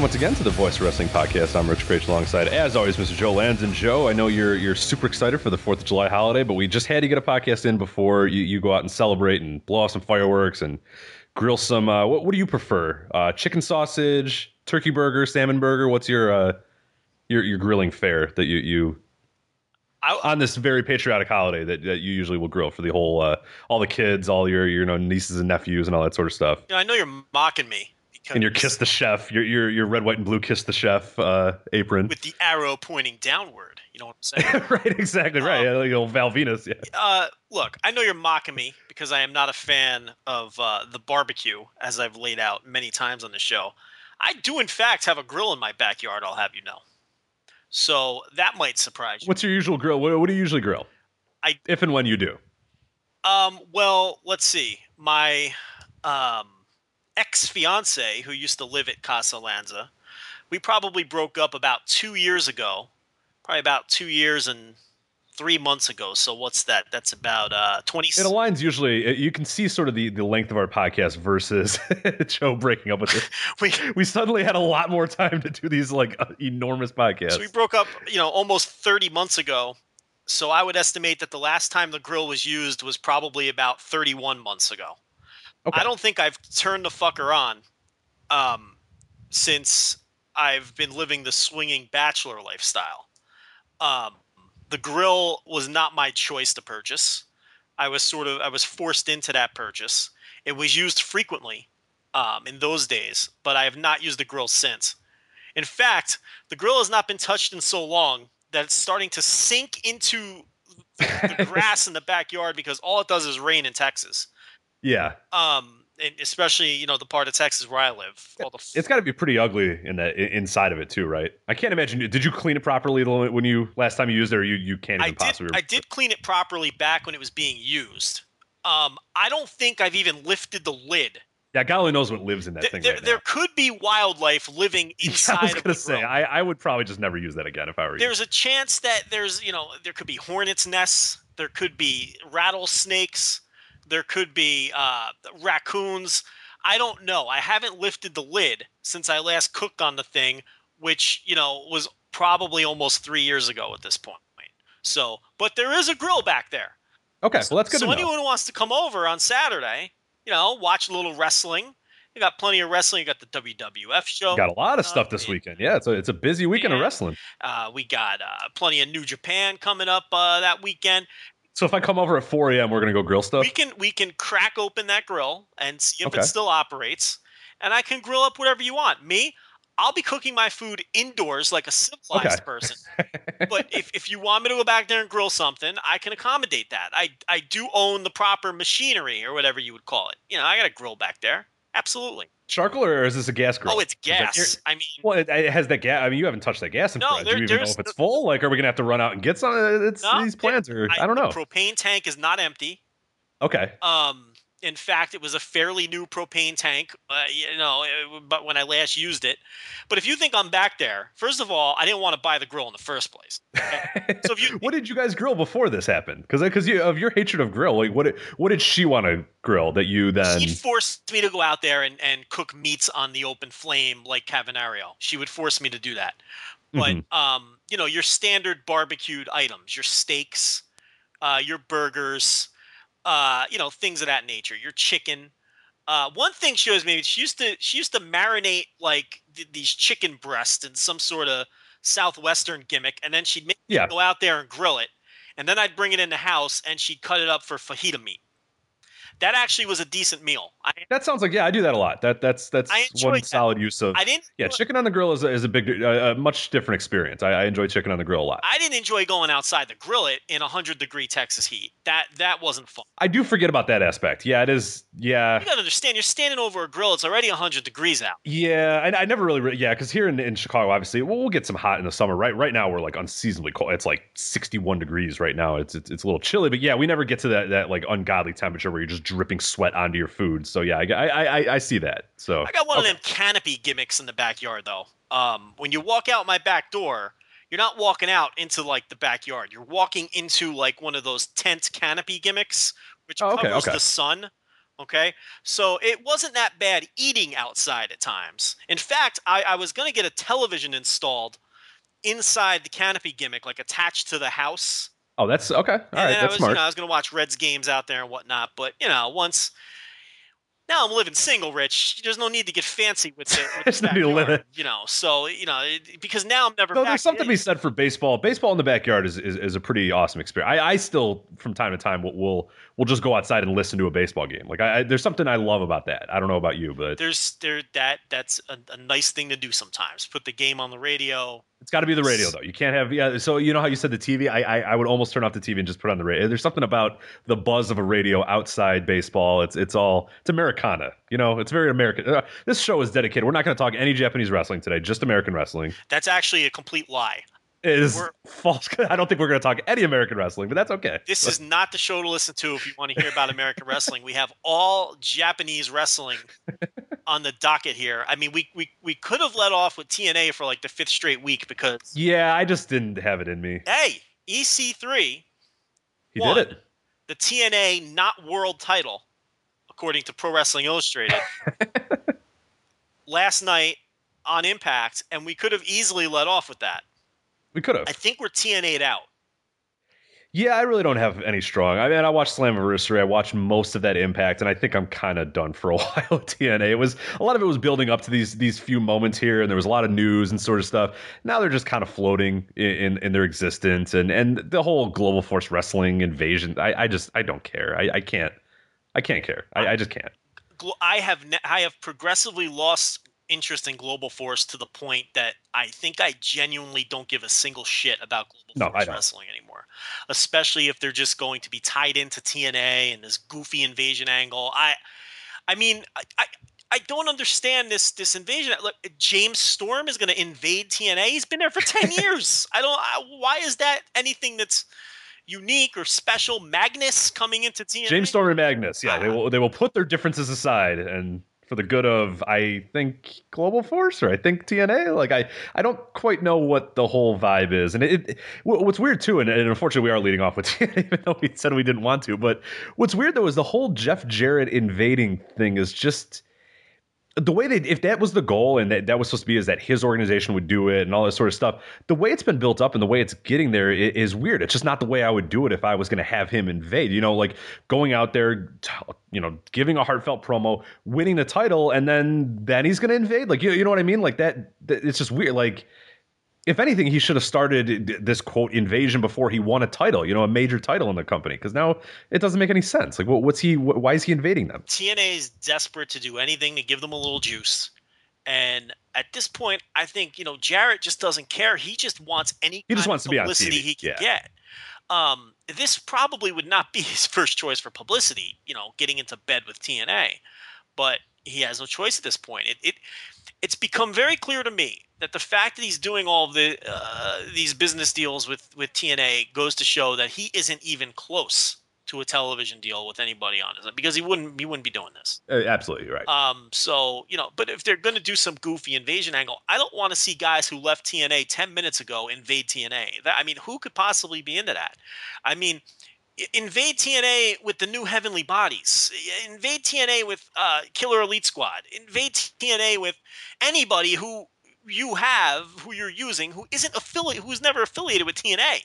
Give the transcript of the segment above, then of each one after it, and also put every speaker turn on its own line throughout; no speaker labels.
Welcome once again to the Voice Wrestling Podcast. I'm Rich Kraetsch alongside, as always, Mr. Joe Lanza. And Joe, I know you're you're super excited for the Fourth of July holiday, but we just had to get a podcast in before you, you go out and celebrate and blow off some fireworks and grill some. Uh, what what do you prefer? Uh, chicken sausage, turkey burger, salmon burger? What's your uh, your your grilling fare that you you on this very patriotic holiday that, that you usually will grill for the whole uh, all the kids, all your your you know nieces and nephews and all that sort of stuff?
Know, I know you're mocking me because
And your kiss the chef, your your your red, white, and blue kiss the chef uh, apron.
with the arrow pointing downward. You know what I'm saying?
right, exactly right. Yeah, like old Val Venis. Yeah.
uh, look, I know you're mocking me because I am not a fan of uh, the barbecue, as I've laid out many times on the show. I do, in fact, have a grill in my backyard. I'll have you know. So that might surprise you.
What's your usual grill? What, what do you usually grill?
I-
if and when you do.
Um, well, let's see. My um, ex fiance, who used to live at Casa Lanza, we probably broke up about two years ago. Probably about two years and three months ago. So what's that? That's about uh, 20.
It aligns usually. uh, You can see sort of the, the length of our podcast versus Joe breaking up with us.
we,
We suddenly had a lot more time to do these like uh, enormous podcasts.
so we broke up, you know, almost 30 months ago. So I would estimate that the last time the grill was used was probably about 31 months ago.
Okay.
I don't think I've turned the fucker on um, since I've been living the swinging bachelor lifestyle. Um, the grill was not my choice to purchase. I was sort of I was forced into that purchase. It was used frequently um, in those days, but I have not used the grill since. In fact, the grill has not been touched in so long that it's starting to sink into the grass in the backyard because all it does is rain in Texas.
Yeah,
Um, and especially you know the part of Texas where I live. All the f-
it's got to be pretty ugly in i- inside of it too, right? I can't imagine. Did you clean it properly when you last time you used it, or you you can't
I
even
did.
possibly?
I did clean it properly back when it was being used. Um, I don't think I've even lifted the lid.
Yeah, God only knows what lives in that thing
there,
right
there could be wildlife living inside
I was gonna say. I, I would probably just never use that again if I were you.
There's a chance that there's, you know, there could be hornets' nests. There could be rattlesnakes. There could be uh, raccoons. I don't know. I haven't lifted the lid since I last cooked on the thing, which you know was probably almost three years ago at this point. So, but there is a grill back there.
Okay, well that's good
so
to know.
anyone who wants to come over on Saturday, you know, watch a little wrestling. You got plenty of wrestling. You got the WWF show.
Got a lot of stuff this weekend. Yeah, it's a it's a busy weekend of wrestling.
Uh, we got uh, plenty of New Japan coming up uh, that weekend.
So if I come over at 4 a.m., we're gonna go grill stuff.
We can we can crack open that grill and see if
Okay.
it still operates, and I can grill up whatever you want. Me, I'll be cooking my food indoors like a civilized
Okay.
person. but if, if you want me to go back there and grill something, I can accommodate that. I I do own the proper machinery or whatever you would call it. You know, I got a grill back there. Absolutely.
Charcoal or is this a gas grill?
Oh, it's
that
gas. I mean,
Well, it, it has that gas. I mean, you haven't touched that gas in
No, there-
Do you even know if it's full? Like, are we gonna have to run out and get some? It's
No,
these plans, or I,
I,
don't
the
know.
propane tank is not empty.
okay,
Um, in fact, it was a fairly new propane tank, uh, you know, it- but when I last used it. But if you think I'm back there, first of all, I didn't want to buy the grill in the first place. So if you
what did you guys grill before this happened? Because because you, of your hatred of grill, like what did, what did she want to grill that you then?
She'd force me to go out there and, and cook meats on the open flame like Cavanario. She would force me to do that. But
Mhm.
um, you know, your standard barbecued items, your steaks, uh, your burgers, uh, you know, things of that nature. Your chicken. Uh, one thing she always made, she used to she used to marinate like th- these chicken breasts in some sort of southwestern gimmick, and then she'd make
Yeah.
go out there and grill it, and then I'd bring it in the house and she'd cut it up for fajita meat. That actually was a decent meal. I,
That sounds like yeah, I do that a lot. That that's that's one
that.
solid use of
I didn't.
yeah. Chicken on the grill is a, is a big, uh, a much different experience. I, I enjoy chicken on the grill a lot.
I didn't enjoy going outside to grill it in 100 degree Texas heat. That that wasn't fun.
I do forget about that aspect. Yeah, it is. Yeah,
You gotta understand, you're standing over a grill. It's already 100 degrees out.
Yeah, I, I never really, re- yeah, because here in, in Chicago, obviously, we'll, we'll get some hot in the summer. Right, right now we're like unseasonably cold. It's like sixty-one degrees right now. It's, it's it's a little chilly, but yeah, we never get to that that like ungodly temperature where you're just dripping sweat onto your food. So yeah, I I I, I see that. So
I got one
okay.
of them canopy gimmicks in the backyard though. Um, when you walk out my back door, you're not walking out into like the backyard. You're walking into like one of those tent canopy gimmicks, which
Oh, okay,
covers
okay.
the sun. Okay, so it wasn't that bad eating outside at times. In fact, I, I was gonna get a television installed inside the canopy gimmick, like attached to the house.
Oh, that's okay. All
and
right,
then I
that's
was,
smart.
You know, I was going to watch Reds games out there and whatnot. But you know, once now I'm living single, Rich. There's no need to get fancy with with
There's no need to live it.
You know, so you know, it, because now I'm never.
no,
back.
there's something to be said for baseball. Baseball in the backyard is, is, is a pretty awesome experience. I, I still, from time to time, will will will just go outside and listen to a baseball game. Like I, I, there's something I love about that. I don't know about you, but
There's there that that's a, a nice thing to do sometimes. Put the game on the radio.
It's got to be the radio though. You can't have yeah. So you know how you said the TV. I, I I would almost turn off the TV and just put on the radio. There's something about the buzz of a radio outside baseball. It's it's all it's Americana. You know, it's very American. Uh, this show is dedicated. We're not going to talk any Japanese wrestling today. Just American wrestling.
That's actually a complete lie.
Is
We're-
false. I don't think we're going to talk any American wrestling, but that's okay.
This is not the show to listen to if you want to hear about American wrestling. We have all Japanese wrestling on the docket here. I mean, we we, we could have let off with TNA for like the fifth straight week because
Yeah, I just didn't have it in me.
hey, EC3,
He
One.
did it.
the TNA not world title, according to Pro Wrestling Illustrated, last night on Impact, and we could have easily let off with that.
We could have.
I think we're TNA'd out.
Yeah, I really don't have any strong. I mean, I watched Slammiversary. I watched most of that Impact, and I think I'm kind of done for a while with TNA. It was a lot of it was building up to these these few moments here, and there was a lot of news and sort of stuff. Now they're just kind of floating in in, in their existence, and and the whole Global Force Wrestling invasion. I, I just I don't care. I, I can't. I can't care. I, I just can't.
I have ne- I have progressively lost interest in Global Force to the point that I think I genuinely don't give a single shit about Global
No,
Force wrestling anymore. Especially if they're just going to be tied into TNA and this goofy invasion angle. I I mean I, I I don't understand this this invasion. Look, James Storm is going to invade TNA. He's been there for ten years. I don't. I, why is that anything that's unique or special? Magnus coming into TNA.
James Storm and Magnus. Yeah, they will they will put their differences aside and for the good of I think Global Force or I think TNA. Like I I don't quite know what the whole vibe is. And it, it what's weird too, and, and unfortunately we are leading off with TNA, even though we said we didn't want to. But what's weird though is the whole Jeff Jarrett invading thing is just the way they if that was the goal and that, that was supposed to be is that his organization would do it and all this sort of stuff the way it's been built up and the way it's getting there is, is, weird. It's just not the way i would do it if i was going to have him invade you know like going out there you know giving a heartfelt promo winning the title and then then he's going to invade. Like you, you know what i mean? Like that, that it's just weird. Like if anything, he should have started this quote invasion before he won a title, you know, a major title in the company. Because now it doesn't make any sense. Like, what, what's he? Wh- why is he invading them?
TNA is desperate to do anything to give them a little juice, And at this point, I think you know Jarrett just doesn't care. He just wants any
He just
kind
wants
of
to be on
publicity
TV,
he can
yeah.
get. Um, this probably would not be his first choice for publicity. You know, getting into bed with TNA, but he has no choice at this point. It, it it's become very clear to me that the fact that he's doing all the uh, these business deals with with TNA goes to show that he isn't even close to a television deal with anybody on it because he wouldn't he wouldn't be doing this.
Uh, absolutely right.
Um, so you know, but if they're going to do some goofy invasion angle, I don't want to see guys who left TNA ten minutes ago invade TNA. That, I mean, who could possibly be into that? I mean, invade TNA with the new Heavenly Bodies. Invade TNA with uh, Killer Elite Squad. Invade TNA with anybody who you have, who you're using, who isn't affiliate, who's never affiliated with TNA.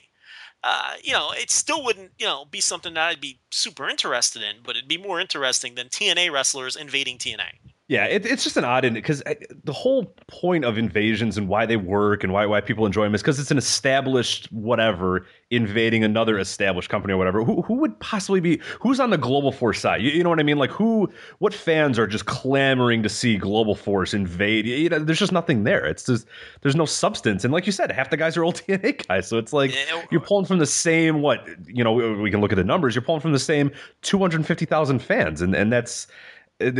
Uh, you know, it still wouldn't, you know, be something that I'd be super interested in, but it'd be more interesting than TNA wrestlers invading TNA.
Yeah, it, it's just an odd because the whole point of invasions and why they work and why why people enjoy them is because it's an established whatever invading another established company or whatever. Who who would possibly be who's on the Global Force side? You, you know what I mean? Like who? What fans are just clamoring to see Global Force invade? You know, there's just nothing there. It's just there's no substance. And like you said, half the guys are old TNA guys, so it's like
Yeah,
you're pulling from the same what you know. We, we can look at the numbers. You're pulling from the same 250,000 fans, and and that's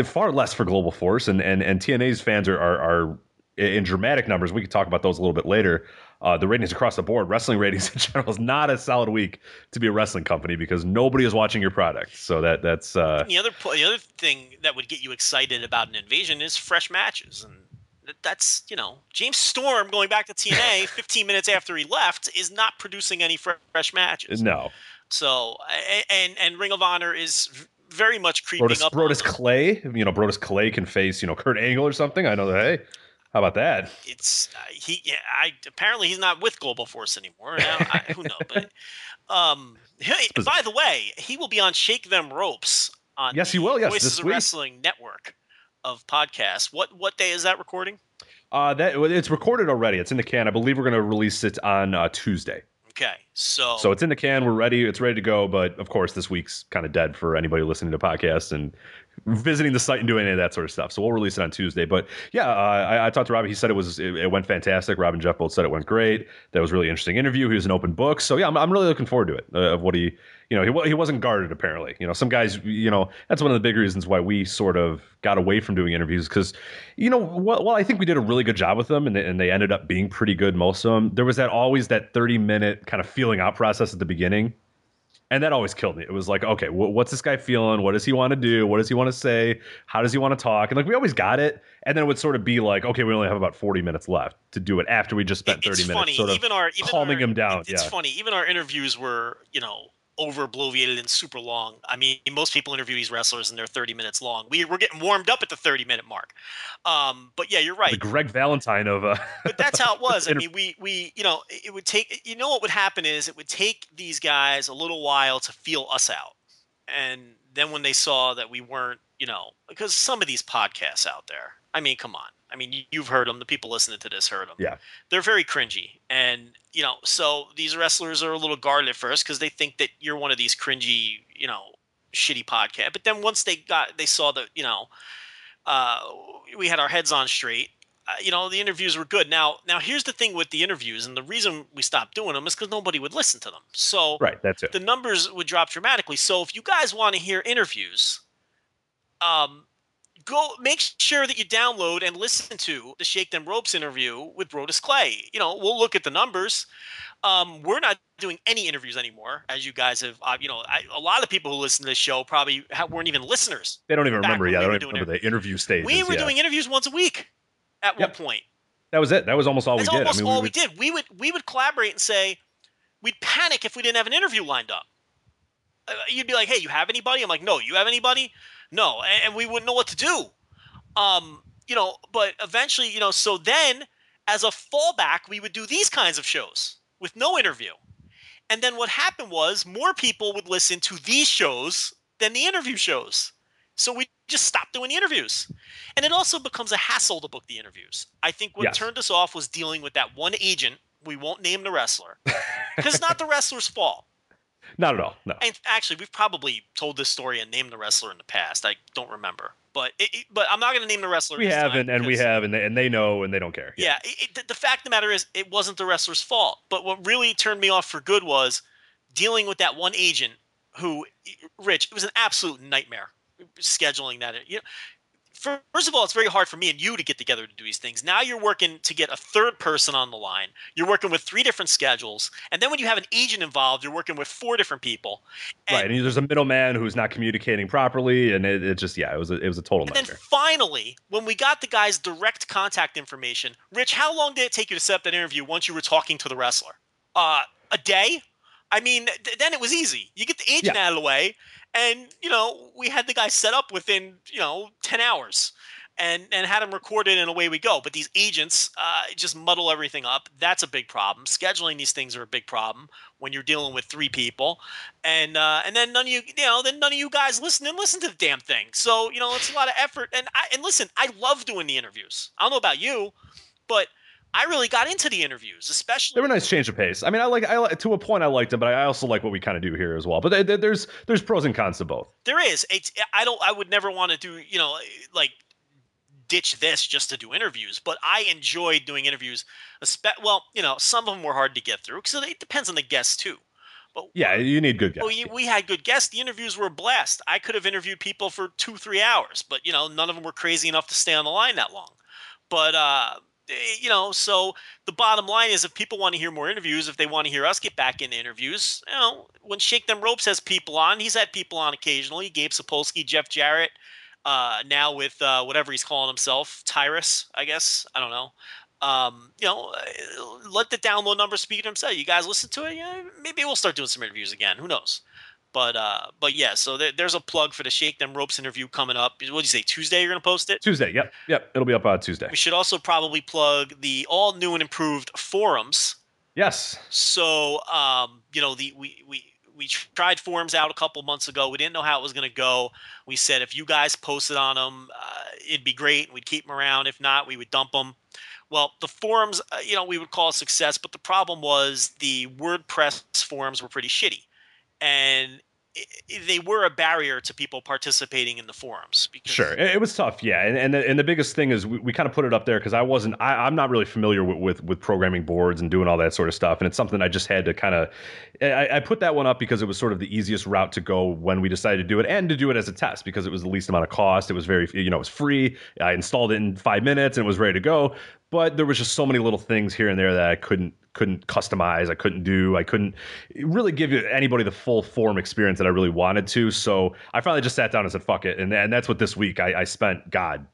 far less for Global Force, and and and TNA's fans are are, are in dramatic numbers. We could talk about those a little bit later. Uh, the ratings across the board, wrestling ratings in general, is not a solid week to be a wrestling company because nobody is watching your product. So that that's uh,
The other the other thing that would get you excited about an invasion is fresh matches, and that's you know James Storm going back to TNA 15 minutes after he left is not producing any fresh matches.
no.
So and and Ring of Honor is very much creeping
Brodus,
up.
Brodus. Clay, you know, Brodus Clay can face you know Kurt Angle or something. I know that. Hey, how about that?
it's uh, he. Yeah, I apparently he's not with Global Force anymore. Now, I, who knows? But um, hey, by the way, he will be on Shake Them Ropes on
Yes, he will, yes,
Voices
this
of
week.
Wrestling Network of podcasts. What what day is that recording?
Uh, that it's recorded already. It's in the can. I believe we're going to release it on uh, Tuesday.
Okay, so
So it's in the can. We're ready. It's ready to go. But of course, this week's kind of dead for anybody listening to podcasts and visiting the site and doing any of that sort of stuff. So we'll release it on Tuesday. But yeah, uh, I, I talked to Rob. He said it was it, it went fantastic. Rob and Jeff both said it went great. That was really interesting interview. He was an open book. So yeah, I'm, I'm really looking forward to it. Uh, of what he, you know, he he wasn't guarded apparently. You know, some guys, you know, that's one of the big reasons why we sort of got away from doing interviews because, you know, well, well, I think we did a really good job with them and they, and they ended up being pretty good most of them. There was that always that 30 minute kind of feeling out process at the beginning and that always killed me. It was like, okay, wh- what's this guy feeling? What does he want to do? What does he want to say? How does he want to talk? And like we always got it, and then it would sort of be like, okay, we only have about forty minutes left to do it after we just spent
It-
thirty
it's
minutes,
funny.
sort of
even our even
calming
our,
him down.
it- It's
yeah,
funny. Even our interviews were, you know, over bloviated and super long. I mean, most people interview these wrestlers and they're 30 minutes long. We we're getting warmed up at the 30 minute mark. Um, but yeah, you're right.
the Greg Valentine of. Uh,
but that's how it was. I mean, we we you know it would take you know what would happen is it would take these guys a little while to feel us out, and then when they saw that we weren't, you know, because some of these podcasts out there, I mean, come on, I mean, you- you've heard them. The people listening to this heard them.
Yeah.
they're very cringy, and you know, so these wrestlers are a little guarded at first because they think that you're one of these cringy, you know, shitty podcast. But then once they got, they saw that, you know, uh, we had our heads on straight. Uh, you know, the interviews were good. Now, now here's the thing with the interviews, and the reason we stopped doing them is because nobody would listen to them. So
right, that's it.
the numbers would drop dramatically. So if you guys want to hear interviews, um, go make sure that you download and listen to the Shake Them Ropes interview with Brodus Clay. You know, we'll look at the numbers. Um, we're not doing any interviews anymore, as you guys have. Uh, you know, I, a lot of people who listen to this show probably ha- weren't even listeners.
They don't even remember. Yeah,
we
they don't remember the interview stages.
We were
yeah.
doing interviews once a week at
Yep.
one point.
That was it. That was almost all
That's
we did.
almost
I mean,
all
we
we did. We would we would collaborate and say we'd panic if we didn't have an interview lined up. Uh, You'd be like, "Hey, you have anybody?" I'm like, "No, you have anybody?" No, and, we wouldn't know what to do. Um, you know, but eventually, you know, so then as a fallback, we would do these kinds of shows with no interview. And then what happened was more people would listen to these shows than the interview shows. So we just stopped doing the interviews. And it also becomes a hassle to book the interviews. I think what
Yes.
turned us off was dealing with that one agent. We won't name the wrestler because it's not the wrestler's fault.
Not at all. No.
And actually, we've probably told this story and named the wrestler in the past. I don't remember, but it, it- but I'm not going to name the wrestler.
We
this
have,
time
and, and we have, and they, and they know, and they don't care.
Yeah, it, it- the, the fact of the matter is, it wasn't the wrestler's fault. But what really turned me off for good was dealing with that one agent who, Rich, it was an absolute nightmare scheduling that. You know, first of all, it's very hard for me and you to get together to do these things. Now you're working to get a third person on the line. You're working with three different schedules, and then when you have an agent involved, you're working with four different people. And,
right. And there's a middleman who's not communicating properly, and it, it just yeah, it was a, it was a total
And then finally, when we got the guy's direct contact information, Rich, how long did it take you to set up that interview once you were talking to the wrestler? Uh, a day? I mean, th- then it was easy. You get the agent
Yeah.
out of the way, and you know we had the guy set up within you know ten hours, and and had him recorded, and away we go. But these agents uh, just muddle everything up. That's a big problem. Scheduling these things are a big problem when you're dealing with three people, and uh, and then none of you you know then none of you guys listen and listen to the damn thing. So you know it's a lot of effort. And I and listen, I love doing the interviews. I don't know about you, but I really got into the interviews, especially
They were a nice change of pace. I mean, I like I like- to a point I liked them, but I also like what we kind of do here as well. But there- there- there's there's pros and cons to both.
There is. It's. I don't. I would never want to do. You know, like ditch this just to do interviews. But I enjoyed doing interviews. Well, you know, some of them were hard to get through because it depends on the guests too. But
Yeah, you need good guests.
well, we had good guests. The interviews were a blast. I could have interviewed people for two, three hours, but you know, none of them were crazy enough to stay on the line that long. But uh, you know, so the bottom line is, if people want to hear more interviews, if they want to hear us get back into interviews, you know, when Shake Them Ropes has people on, he's had people on occasionally. Gabe Sapolsky, Jeff Jarrett, uh, now with uh, whatever he's calling himself, Tyrus, I guess. I don't know. Um, you know, uh, let the download number speak to himself. You guys listen to it. Yeah, maybe we'll start doing some interviews again. Who knows? But uh, but yeah. So there, there's a plug for the Shake Them Ropes interview coming up. What do you say? Tuesday you're gonna post it.
Tuesday. Yep, yep. It'll be up on Tuesday.
We should also probably plug the all new and improved forums.
Yes.
So um, you know the we we we tried forums out a couple months ago. We didn't know how it was going to go. We said if you guys posted on them, uh, it'd be great. We'd keep them around. If not, we would dump them. Well, the forums, uh, you know, we would call success, but the problem was the WordPress forums were pretty shitty, and they were a barrier to people participating in the forums.
Sure, it, was tough, yeah, and and the, and the biggest thing is we, we kind of put it up there because I wasn't, I, I'm not really familiar with, with with programming boards and doing all that sort of stuff, and it's something I just had to kind of, I, I put that one up because it was sort of the easiest route to go when we decided to do it, and to do it as a test because it was the least amount of cost. It was very, you know, it was free. I installed it in five minutes and it was ready to go, but there was just so many little things here and there that I couldn't couldn't customize. I couldn't do. I couldn't really give anybody the full form experience that I really wanted to. So I finally just sat down and said, "Fuck it," and and that's what this week I, I spent. God,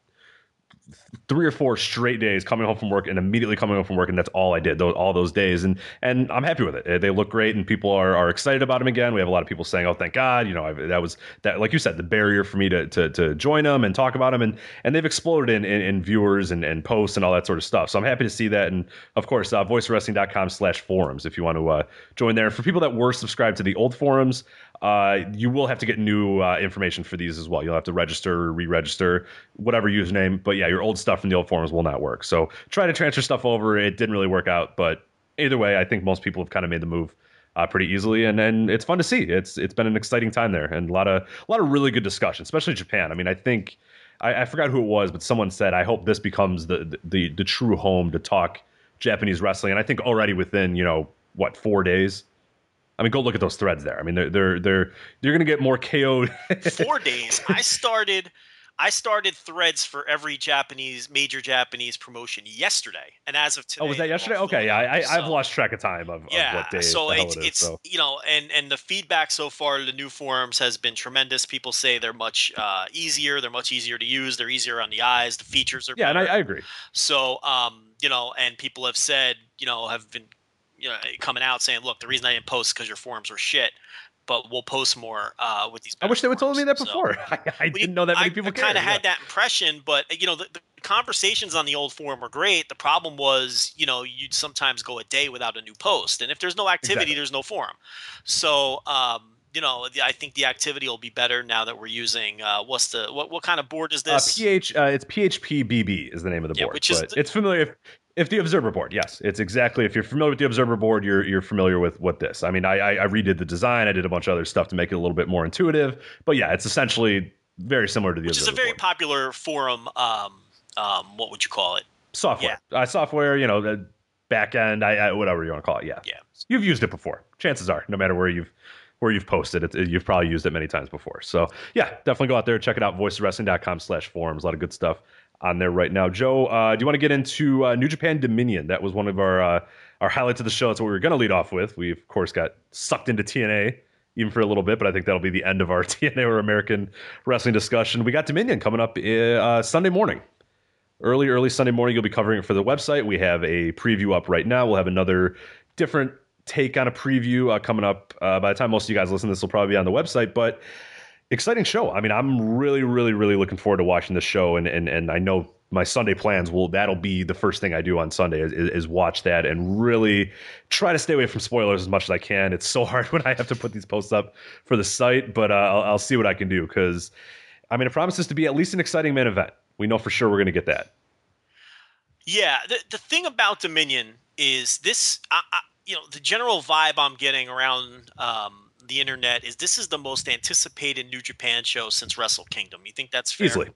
three or four straight days coming home from work and immediately coming home from work, and that's all I did. Those, all those days, and and I'm happy with it. They look great, and people are, are excited about them again. We have a lot of people saying, "Oh, thank God!" You know, I've, that was that, like you said, the barrier for me to to, to join them and talk about them, and and they've exploded in, in, in viewers and, and posts and all that sort of stuff. So I'm happy to see that, and of course, uh, voicewrestling.com/forums if you want to uh, join there. For people that were subscribed to the old forums, uh, you will have to get new uh, information for these as well. You'll have to register, re-register, whatever username. But yeah, your old stuff from the old forums will not work. So try to transfer stuff over. It didn't really work out, but either way, I think most people have kind of made the move uh, pretty easily, and and it's fun to see. It's it's been an exciting time there, and a lot of a lot of really good discussion, especially Japan. I mean, I think I, I forgot who it was, but someone said, "I hope this becomes the the the, the true home to talk Japanese wrestling." And I think already within you know what four days. I mean, go look at those threads there. I mean, they're they're they're you're gonna get more KO'd.
four days. I started I started threads for every Japanese major Japanese promotion yesterday, and as of today,
oh, was that yesterday? Okay, yeah. I,
So-
lost track of time of, of
yeah,
what day
so it's,
it is.
it's
so.
you know, and and the feedback so far to the new forums has been tremendous. People say they're much uh, easier, they're much easier to use, they're easier on the eyes, the features are
Yeah, and I. I agree.
So, um, you know, and people have said, you know, have been, you know, coming out saying, look, the reason I didn't post is because your forums were shit, but we'll post more uh, with these.
I wish they would told me that
So-
before. I, I didn't know that many people
I kind of had that impression, but you know, the, the conversations on the old forum were great. The problem was, you know, you'd sometimes go a day without a new post, and if there's no activity,
Exactly.
there's no forum. So, um, you know, I think the activity will be better now that we're using uh, what's the what what kind of board is
Uh,
this?
PH, uh, it's PHP BB is the name of the
Yeah,
board.
which is
but
the-
it's familiar. If the Observer board, yes, it's exactly. If you're familiar with the Observer board, you're you're familiar with what this. I mean, I, I, I redid the design. I did a bunch of other stuff to make it a little bit more intuitive. But yeah, it's essentially very similar to the.
Which is a very
board.
popular forum. Um, um, what would you call it?
software. Uh, software, you know, the back end, I, I, whatever you want to call it. Yeah.
Yeah.
You've used it before. Chances are, no matter where you've where you've posted it, you've probably used it many times before. So yeah, definitely go out there, check it out, voiceswrestling.com slash forums. A lot of good stuff on there right now. Joe, uh, do you want to get into uh, New Japan Dominion? That was one of our uh, our highlights of the show. That's what we were going to lead off with. We of course got sucked into TNA even for a little bit, but I think that'll be the end of our TNA or American wrestling discussion. We got Dominion coming up uh, Sunday morning early, early Sunday morning. You'll be covering it for the website. We have a preview up right now. We'll have another different take on a preview uh, coming up. Uh, by the time most of you guys listen, this will probably be on the website. But exciting show. I mean, I'm really, really, really looking forward to watching this show, and and and I know my Sunday plans will that'll be the first thing I do on Sunday is, is, watch that and really try to stay away from spoilers as much as I can. It's so hard when I have to put these posts up for the site, but uh, I'll, I'll see what I can do because I mean it promises to be at least an exciting main event. We know for sure we're going to get that.
Yeah, the the thing about Dominion is this. I, I, you know, the general vibe I'm getting around um, the internet is this is the most anticipated New Japan show since Wrestle Kingdom. You think that's fair?
Easily.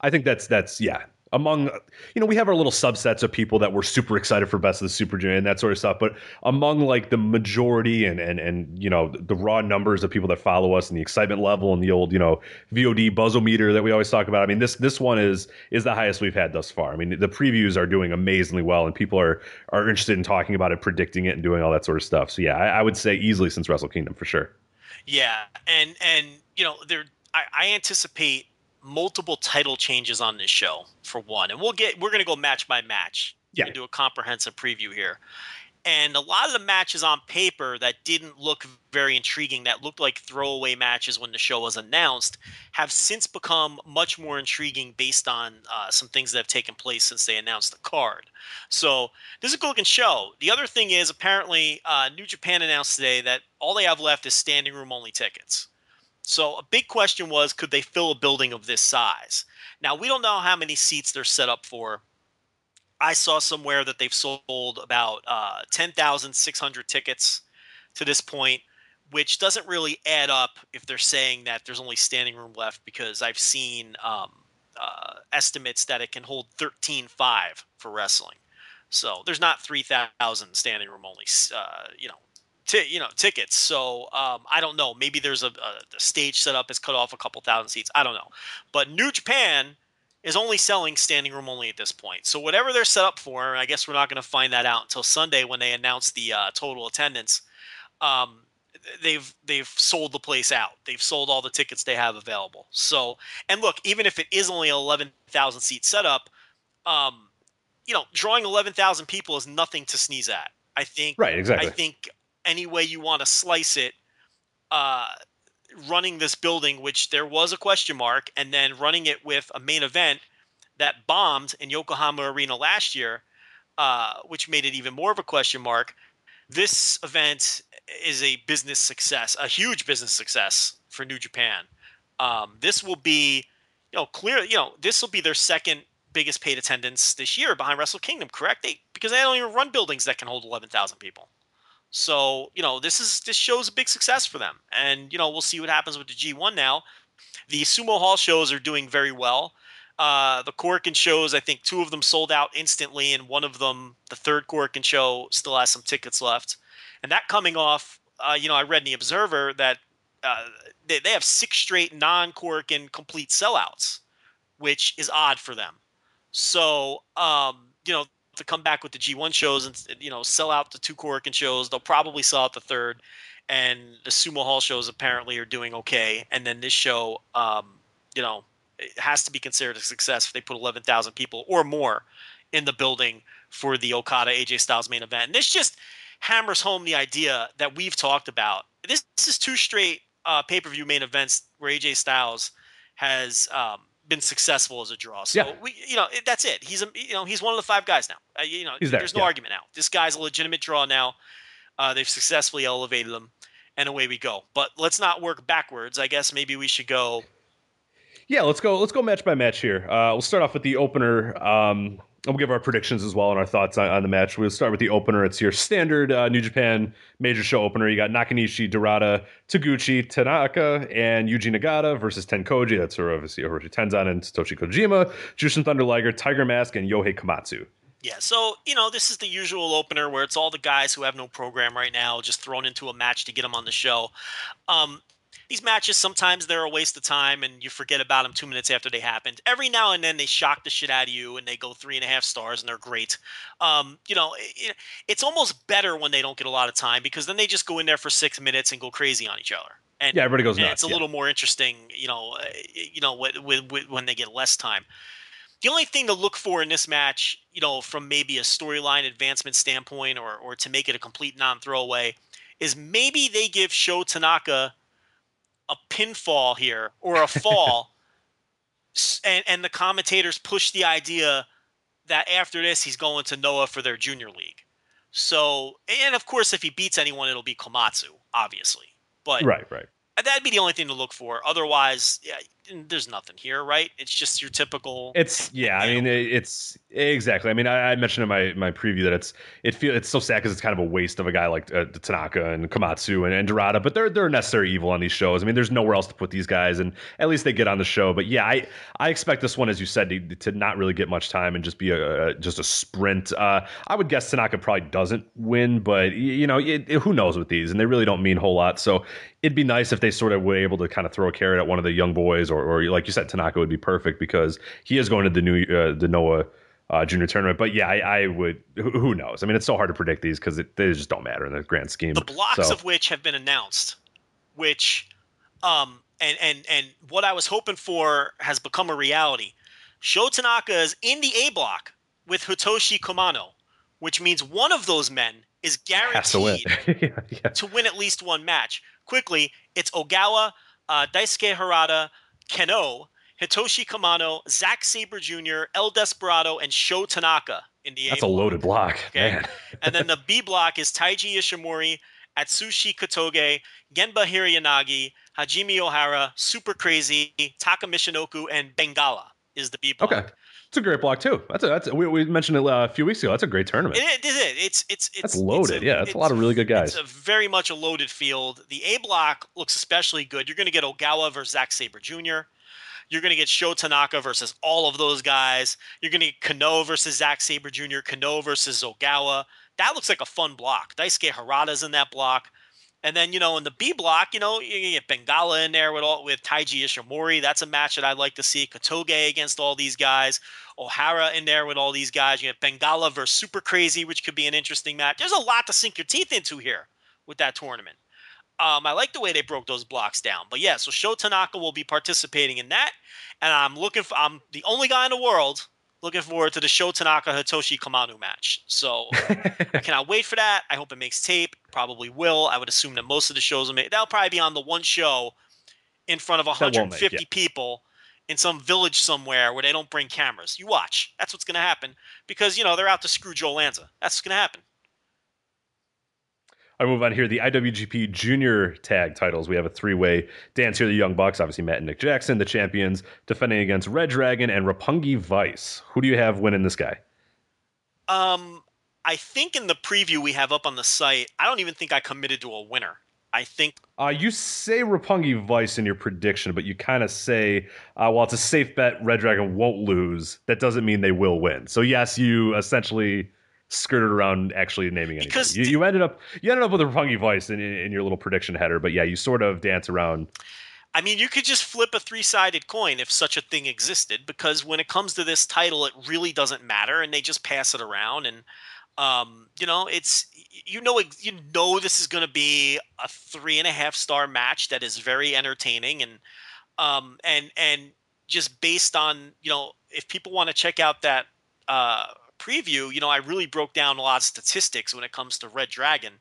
I think that's that's yeah among you know we have our little subsets of people that were super excited for best of the super junior and that sort of stuff but among like the majority and and and you know the raw numbers of people that follow us and the excitement level and the old you know vod buzzometer that we always talk about i mean this this one is is the highest we've had thus far. I mean the previews are doing amazingly well and people are are interested in talking about it predicting it and doing all that sort of stuff. So yeah i, I would say easily since wrestle kingdom for sure.
Yeah and and you know there I, I anticipate multiple title changes on this show for one, and we'll get we're going to go match by match.
Yeah,
do a comprehensive preview here. And a lot of the matches on paper that didn't look very intriguing, that looked like throwaway matches when the show was announced, have since become much more intriguing based on uh, some things that have taken place since they announced the card. So this is a good looking show. The other thing is apparently uh, New Japan announced today that all they have left is standing room only tickets. So a big question was could they fill a building of this size? Now we don't know how many seats they're set up for. I saw somewhere that they've sold about uh, 10,600 tickets to this point, which doesn't really add up if they're saying that there's only standing room left because I've seen um, uh, estimates that it can hold 13.5 for wrestling. So there's not 3,000 standing room only, uh, you know, t- you know tickets. So um, I don't know. Maybe there's a, a, stage set up is cut off a couple thousand seats. I don't know. But New Japan is only selling standing room only at this point. So whatever they're set up for, I guess we're not going to find that out until Sunday when they announce the uh, total attendance. Um, they've they've sold the place out. They've sold all the tickets they have available. So and look, even if it is only eleven thousand seat setup, um, you know, drawing eleven thousand people is nothing to sneeze at. I think.
Right. Exactly.
I think any way you want to slice it, uh, running this building, which there was a question mark, and then running it with a main event that bombed in Yokohama Arena last year, uh, which made it even more of a question mark. This event is a business success, a huge business success for New Japan. Um, this will be, you know, clear. You know, this will be their second biggest paid attendance this year behind Wrestle Kingdom. Correct? They because they don't even run buildings that can hold eleven thousand people. So, you know, this is this shows a big success for them. And, you know, we'll see what happens with the G1 now. The Sumo Hall shows are doing very well. Uh, the Korakuen shows, I think two of them sold out instantly, and one of them, the third Korakuen show, still has some tickets left. And that coming off, uh, you know, I read in the Observer that uh, they, they have six straight non Korakuen complete sellouts, which is odd for them. So, um, you know, to come back with the G1 shows and you know sell out the two Korakuen shows. They'll probably sell out the third, and the Sumo Hall shows apparently are doing okay. And then this show, um, you know, it has to be considered a success if they put eleven thousand people or more in the building for the Okada AJ Styles main event. And this just hammers home the idea that we've talked about. This, this is two straight uh, pay per view main events where AJ Styles has um, been successful as a draw. So
yeah.
we, you know, that's it. He's a, you know, he's one of the five guys now. Uh, you know,
there,
there's no
yeah.
argument now. This guy's a legitimate draw now. Uh, they've successfully elevated him, and away we go. But let's not work backwards. I guess maybe we should go.
Yeah, let's go. Let's go match by match here. Uh, we'll start off with the opener. Um, we'll give our predictions as well and our thoughts on, on the match. We'll start with the opener. It's your standard uh, New Japan major show opener. You got Nakanishi, Dorada, Taguchi, Tanaka, and Yuji Nagata versus Tenkoji. That's obviously Hiroshi Tenzan and Satoshi Kojima, Jushin Thunder Liger, Tiger Mask, and Yohei Komatsu.
Yeah, so you know this is the usual opener where it's all the guys who have no program right now just thrown into a match to get them on the show. Um, these matches sometimes they're a waste of time and you forget about them two minutes after they happened. Every now and then they shock the shit out of you and they go three and a half stars and they're great. Um, you know, it, it's almost better when they don't get a lot of time because then they just go in there for six minutes and go crazy on each other. And,
yeah, everybody goes nuts.
It's a
yeah.
little more interesting, you know, uh, you know, with, with, with, when they get less time. The only thing to look for in this match, you know, from maybe a storyline advancement standpoint or, or to make it a complete non throwaway, is maybe they give Sho Tanaka a pinfall here or a fall, and, and the commentators push the idea that after this he's going to Noah for their junior league. So, and of course, if he beats anyone, it'll be Komatsu, obviously. But
right, right.
That'd be the only thing to look for. Otherwise, yeah, there's nothing here, right? It's just your typical.
It's yeah. I mean, it's exactly. I mean, I, I, mentioned in my my preview that it's it feel it's so sad because it's kind of a waste of a guy like uh, Tanaka and Komatsu and, and Dorada, but they're they're necessary evil on these shows. I mean, there's nowhere else to put these guys, and at least they get on the show. But yeah, I I expect this one, as you said, to, to not really get much time and just be a, a just a sprint. Uh, I would guess Tanaka probably doesn't win, but you know, it, it, who knows with these, and they really don't mean a whole lot. So it'd be nice if they sort of were able to kind of throw a carrot at one of the young boys, or, or like you said, Tanaka would be perfect because he is going to the new uh, the Noah uh, junior tournament. But yeah, I, I, would. Who knows? I mean, it's so hard to predict these because they just don't matter in the grand scheme.
The blocks
so.
of which have been announced, which, um, and and and what I was hoping for has become a reality. Sho Tanaka is in the A block with Hitoshi Komano, which means one of those men is guaranteed to win. yeah, yeah. to win at least one match. Quickly, it's Ogawa, uh, Daisuke Harada, Kenoh, Hitoshi Komano, Zack Sabre Jr., El Desperado, and Sho Tanaka in the A
That's
a,
a loaded block. Okay.
and then the B block is Taiji Ishimori, Atsushi Kotoge, Genba Hirayanagi, Hajime Ohara, Super Crazy, Taka Michinoku, and Bengala is the B block.
Okay. It's a great block too. That's a, that's a, we, we mentioned it uh, a few weeks ago. That's a great tournament.
It, it, it, it's it's it's
that's loaded.
It's
a, yeah, that's a lot of really good guys.
It's a very much a loaded field. The A block looks especially good. You're going to get Ogawa versus Zack Sabre Jr. You're going to get Sho Tanaka versus all of those guys. You're going to get Kenoh versus Zack Sabre Jr., Kenoh versus Ogawa. That looks like a fun block. Daisuke Harada's in that block. And then, you know, in the B block, you know, you get Bengala in there with all with Taiji Ishimori. That's a match that I'd like to see. Kotoge against all these guys. Ohara in there with all these guys. You have Bengala versus Super Crazy, which could be an interesting match. There's a lot to sink your teeth into here with that tournament. Um, I like the way they broke those blocks down. But yeah, so Sho Tanaka will be participating in that, and I'm looking for. I'm the only guy in the world looking forward to the Sho Tanaka Hitoshi Komano match. So I cannot wait for that. I hope it makes tape. Probably will. I would assume that most of the shows will make. That'll probably be on the one show in front of 150 make, yeah. people in some village somewhere where they don't bring cameras. You watch. That's what's going to happen because you know they're out to screw Joe Lanza. That's what's going to happen.
I move on here. The IWGP Junior Tag titles. We have a three-way dance here. The Young Bucks, obviously Matt and Nick Jackson, the champions, defending against Red Dragon and Roppongi Vice. Who do you have winning this guy?
Um, I think in the preview we have up on the site, I don't even think I committed to a winner. I think.
Uh, you say Roppongi Vice in your prediction, but you kind of say, uh, well, it's a safe bet. Red Dragon won't lose. That doesn't mean they will win. So yes, you essentially skirted around actually naming anything. Because you, you, ended up you ended up with a Roppongi Vice in, in, in your little prediction header, but yeah, you sort of dance around.
I mean, you could just flip a three-sided coin if such a thing existed, because when it comes to this title, it really doesn't matter, and they just pass it around, and um, you know, it's you know you know this is going to be a three and a half star match that is very entertaining, and um, and and just based on you know if people want to check out that uh, preview, you know, I really broke down a lot of statistics when it comes to Red Dragon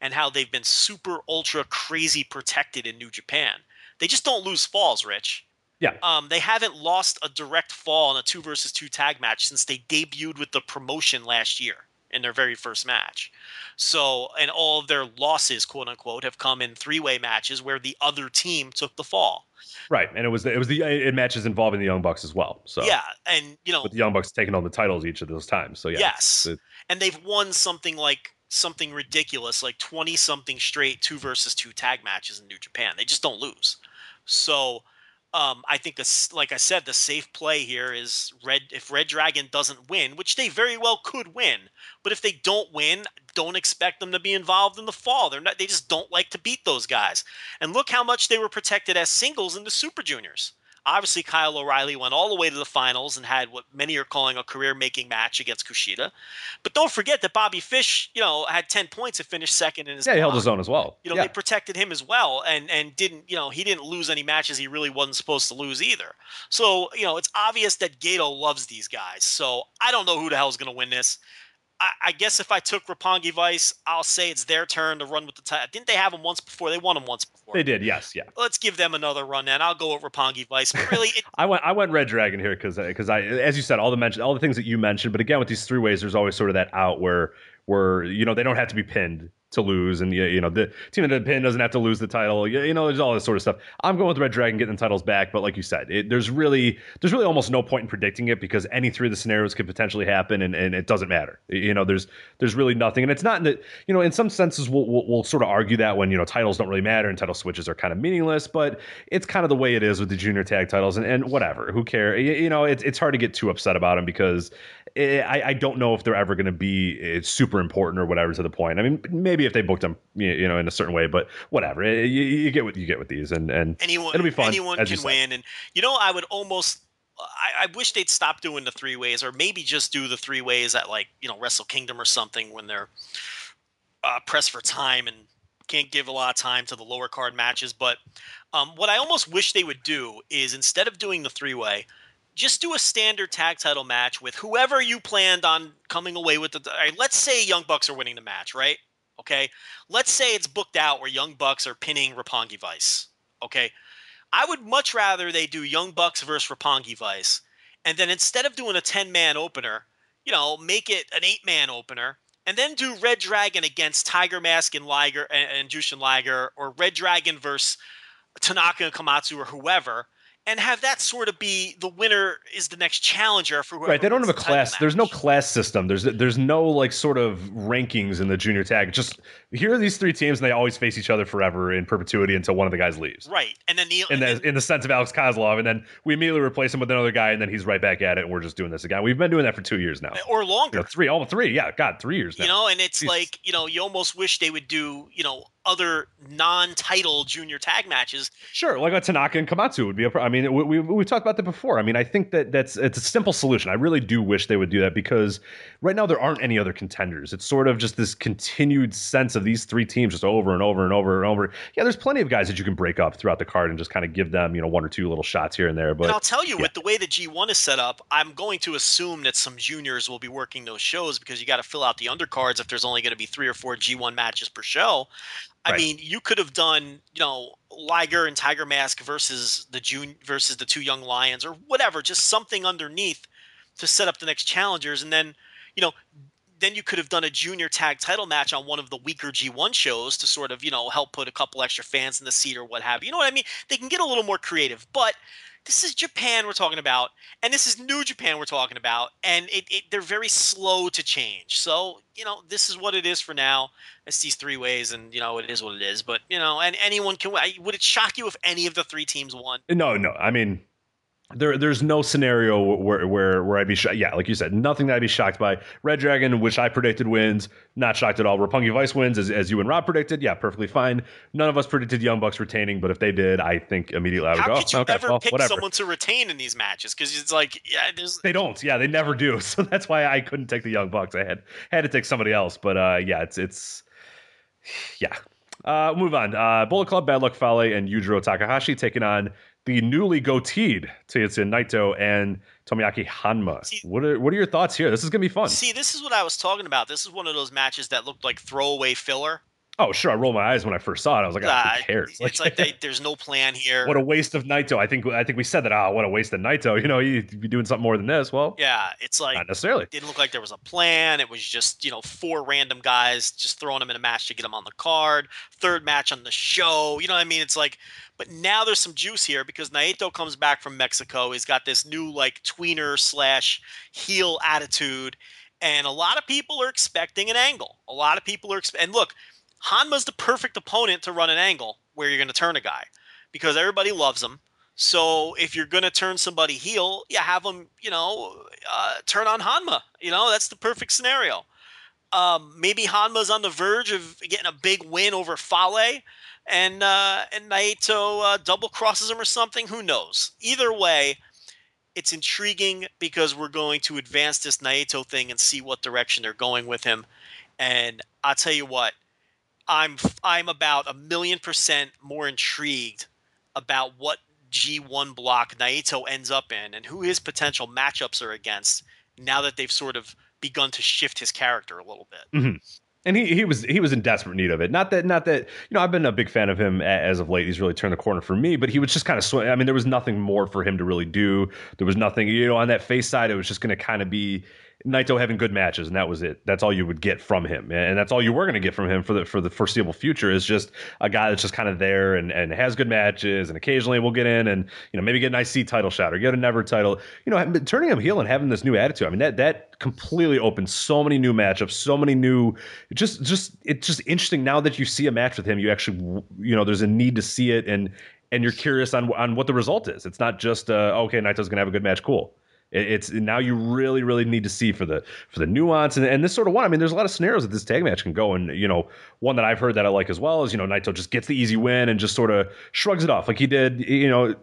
and how they've been super ultra crazy protected in New Japan. They just don't lose falls, Rich.
Yeah.
Um, they haven't lost a direct fall in a two versus two tag match since they debuted with the promotion last year in their very first match. So, and all of their losses, quote unquote, have come in three way matches where the other team took the fall.
Right, and it was the, it was the it matches involving the Young Bucks as well. So
yeah, and you know,
with the Young Bucks taking on the titles each of those times. So yeah,
yes,
it,
and they've won something like something ridiculous, like twenty something straight two versus two tag matches in New Japan. They just don't lose. So um, I think like I said, the safe play here is red. If Red Dragon doesn't win, which they very well could win, but if they don't win, don't expect them to be involved in the fall. They're not. They just don't like to beat those guys. And look how much they were protected as singles in the Super Juniors. Obviously, Kyle O'Reilly went all the way to the finals and had what many are calling a career-making match against Kushida. But don't forget that Bobby Fish, you know, had ten points and finished second in his.
yeah, he held his own as well.
You know,
yeah.
they protected him as well, and and didn't, you know, he didn't lose any matches he really wasn't supposed to lose either. So you know, it's obvious that Gedo loves these guys. So I don't know who the hell's going to win this. I, I guess if I took Roppongi Vice, I'll say it's their turn to run with the title. Didn't they have them once before? They won them once before.
they did, yes, yeah.
Let's give them another run, then. I'll go with Roppongi Vice. But really, it,
I went I went Red Dragon here because because I as you said all the mention all the things that you mentioned, but again with these three ways, there's always sort of that out where where you know they don't have to be pinned to lose, and you, know the team that pin doesn't have to lose the title. You, know, there's all this sort of stuff. I'm going with Red Dragon getting the titles back, but like you said, it, there's really there's really almost no point in predicting it because any three of the scenarios could potentially happen, and, and it doesn't matter. You know, there's there's really nothing, and it's not that you know in some senses we'll, we'll we'll sort of argue that when you know titles don't really matter and title switches are kind of meaningless, but it's kind of the way it is with the junior tag titles, and, and whatever, who cares? You, you know, it's it's hard to get too upset about them because it, I I don't know if they're ever going to be uh, super important or whatever to the point. I mean, maybe if they booked them you know in a certain way, but whatever. You, you get what you get with these, and and
anyone
it'll be fun.
anyone can win. And you know, I would almost. I, I wish they'd stop doing the three ways, or maybe just do the three ways at like you know Wrestle Kingdom or something when they're uh, pressed for time and can't give a lot of time to the lower card matches. But um, what I almost wish they would do is instead of doing the three way, just do a standard tag title match with whoever you planned on coming away with the. right, let's say Young Bucks are winning the match, right? Okay. Let's say it's booked out where Young Bucks are pinning Roppongi Vice. Okay. I would much rather they do Young Bucks versus Roppongi Vice, and then instead of doing a ten man opener, you know, make it an eight man opener, and then do Red Dragon against Tiger Mask and Liger and, and Jushin Liger, or Red Dragon versus Tanaka and Komatsu or whoever, and have that sort of be the winner is the next challenger for whoever.
Right, they don't have a class. There's no class system. There's there's no like sort of rankings in the junior tag. Just here are these three teams, and they always face each other forever in perpetuity until one of the guys leaves.
Right, and then the
In the in the sense of Alex Koslov, and then we immediately replace him with another guy, and then he's right back at it, and we're just doing this again. We've been doing that for two years now.
or
You
longer.
know, three, almost three. Yeah, God, three years now.
you know and it's
Jesus.
like you know you almost wish they would do you know other non-title junior tag matches
Sure, like a Tanaka and Komatsu would be a. pro- I mean, we, we we talked about that before. I mean, I think that that's it's a simple solution. I really do wish they would do that because right now there aren't any other contenders. It's sort of just this continued sense of these three teams just over and over and over and over. Yeah, there's plenty of guys that you can break up throughout the card and just kind of give them you know one or two little shots here and there. But
and i'll tell you
yeah.
with the way the g1 is set up i'm going to assume that some juniors will be working those shows because you got to fill out the undercards if there's only going to be three or four g1 matches per show i
Right.
mean you could have done you know liger and tiger mask versus the june versus the two young lions or whatever just something underneath to set up the next challengers and then you know then you could have done a junior tag title match on one of the weaker G1 shows to sort of, you know, help put a couple extra fans in the seat or what have you. You know what I mean? They can get a little more creative, but this is Japan we're talking about, and this is New Japan we're talking about, and it, it they're very slow to change. So, you know, this is what it is for now. It's these three ways, and you know, it is what it is. But you know, and anyone can. Would it shock you if any of the three teams won?
No, no. I mean, there, there's no scenario where, where, where I'd be shocked. Yeah, like you said, nothing that I'd be shocked by. Red Dragon, which I predicted wins, not shocked at all. Roppongi Vice wins, as, as you and Rob predicted. Yeah, perfectly fine. None of us predicted Young Bucks retaining, but if they did, I think immediately I would
How
go.
could you
okay,
ever
well,
pick
whatever.
someone to retain in these matches? Because it's like, yeah, there's
They don't. Yeah, they never do. So that's why I couldn't take the Young Bucks. I had had to take somebody else. But uh, yeah, it's it's yeah. Uh, move on. Uh, Bullet Club, Bad Luck Fale, and Yujiro Takahashi taking on the newly goateed Tetsuya Naito and Tomoaki Honma.
See-
what are what are your thoughts here? This is gonna be fun.
See, this is what I was talking about. This is one of those matches that looked like throwaway filler.
Oh, sure. I rolled my eyes when I first saw it. I was like, oh, who cares?
It's like they, there's no plan here.
what a waste of Naito. I think I think we said that. Ah, what a waste of Naito. You know, you'd be doing something more than this. Well,
yeah, it's like
not necessarily.
didn't look like there was a plan. It was just, you know, four random guys just throwing them in a match to get them on the card. Third match on the show. You know what I mean? It's like, but now there's some juice here because Naito comes back from Mexico. He's got this new, like, tweener slash heel attitude. And a lot of people are expecting an angle. A lot of people are, expe- and look, Honma's the perfect opponent to run an angle where you're going to turn a guy because everybody loves him. So if you're going to turn somebody heel, you have them, you know, uh, turn on Honma. You know, that's the perfect scenario. Um, maybe Honma's on the verge of getting a big win over Fale, and uh, and Naito uh, double crosses him or something. Who knows? Either way, it's intriguing because we're going to advance this Naito thing and see what direction they're going with him. And I'll tell you what, I'm I'm about a million percent more intrigued about what G1 block Naito ends up in and who his potential matchups are against now that they've sort of begun to shift his character a little bit. Mm-hmm.
and he, he was he was in desperate need of it. Not that not that you know I've been a big fan of him as of late. He's really turned the corner for me, but he was just kind of sw- I mean there was nothing more for him to really do. There was nothing you know on that face side. It was just going to kind of be Naito having good matches, and that was it. That's all you would get from him, and that's all you were going to get from him for the for the foreseeable future. Is just a guy that's just kind of there and and has good matches, and occasionally we'll get in and you know maybe get an IC title shot or get a never title. You know, turning him heel and having this new attitude. I mean that that completely opens so many new matchups, so many new. Just just it's just interesting now that you see a match with him. You actually you know there's a need to see it and and you're curious on on what the result is. It's not just uh, okay, Naito's gonna have a good match, cool. It- It's now you really, really need to see for the for the nuance and, and this sort of one. I mean, there's a lot of scenarios that this tag match can go, and you know, one that I've heard that I like as well is you know Naito just gets the easy win and just sort of shrugs it off like he did, you know,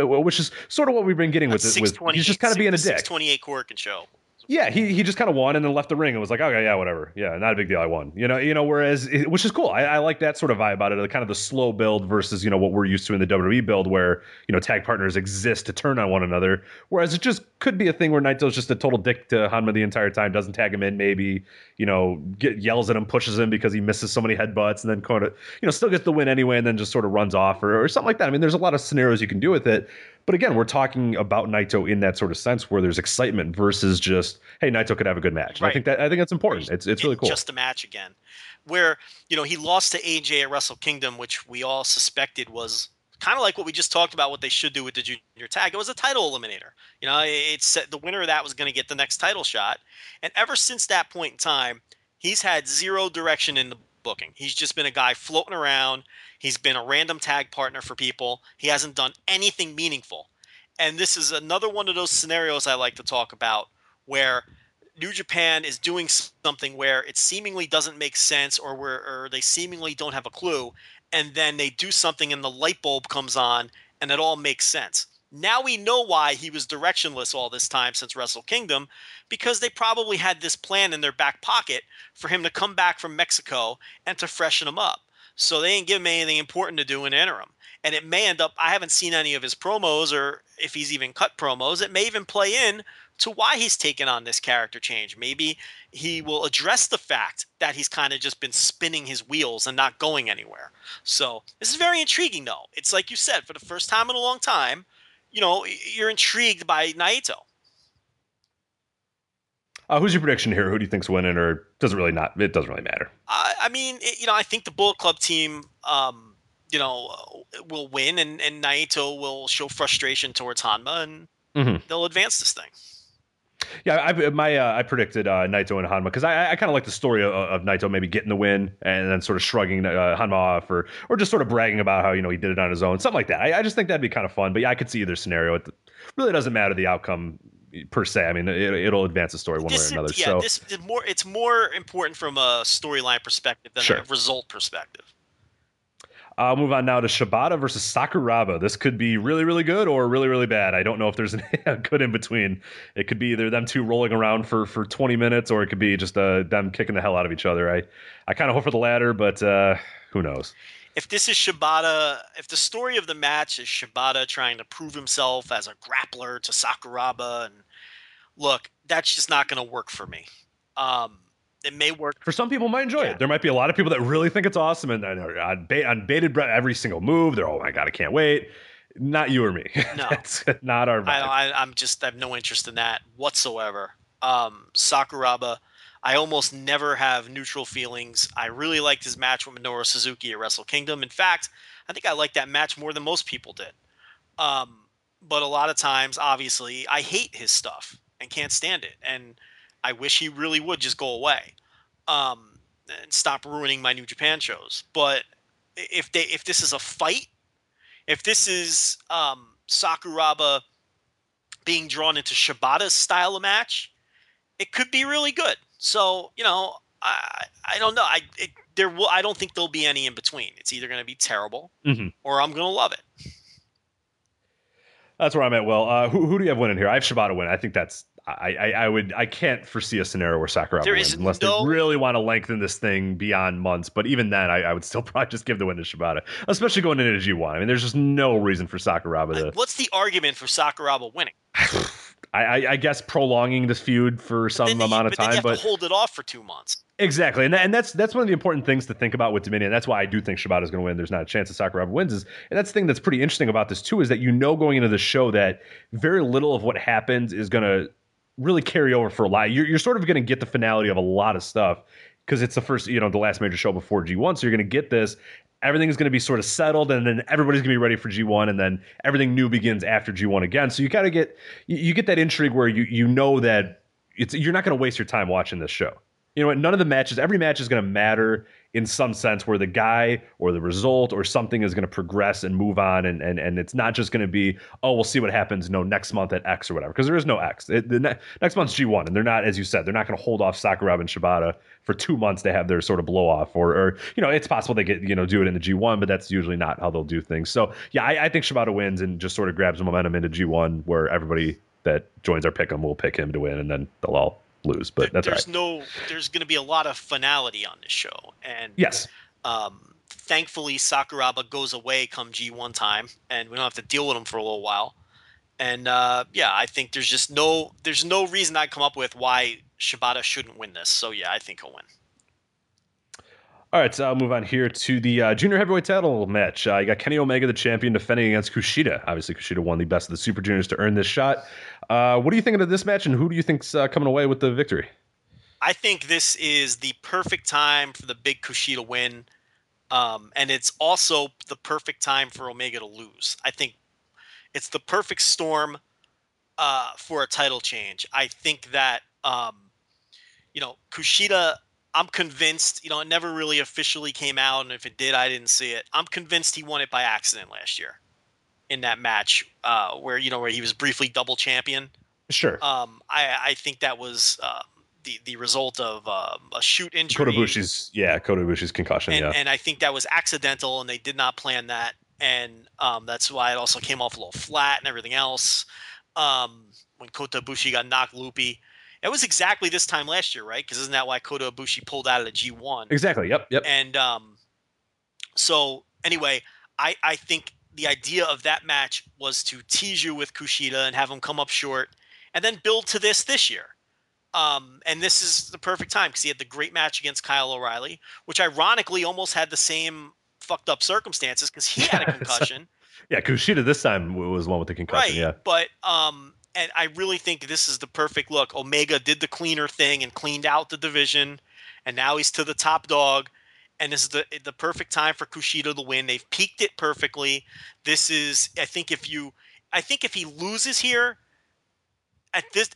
uh, which is sort of what we've been getting with it. With he's just kind of being a dick.
628 Korakuen show.
Yeah, he he just kind of won and then left the ring and was like, okay, yeah, whatever, yeah, not a big deal, I won. You know, you know, whereas which is cool. I, I like that sort of vibe about it, kind of the slow build versus you know what we're used to in the WWE build, where you know tag partners exist to turn on one another. Whereas it just could be a thing where Naito's just a total dick to Honma the entire time, doesn't tag him in, maybe you know get yells at him, pushes him because he misses so many headbutts, and then kind of you know still gets the win anyway, and then just sort of runs off or, or something like that. I mean, there's a lot of scenarios you can do with it. But again, we're talking about Naito in that sort of sense where there's excitement versus just, hey, Naito could have a good match. And I think that I think that's important. It's it's really cool.
Just a match again, where you know he lost to AJ at Wrestle Kingdom, which we all suspected was kind of like what we just talked about. What they should do with the junior tag. It was a title eliminator. You know, it's the winner of that was going to get the next title shot. And ever since that point in time, he's had zero direction in the booking. He's just been a guy floating around. He's been a random tag partner for people. He hasn't done anything meaningful. And this is another one of those scenarios I like to talk about where New Japan is doing something where it seemingly doesn't make sense or where or they seemingly don't have a clue and then they do something and the light bulb comes on and it all makes sense. Now we know why he was directionless all this time since Wrestle Kingdom because they probably had this plan in their back pocket for him to come back from Mexico and to freshen him up. So they didn't give him anything important to do in interim. And it may end up, I haven't seen any of his promos or if he's even cut promos. It may even play in to why he's taken on this character change. Maybe he will address the fact that he's kind of just been spinning his wheels and not going anywhere. So this is very intriguing, though. It's like you said, for the first time in a long time, you know, you're intrigued by Naito.
Uh, who's your prediction here? Who do you think's winning, or does it really not? It doesn't really matter.
I, I mean, it, you know, I think the Bullet Club team, um, you know, will win, and, and Naito will show frustration towards Honma, and
Mhm.
they'll advance this thing.
Yeah, I my uh, I predicted uh, Naito and Honma because I, I kind of like the story of, of Naito maybe getting the win and then sort of shrugging uh, Honma off or or just sort of bragging about how you know he did it on his own, something like that. I, I just think that'd be kind of fun. But yeah, I could see either scenario. It really doesn't matter the outcome per se. I mean, it, it'll advance the story one way or
This,
another.
yeah,
so
this is more. It's more important from a storyline perspective than
Sure.
a result perspective.
I'll move on now to Shibata versus Sakuraba. This could be really, really good or really, really bad. I don't know if there's a good in between. It could be either them two rolling around for, for 20 minutes or it could be just uh, them kicking the hell out of each other. I, I kind of hope for the latter, but uh, who knows?
If this is Shibata, if the story of the match is Shibata trying to prove himself as a grappler to Sakuraba, and look, that's just not going to work for me. Um, it may work.
For some people, might enjoy
Yeah.
it. There might be a lot of people that really think it's awesome and, and are on, ba- on bated breath every single move. They're oh my god, I can't wait. Not you or me.
No.
That's not our.
I,
vibe.
I I'm just I have no interest in that whatsoever. Um, Sakuraba, I almost never have neutral feelings. I really liked his match with Minoru Suzuki at Wrestle Kingdom. In fact, I think I liked that match more than most people did. Um, but a lot of times, obviously, I hate his stuff and can't stand it, and I wish he really would just go away um, and stop ruining my New Japan shows. But if they if this is a fight, if this is um, Sakuraba being drawn into Shibata's style of match, it could be really good. So you know, I I don't know. I it, there will I don't think there'll be any in between. It's either going to be terrible
Mhm.
or I'm going to love it.
That's where I'm at. Well, uh, who, who do you have winning here? I have Shibata win. I think that's. I, I, I would. I can't foresee a scenario where Sakuraba
There
wins unless
no-
they really want to lengthen this thing beyond months. But even then, I, I would still probably just give the win to Shibata, especially going into G1. I mean, there's just no reason for Sakuraba to.
What's the argument for Sakuraba winning?
I, I, I guess prolonging this feud for some
Then
amount of time,
you have
but
to hold it off for two months.
Exactly, and, that, and that's that's one of the important things to think about with Dominion. That's why I do think Shibata is going to win. There's not a chance that Sakuraba wins. Is and that's the thing that's pretty interesting about this too is that you know going into the show that very little of what happens is going to really carry over for a lot. You're, you're sort of going to get the finality of a lot of stuff because it's the first, you know, the last major show before G1. So you're going to get this. Everything is going to be sort of settled, and then everybody's going to be ready for G1, and then everything new begins after G1 again. So you got to get you, you get that intrigue where you you know that it's you're not going to waste your time watching this show. You know what? None of the matches, every match is going to matter in some sense where the guy or the result or something is going to progress and move on. And, and, and it's not just going to be, oh, we'll see what happens, no, next month at X or whatever, because there is no X. It, the ne- next month's G1, and they're not, as you said, they're not going to hold off Sakuraba and Shibata for two months to have their sort of blow off. Or, or, you know, it's possible they get, you know, do it in the G1, but that's usually not how they'll do things. So, yeah, I, I think Shibata wins and just sort of grabs momentum into G1 where everybody that joins our pick 'em will pick him to win, and then they'll all lose. But that's
there's
right.
no there's going to be a lot of finality on this show and
Yes.
um, thankfully Sakuraba goes away come G1 time and we don't have to deal with him for a little while and uh, yeah I think there's just no there's no reason I come up with why Shibata shouldn't win this so yeah I think he'll win
All right, so I'll move on here to the uh, junior heavyweight title match. Uh, you got Kenny Omega, the champion, defending against Kushida. Obviously, Kushida won the best of the Super Juniors to earn this shot. Uh, what are you thinking of this match, and who do you think's uh, coming away with the victory?
I think this is the perfect time for the big Kushida win um, and it's also the perfect time for Omega to lose I think it's the perfect storm uh, for a title change. I think that um, you know Kushida. I'm convinced. You know, it never really officially came out, and if it did, I didn't see it. I'm convinced he won it by accident last year in that match uh, where you know where he was briefly double champion.
Sure.
Um, I, I think that was uh, the the result of um, a shoot injury.
Kota Ibushi's, yeah, Kota Ibushi's concussion,
and,
yeah.
and I think that was accidental, and they did not plan that, and um, that's why it also came off a little flat and everything else. Um, when Kota Ibushi got knocked loopy, it was exactly this time last year, right? Because isn't that why Kota Ibushi pulled out of the G one?
exactly, yep, yep.
And um, so anyway, I I think the idea of that match was to tease you with Kushida and have him come up short, and then build to this this year. Um, and this is the perfect time because he had the great match against Kyle O'Reilly, which ironically almost had the same fucked up circumstances because he had a concussion.
Yeah, Kushida this time was the one with the concussion,
right.
yeah.
But um, and I really think this is the perfect look. Omega did the cleaner thing and cleaned out the division, and now he's to the top dog. And this is the the perfect time for Kushida to win. They've peaked it perfectly. This is, I think, if you, I think if he loses here, at this,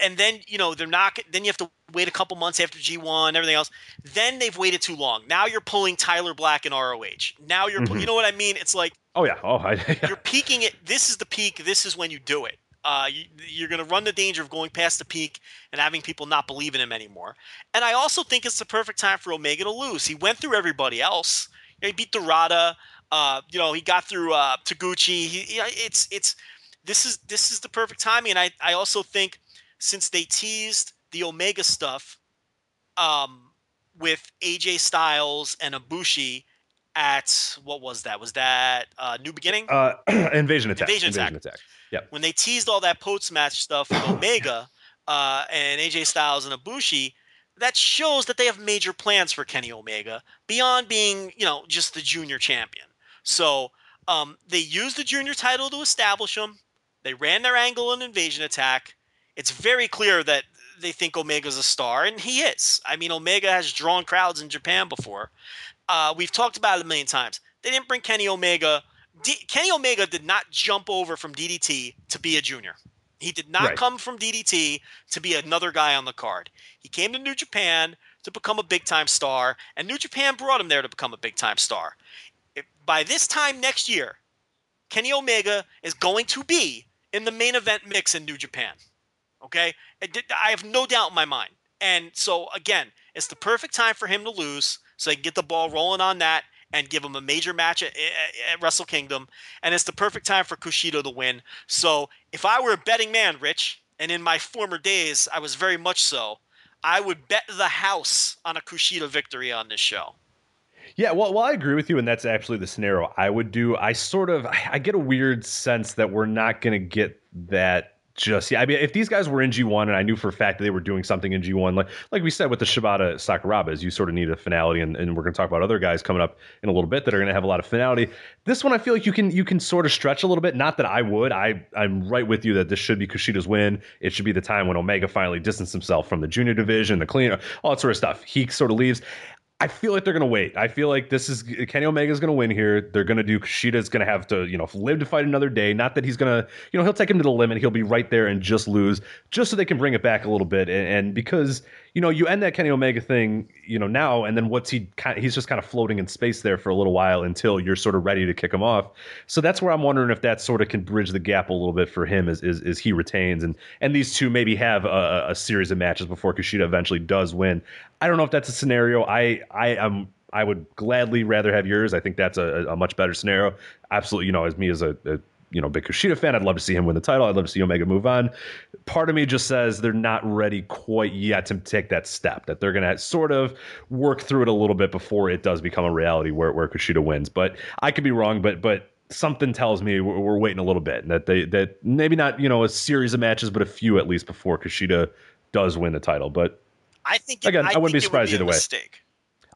and then you know they're not. Then you have to wait a couple months after G1, everything else. Then they've waited too long. Now you're pulling Tyler Black and ROH. Now you're,
Mhm.
you know what I mean? It's like
Oh, yeah. Oh, I, yeah.
you're peaking it. This is the peak. This is when you do it. Uh, you, you're going to run the danger of going past the peak and having people not believe in him anymore. And I also think it's the perfect time for Omega to lose. He went through everybody else. He beat Dorada. Uh, you know, he got through uh, Taguchi. He, it's it's this is this is the perfect timing. And I I also think since they teased the Omega stuff um, with AJ Styles and Ibushi at what was that? Was that uh, New Beginning?
Uh, invasion attack.
Invasion attack.
attack. Yep.
when they teased all that post match stuff with Omega uh, and AJ Styles and Ibushi, that shows that they have major plans for Kenny Omega beyond being, you know, just the junior champion. So um, they used the junior title to establish him. They ran their angle and invasion attack. It's very clear that they think Omega's a star, and he is. I mean, Omega has drawn crowds in Japan before. Uh, we've talked about it a million times. They didn't bring Kenny Omega. D- Kenny Omega did not jump over from DDT to be a junior. He did not
Right.
come from DDT to be another guy on the card. He came to New Japan to become a big time star, and New Japan brought him there to become a big time star. If, by this time next year, Kenny Omega is going to be in the main event mix in New Japan. Okay? I have no doubt in my mind. And so, again, it's the perfect time for him to lose so they can get the ball rolling on that and give him a major match at, at, Wrestle Kingdom. And it's the perfect time for Kushida to win. So, if I were a betting man, Rich, and in my former days, I was very much so, I would bet the house on a Kushida victory on this show.
Yeah, well, well, I agree with you, and that's actually the scenario I would do. I sort of, I get a weird sense that we're not going to get that just yeah. I mean, if these guys were in G1, and I knew for a fact that they were doing something in G1, like like we said with the Shibata Sakurabas, you sort of need a finality, and, and we're going to talk about other guys coming up in a little bit that are going to have a lot of finality. This one, I feel like you can you can sort of stretch a little bit. Not that I would. I I'm right with you that this should be Kushida's win. It should be the time when Omega finally distanced himself from the junior division, the cleaner, all that sort of stuff. He sort of leaves. I feel like they're going to wait. I feel like this is Kenny Omega's going to win here. They're going to do Kushida's going to have to, you know, live to fight another day. Not that he's going to, you know, he'll take him to the limit. He'll be right there and just lose, just so they can bring it back a little bit. And, and because you know, you end that Kenny Omega thing, you know, now and then what's he? He's just kind of floating in space there for a little while until you're sort of ready to kick him off. So that's where I'm wondering if that sort of can bridge the gap a little bit for him as as, as he retains and and these two maybe have a, a series of matches before Kushida eventually does win. I don't know if that's a scenario. I I am. I would gladly rather have yours. I think that's a, a much better scenario. Absolutely, you know, as me as a, a you know big Kushida fan, I'd love to see him win the title. I'd love to see Omega move on. Part of me just says they're not ready quite yet to take that step. That they're going to sort of work through it a little bit before it does become a reality where where Kushida wins. But I could be wrong. But but something tells me we're, we're waiting a little bit, and that they that maybe not you know a series of matches, but a few at least before Kushida does win the title. But
I think
Again, I wouldn't be
it would
surprised
a
either way.
Mistake.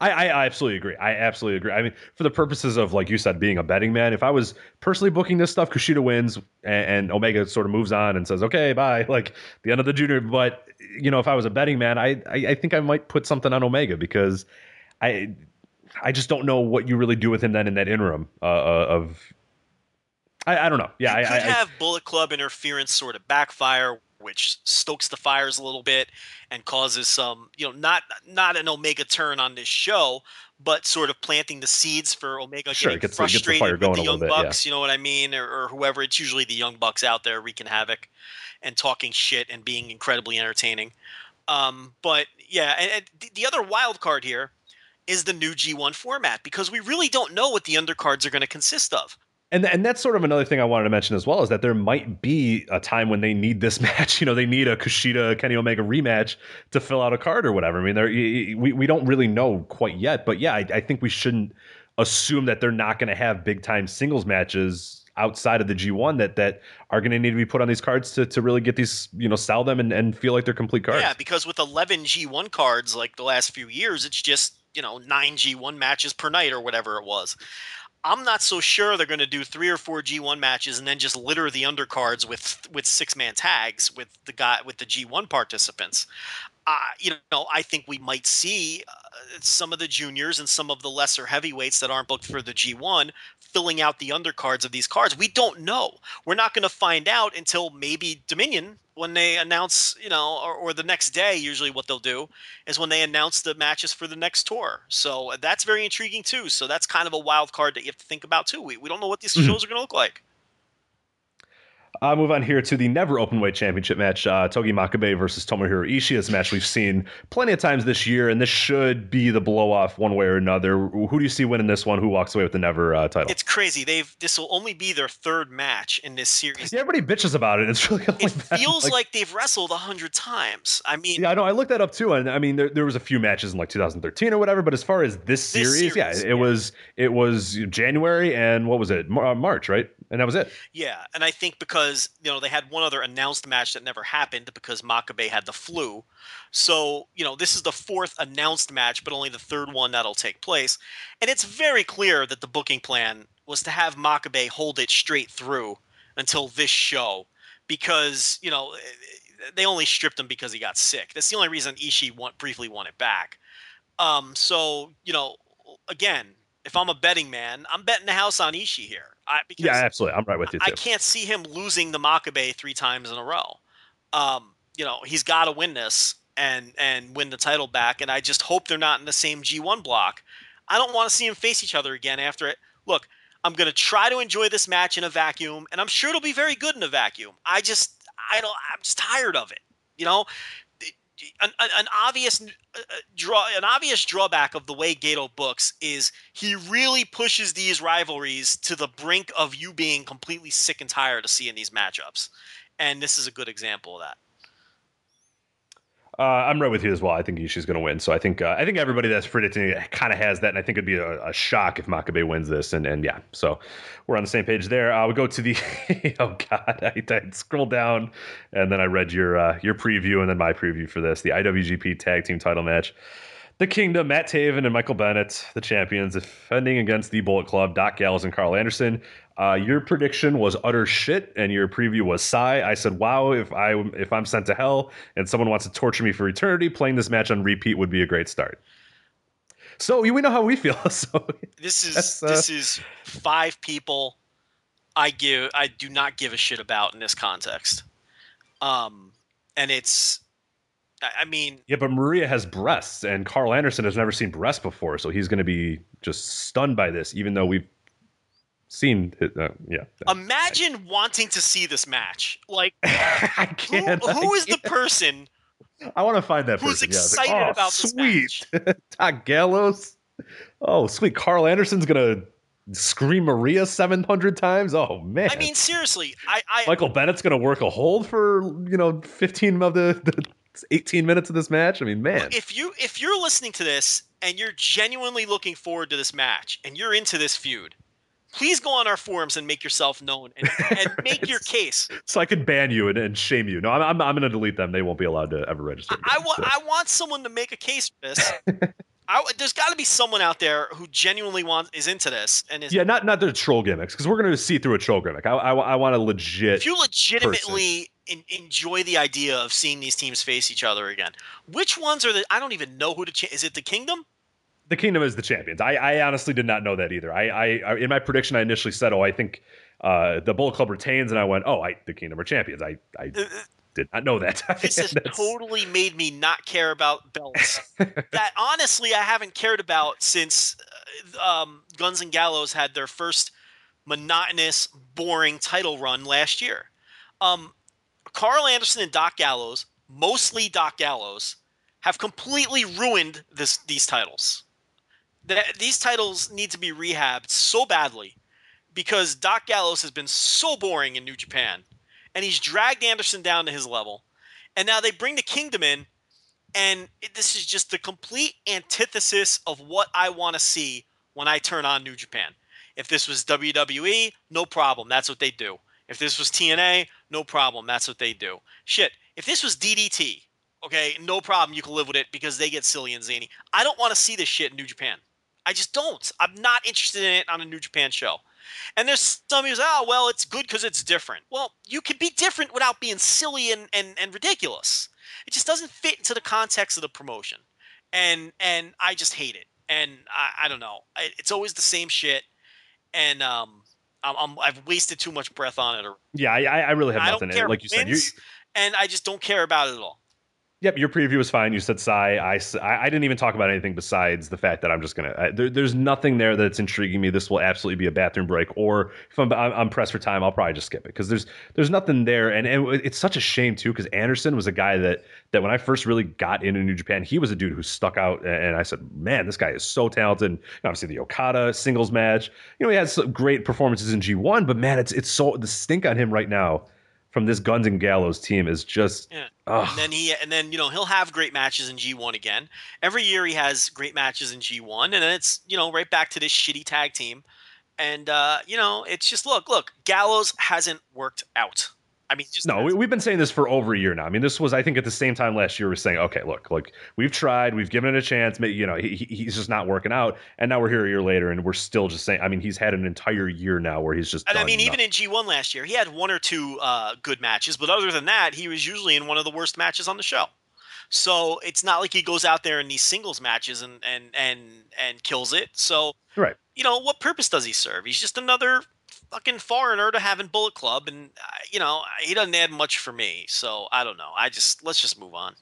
I, I, I absolutely agree. I absolutely agree. I mean, for the purposes of like you said, being a betting man, if I was personally booking this stuff, Kushida wins and, and Omega sort of moves on and says, "Okay, bye," like the end of the junior. But you know, if I was a betting man, I, I I think I might put something on Omega because I I just don't know what you really do with him then in that interim uh, uh, of. I, I don't know. Yeah,
you
I,
could
I, I
have Bullet Club interference sort of backfire, which stokes the fires a little bit and causes some, you know, not not an Omega turn on this show, but sort of planting the seeds for Omega
Sure,
getting
gets the- gets the
frustrated with the Young
bit, yeah.
Bucks. You know what I mean, or, or whoever. It's usually the Young Bucks out there wreaking havoc and talking shit and being incredibly entertaining. Um, but yeah, and, and the- the other wild card here is the new G1 format because we really don't know what the undercards are going to consist of.
And and that's sort of another thing I wanted to mention as well is that there might be a time when they need this match. You know, they need a Kushida Kenny Omega rematch to fill out a card or whatever. I mean, we we don't really know quite yet, but yeah, I, I think we shouldn't assume that they're not going to have big time singles matches outside of the G1 that that are going to need to be put on these cards to to really get these you know sell them and, and feel like they're complete cards.
Yeah, because with 11 G1 cards like the last few years, it's just, you know, nine G1 matches per night or whatever it was. I'm not so sure they're going to do three or four G1 matches and then just litter the undercards with with six man tags with the guy with the G1 participants. Uh, you know, I think we might see uh, some of the juniors and some of the lesser heavyweights that aren't booked for the G1 filling out the undercards of these cards. We don't know. We're not going to find out until maybe Dominion when they announce, you know, or, or the next day. Usually, what they'll do is when they announce the matches for the next tour. So that's very intriguing too. So that's kind of a wild card that you have to think about too. We, we don't know what these shows are going to look like.
Uh, move on here to the never openweight championship match, uh, Togi Makabe versus Tomohiro Ishii. This match we've seen plenty of times this year, and this should be the blow off one way or another. Who do you see winning this one? Who walks away with the never uh, title?
It's crazy. They've this will only be their third match in this series.
yeah, everybody bitches about it. It's really
It feels like, they've wrestled a hundred times. I mean,
Yeah, I know. I looked that up too, and I mean, there, there was a few matches in like 2013 or whatever. But as far as this
This
series, yeah, it
yeah.
was it was January and what was it? Uh, March, right? And that was it.
Yeah, and I think because you know they had one other announced match that never happened because Makabe had the flu, so you know this is the fourth announced match, but only the third one that'll take place, and it's very clear that the booking plan was to have Makabe hold it straight through until this show, because you know they only stripped him because he got sick. That's the only reason Ishii want, briefly won it back. Um, so you know, again, if I'm a betting man, I'm betting the house on Ishii here. I, because
Yeah, absolutely. I'm right with you
I can't see him losing the Makabe three times in a row. Um, you know, he's got to win this and and win the title back. And I just hope they're not in the same G1 block. I don't want to see them face each other again after it. Look, I'm going to try to enjoy this match in a vacuum, and I'm sure it'll be very good in a vacuum. I just, I don't, I'm just tired of it. You know, an, an, an obvious Uh, uh, draw, an obvious drawback of the way Gedo books is he really pushes these rivalries to the brink of you being completely sick and tired of seeing these matchups, and this is a good example of that.
Uh, I'm right with you as well. I think Ishii's going to win. So I think uh, I think everybody that's predicting kind of has that, and I think it'd be a, a, shock if Makabe wins this. And and yeah, so we're on the same page there. Uh, we go to the oh god, I, I scrolled down and then I read your uh, your preview and then my preview for this, the IWGP Tag Team Title match. The Kingdom, Matt Taven and Michael Bennett, the champions, defending against the Bullet Club, Doc Gallows and Karl Anderson. Uh, your prediction was utter shit, and your preview was sigh. I said, "Wow, if I if I'm sent to hell and someone wants to torture me for eternity, playing this match on repeat would be a great start." So we know how we feel. So
this is uh, this is five people I give I do not give a shit about in this context. Um, and it's I mean,
yeah, but Maria has breasts, and Karl Anderson has never seen breasts before, so he's going to be just stunned by this, even though we've seen it. Uh, yeah.
Imagine I, wanting to see this match. Like,
I can't.
Who, who
I
is
can't.
the person?
I want to find that
who's
person.
excited
yeah, like, oh,
about
sweet.
this match.
Doc Gallows. Oh, sweet. Karl Anderson's gonna scream Maria seven hundred times. Oh man.
I mean, seriously, I, I
Michael Bennett's gonna work a hold for you know fifteen of the, the 18 minutes of this match. I mean, man.
If you if you're listening to this and you're genuinely looking forward to this match and you're into this feud, please go on our forums and make yourself known and, and make your case.
So I could ban you and, and shame you. No, I'm, I'm, I'm going to delete them. They won't be allowed to ever register. Again,
I, want
so.
I want someone to make a case for this. I, there's got to be someone out there who genuinely wants is into this and is
yeah, not not the troll gimmicks because we're going to see through a troll gimmick. I I, I want a legit.
If you legitimately in, enjoy the idea of seeing these teams face each other again, which ones are the? I don't even know who to. Cha- is it the Kingdom?
The Kingdom is the champions. I, I honestly did not know that either. I, I, I in my prediction I initially said, oh, I think uh, the Bullet Club retains, and I went, oh, I the Kingdom are champions. I I
Uh,
did not know that.
This has totally made me not care about belts that honestly I haven't cared about since uh, um, Guns and Gallows had their first monotonous, boring title run last year. Um, Karl Anderson and Doc Gallows, mostly Doc Gallows, have completely ruined this these titles. These titles need to be rehabbed so badly because Doc Gallows has been so boring in New Japan, and he's dragged Anderson down to his level. And now they bring the Kingdom in, and it, this is just the complete antithesis of what I want to see when I turn on New Japan. If this was WWE, no problem. That's what they do. If this was TNA, no problem. That's what they do. Shit. If this was DDT, okay, no problem. You can live with it because they get silly and zany. I don't want to see this shit in New Japan. I just don't. I'm not interested in it on a New Japan show. And there's some who say, oh, well, it's good because it's different. Well, you can be different without being silly and, and, and ridiculous. It just doesn't fit into the context of the promotion. And and I just hate it. And I, I don't know. It's always the same shit. And um, I'm, I'm, I've wasted too much breath on it. Or,
yeah, I, I really have
I
nothing
don't
in
care
it. Like you said, you,
wins, and I just don't care about it at all.
Yep, your preview was fine. You said sigh. I didn't even talk about anything besides the fact that I'm just gonna. I, there, there's nothing there that's intriguing me. This will absolutely be a bathroom break. Or if I'm, I'm, I'm pressed for time, I'll probably just skip it because there's there's nothing there. And and it's such a shame too because Anderson was a guy that that when I first really got into New Japan, he was a dude who stuck out. And I said, man, this guy is so talented. And obviously the Okada singles match. You know, he had some great performances in G1, but man, it's it's so the stink on him right now from this Guns and Gallows team is just.
Yeah. And then he and then you know he'll have great matches in G1 again. Every year he has great matches in G1 and then it's you know right back to this shitty tag team And uh, you know, it's just look, look, Gallows hasn't worked out. I mean, just
No, we, we've been saying this for over a year now. I mean, this was, I think, at the same time last year, we are saying, okay, look, look, we've tried, we've given it a chance. You know, he, he's just not working out, and now we're here a year later, and we're still just saying. I mean, he's had an entire year now where he's just.
And I mean, even in G1 last year, he had one or two uh, good matches, but other than that, he was usually in one of the worst matches on the show. So it's not like he goes out there in these singles matches and and and and kills it. So
right.
you know, what purpose does he serve? He's just another fucking foreigner to having Bullet Club, and uh, you know, he doesn't add much for me. So I don't know. I just let's just move on.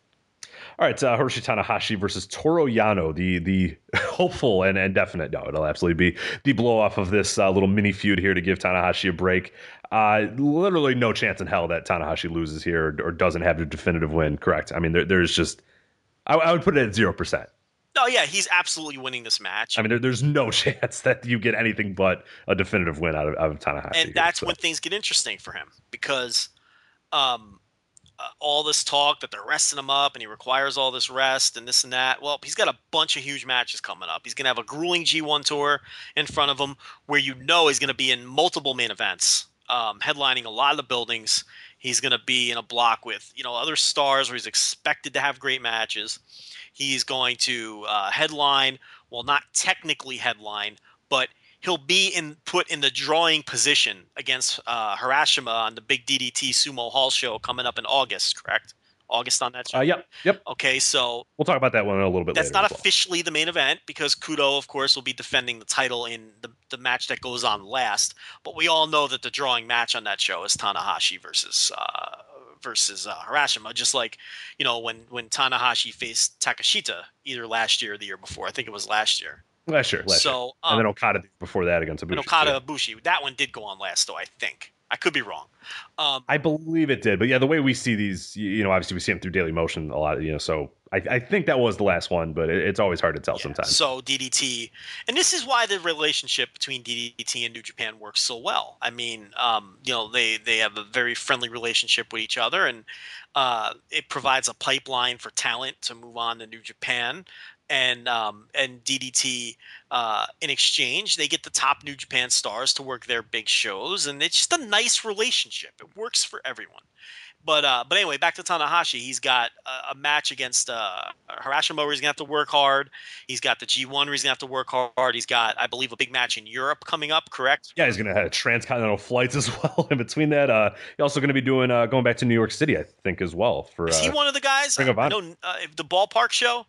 All right, uh, Hiroshi Tanahashi versus Toru Yano, the the hopeful and, and definite. No, it'll absolutely be the blow off of this uh, little mini feud here to give Tanahashi a break. Uh, literally no chance in hell that Tanahashi loses here or, or doesn't have a definitive win. Correct. I mean, there, there's just I, I would put it at zero percent.
No, yeah, he's absolutely winning this match.
I mean, there, there's no chance that you get anything but a definitive win out of, out of Tanahashi.
and
here,
that's
so.
when things get interesting for him because um, uh, all this talk that they're resting him up and he requires all this rest and this and that. Well, he's got a bunch of huge matches coming up. He's going to have a grueling G1 tour in front of him where you know he's going to be in multiple main events, um, headlining a lot of the buildings. He's going to be in a block with you know other stars where he's expected to have great matches. He's going to uh, headline, well, not technically headline, but he'll be in put in the drawing position against uh, Harashima on the big DDT Sumo Hall show coming up in August. Correct? August on that show.
Uh, yep, yep.
Okay, so
We'll talk about that one a little bit
that's not
well.
officially the main event because Kudo, of course, will be defending the title in the, the match that goes on last. But we all know that the drawing match on that show is Tanahashi versus uh, versus uh, Harashima. Just like you know when when Tanahashi faced Takeshita either last year or the year before. I think it was last year.
Last year, last year.
so
and
um,
then Okada before that against Ibushi.
and Okada Ibushi. That one did go on last, though. I think I could be wrong. Um,
I believe it did, but yeah, the way we see these, you know, obviously we see them through Daily Motion a lot, you know. So I, I think that was the last one, but it, it's always hard to tell
Yeah,
sometimes.
So DDT, and this is why the relationship between DDT and New Japan works so well. I mean, um, you know, they they have a very friendly relationship with each other, and uh, it provides a pipeline for talent to move on to New Japan. And um, and DDT uh, in exchange, they get the top New Japan stars to work their big shows, and it's just a nice relationship. It works for everyone. But uh, but anyway, back to Tanahashi. He's got a, a match against uh, where he's gonna have to work hard. He's got the G1 where he's gonna have to work hard. He's got, I believe, a big match in Europe coming up. Correct?
yeah, he's gonna have transcontinental flights as well. In between that, uh, he's also gonna be doing uh, going back to New York City, I think, as well. For
Is he
uh,
one of the guys?
Ring of
I know uh, the ballpark show.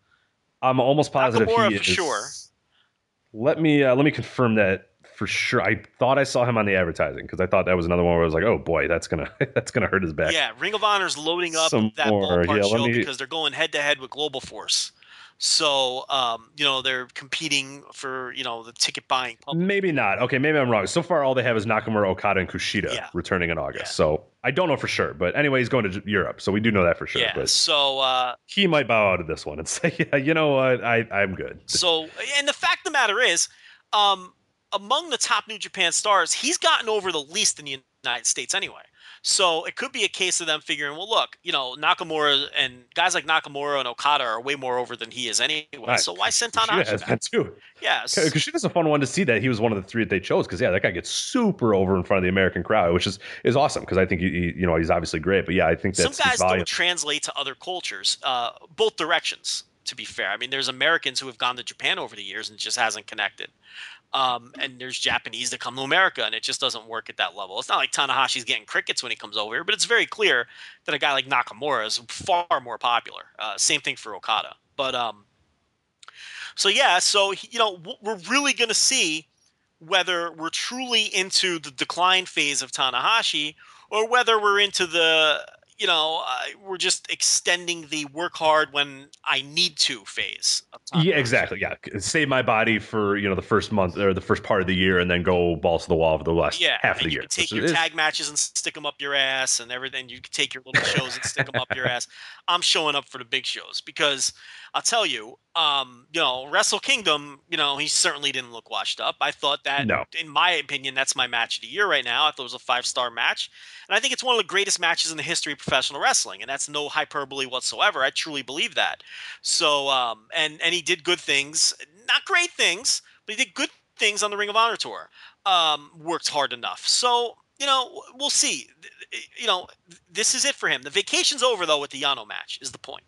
I'm almost positive
Nakamura
he
for
is.
sure.
Let me uh, let me confirm that for sure. I thought I saw him on the advertising because I thought that was another one where I was like, oh boy, that's gonna that's gonna hurt his back.
Yeah, Ring of Honor's loading up
Some
that
more.
ballpark
Yeah,
show
me-
because they're going head to head with Global Force. So um, you know they're competing for you know the ticket buying public.
Maybe not. Okay, maybe I'm wrong. So far, all they have is Nakamura, Okada, and Kushida
Yeah.
returning in August.
Yeah.
So I don't know for sure. But anyway, he's going to Europe, so we do know that for sure.
yeah.
But
So uh,
he might bow out of this one and say, "Yeah, you know what? I I'm good."
So, and the fact of the matter is, um, among the top New Japan stars, he's gotten over the least in the United States anyway. So it could be a case of them figuring, well, look, you know, Nakamura and guys like Nakamura and Okada are way more over than he is anyway.
Right.
So why send Tanahashi
has
back?
too.
Yes.
Kushida's a fun one to see that he was one of the three that they chose because yeah, that guy gets super over in front of the American crowd, which is is awesome because I think he, he- you know he's obviously great. But yeah, I think
Some guys don't translate to other cultures, uh, both directions. To be fair, I mean, there's Americans who have gone to Japan over the years and just hasn't connected. Um, and there's Japanese that come to America and it just doesn't work at that level. It's not like Tanahashi's getting crickets when he comes over here, but it's very clear that a guy like Nakamura is far more popular. Uh, same thing for Okada. But um, so yeah, so you know we're really going to see whether we're truly into the decline phase of Tanahashi or whether we're into the you know uh, we're just extending the work hard when I need to phase.
Yeah, exactly. Yeah, save my body for you know the first month or the first part of the year, and then go balls to the wall for the last
Yeah,
half of the
you
year.
can take
which
your
is-
tag matches and stick them up your ass and everything. You can take your little shows and stick them up your ass. I'm showing up for the big shows because I'll tell you, um, you know, Wrestle Kingdom, you know, he certainly didn't look washed up. I thought that,
No.
in my opinion, that's my match of the year right now. I thought it was a five star match, and I think it's one of the greatest matches in the history of professional wrestling, and that's no hyperbole whatsoever. I truly believe that. So, um, and and he did good things, not great things, but he did good things on the Ring of Honor tour. um, worked hard enough. So you know, we'll see. You know, this is it for him. The vacation's over though with the Yano match. Is the point?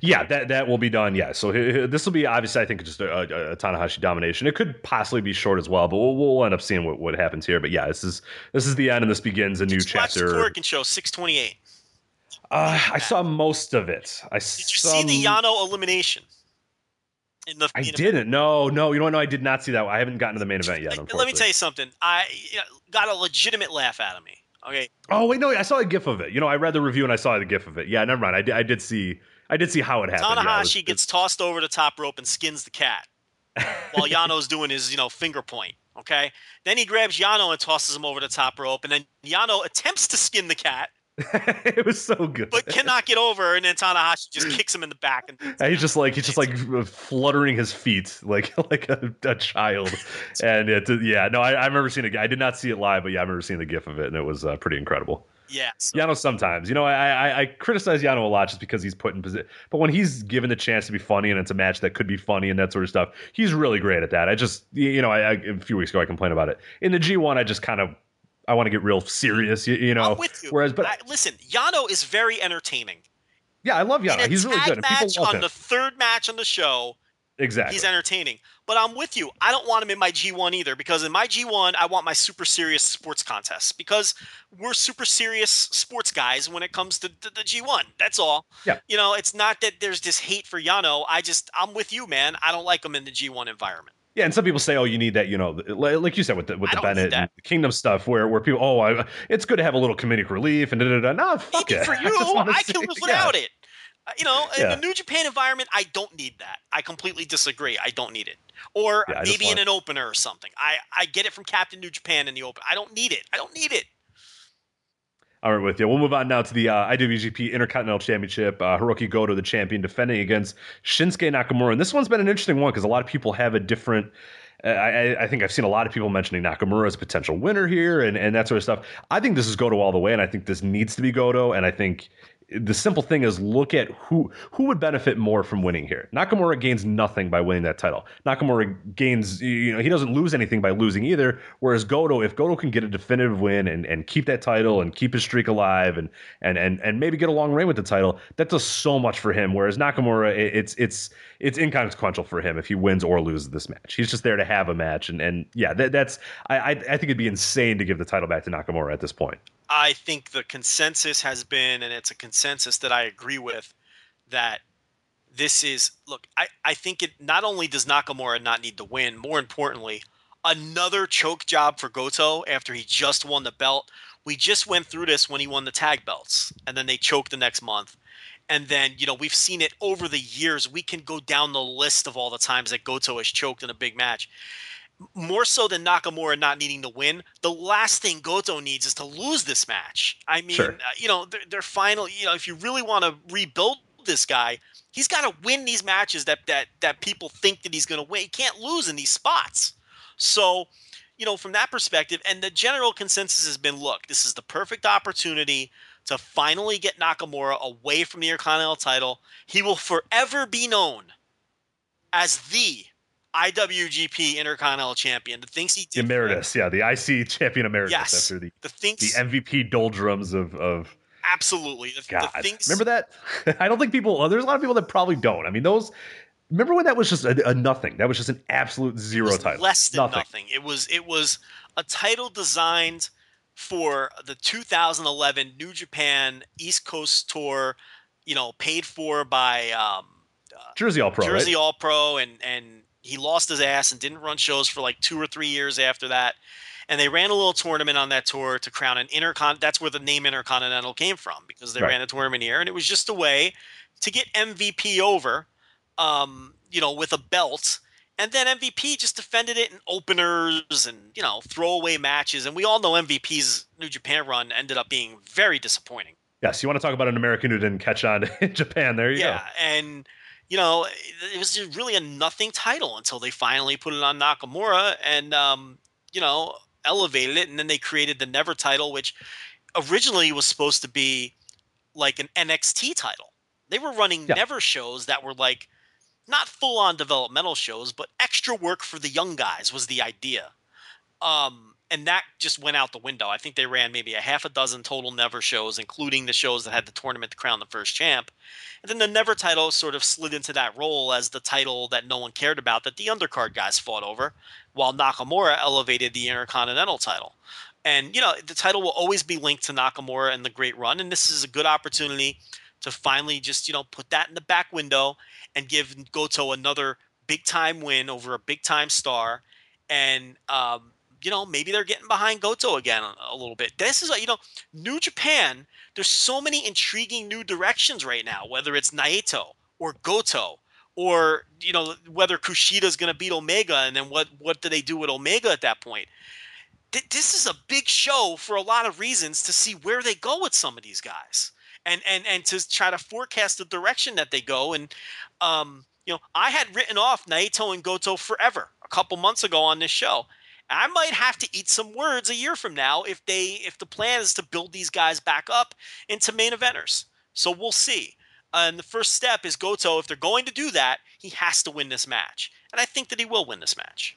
Yeah, that that will be done. Yeah, so this will be obviously, I think, just a, a, a, Tanahashi domination. It could possibly be short as well, but we'll, we'll end up seeing what, what happens here. But yeah, this is this is the end, and this begins a new
just
chapter.
Watch the Show six twenty eight.
Uh, I saw most of it. I
did you see the Yano elimination?
In the, I didn't. No, no. You know what? No, I did not see that. I haven't gotten to the main event yet.
Let me tell you something. I got a legitimate laugh out of me. Okay.
Oh wait, no. I saw a GIF of it. You know, I read the review and I saw the GIF of it. Yeah, never mind. I did. I did see. I did see how it happened.
Tanahashi
yeah,
gets tossed over the top rope and skins the cat, while Yano's doing his you know finger point. Okay. Then he grabs Yano and tosses him over the top rope, and then Yano attempts to skin the cat
it was so good,
but cannot get over. And then Tanahashi just kicks him in the back, and,
and he's just like he's just like fluttering his feet like like a, a child. and it, yeah, no, I, I, remember seeing it. I did not see it live, but yeah, I remember seeing the gif of it, and it was uh, pretty incredible.
Yeah,
so. Yano sometimes, you know, I, I, I criticize Yano a lot just because he's put in position, but when he's given the chance to be funny and it's a match that could be funny and that sort of stuff, he's really great at that. I just, you know, I, I a few weeks ago I complained about it in the G1. I just kind of I want to get real serious, you, you know.
I'm with you.
Whereas, but
I, listen, Yano is very entertaining.
Yeah, I love Yano. He's really good.
Match on
him.
the third match on the show.
Exactly.
He's entertaining. But I'm with you. I don't want him in my G1 either because in my G1, I want my super serious sports contests because we're super serious sports guys when it comes to, to the G1. That's all.
Yeah.
You know, it's not that there's this hate for Yano. I just, I'm with you, man. I don't like him in the G1 environment.
Yeah, and some people say, "Oh, you need that," you know, like you said with the with the Bennett and the Kingdom stuff, where where people, "Oh, I, it's good to have a little comedic relief," and da da da. No, fuck
Maybe
it.
For you, I, I can live without yeah. it. Uh, you know, in
yeah.
the New Japan environment, I don't need that. I completely disagree. I don't need it. Or
yeah,
maybe in an opener or something. I I get it from Captain New Japan in the open. I don't need it. I don't need it.
All right, with you. We'll move on now to the uh, IWGP Intercontinental Championship. Uh, Hiroki Goto, the champion, defending against Shinsuke Nakamura. And this one's been an interesting one because a lot of people have a different I, I, think I've seen a lot of people mentioning Nakamura as a potential winner here and, and that sort of stuff. I think this is Goto all the way, and I think this needs to be Goto. And I think the simple thing is look at who who would benefit more from winning here. Nakamura gains nothing by winning that title. Nakamura gains, you know, he doesn't lose anything by losing either. Whereas Goto, if Goto can get a definitive win and, and keep that title and keep his streak alive and and and and maybe get a long reign with the title, that does so much for him. Whereas Nakamura, it's it's it's inconsequential for him if he wins or loses this match. He's just there to have a match, and and yeah, that, that's I I think it'd be insane to give the title back to Nakamura at this point.
I think the consensus has been, and it's a consensus that I agree with, that this is look. I I think it not only does Nakamura not need to win, more importantly, another choke job for Goto after he just won the belt. We just went through this when he won the tag belts, and then they choked the next month. And then, you know, we've seen it over the years. We can go down the list of all the times that Goto has choked in a big match. More so than Nakamura not needing to win, the last thing Goto needs is to lose this match. I mean,
sure.
uh, you know, they're, they're finally, you know, if you really want to rebuild this guy, he's got to win these matches that that that people think that he's going to win. He can't lose in these spots. So, you know, from that perspective, and the general consensus has been, look, this is the perfect opportunity to finally get Nakamura away from the Intercontinental title. He will forever be known as the IWGP Intercontinental Champion. The things he did.
Emeritus, yeah, the IC Champion Emeritus
yes,
after the
the things
the MVP doldrums of of
absolutely. The,
God,
the things,
remember that? I don't think people. There's a lot of people that probably don't. I mean, those. Remember when that was just a, a nothing? That was just an absolute zero title.
Less than
nothing.
nothing. It was. It was a title designed for the 2011 New Japan East Coast tour, you know, paid for by um,
uh, Jersey All Pro,
Jersey
right?
All Pro, and and he lost his ass and didn't run shows for like two or three years after that. And they ran a little tournament on that tour to crown an intercon. That's where the name Intercontinental came from because they
Right.
ran a tournament here, and it was just a way to get MVP over, um, you know, with a belt. And then MVP just defended it in openers and you know throwaway matches, and we all know MVP's New Japan run ended up being very disappointing.
Yes, you want to talk about an American who didn't catch on in Japan? There you
yeah,
go.
and you know it was really a nothing title until they finally put it on Nakamura and um, you know elevated it, and then they created the Never title, which originally was supposed to be like an NXT title. They were running
Yeah.
Never shows that were like not full on developmental shows, but extra work for the young guys was the idea. Um, and that just went out the window. I think they ran maybe a half a dozen total Never shows, including the shows that had the tournament to crown the first champ. And then the Never title sort of slid into that role as the title that no one cared about that the undercard guys fought over, while Nakamura elevated the Intercontinental title. And, you know, the title will always be linked to Nakamura and the great run. And this is a good opportunity to finally just, you know, put that in the back window and give Goto another big time win over a big time star. And, um, you know, maybe they're getting behind Goto again a, little bit. This is, you know, New Japan, there's so many intriguing new directions right now, whether it's Naito or Goto or, you know, whether Kushida's going to beat Omega and then what, what do they do with Omega at that point? this is a big show for a lot of reasons to see where they go with some of these guys and and and to try to forecast the direction that they go and um you know i had written off naito and goto forever a couple months ago on this show I might have to eat some words a year from now if they if the plan is to build these guys back up into main eventers. So we'll see. and the first step is Goto. If they're going to do that, he has to win this match, and I think that he will win this match.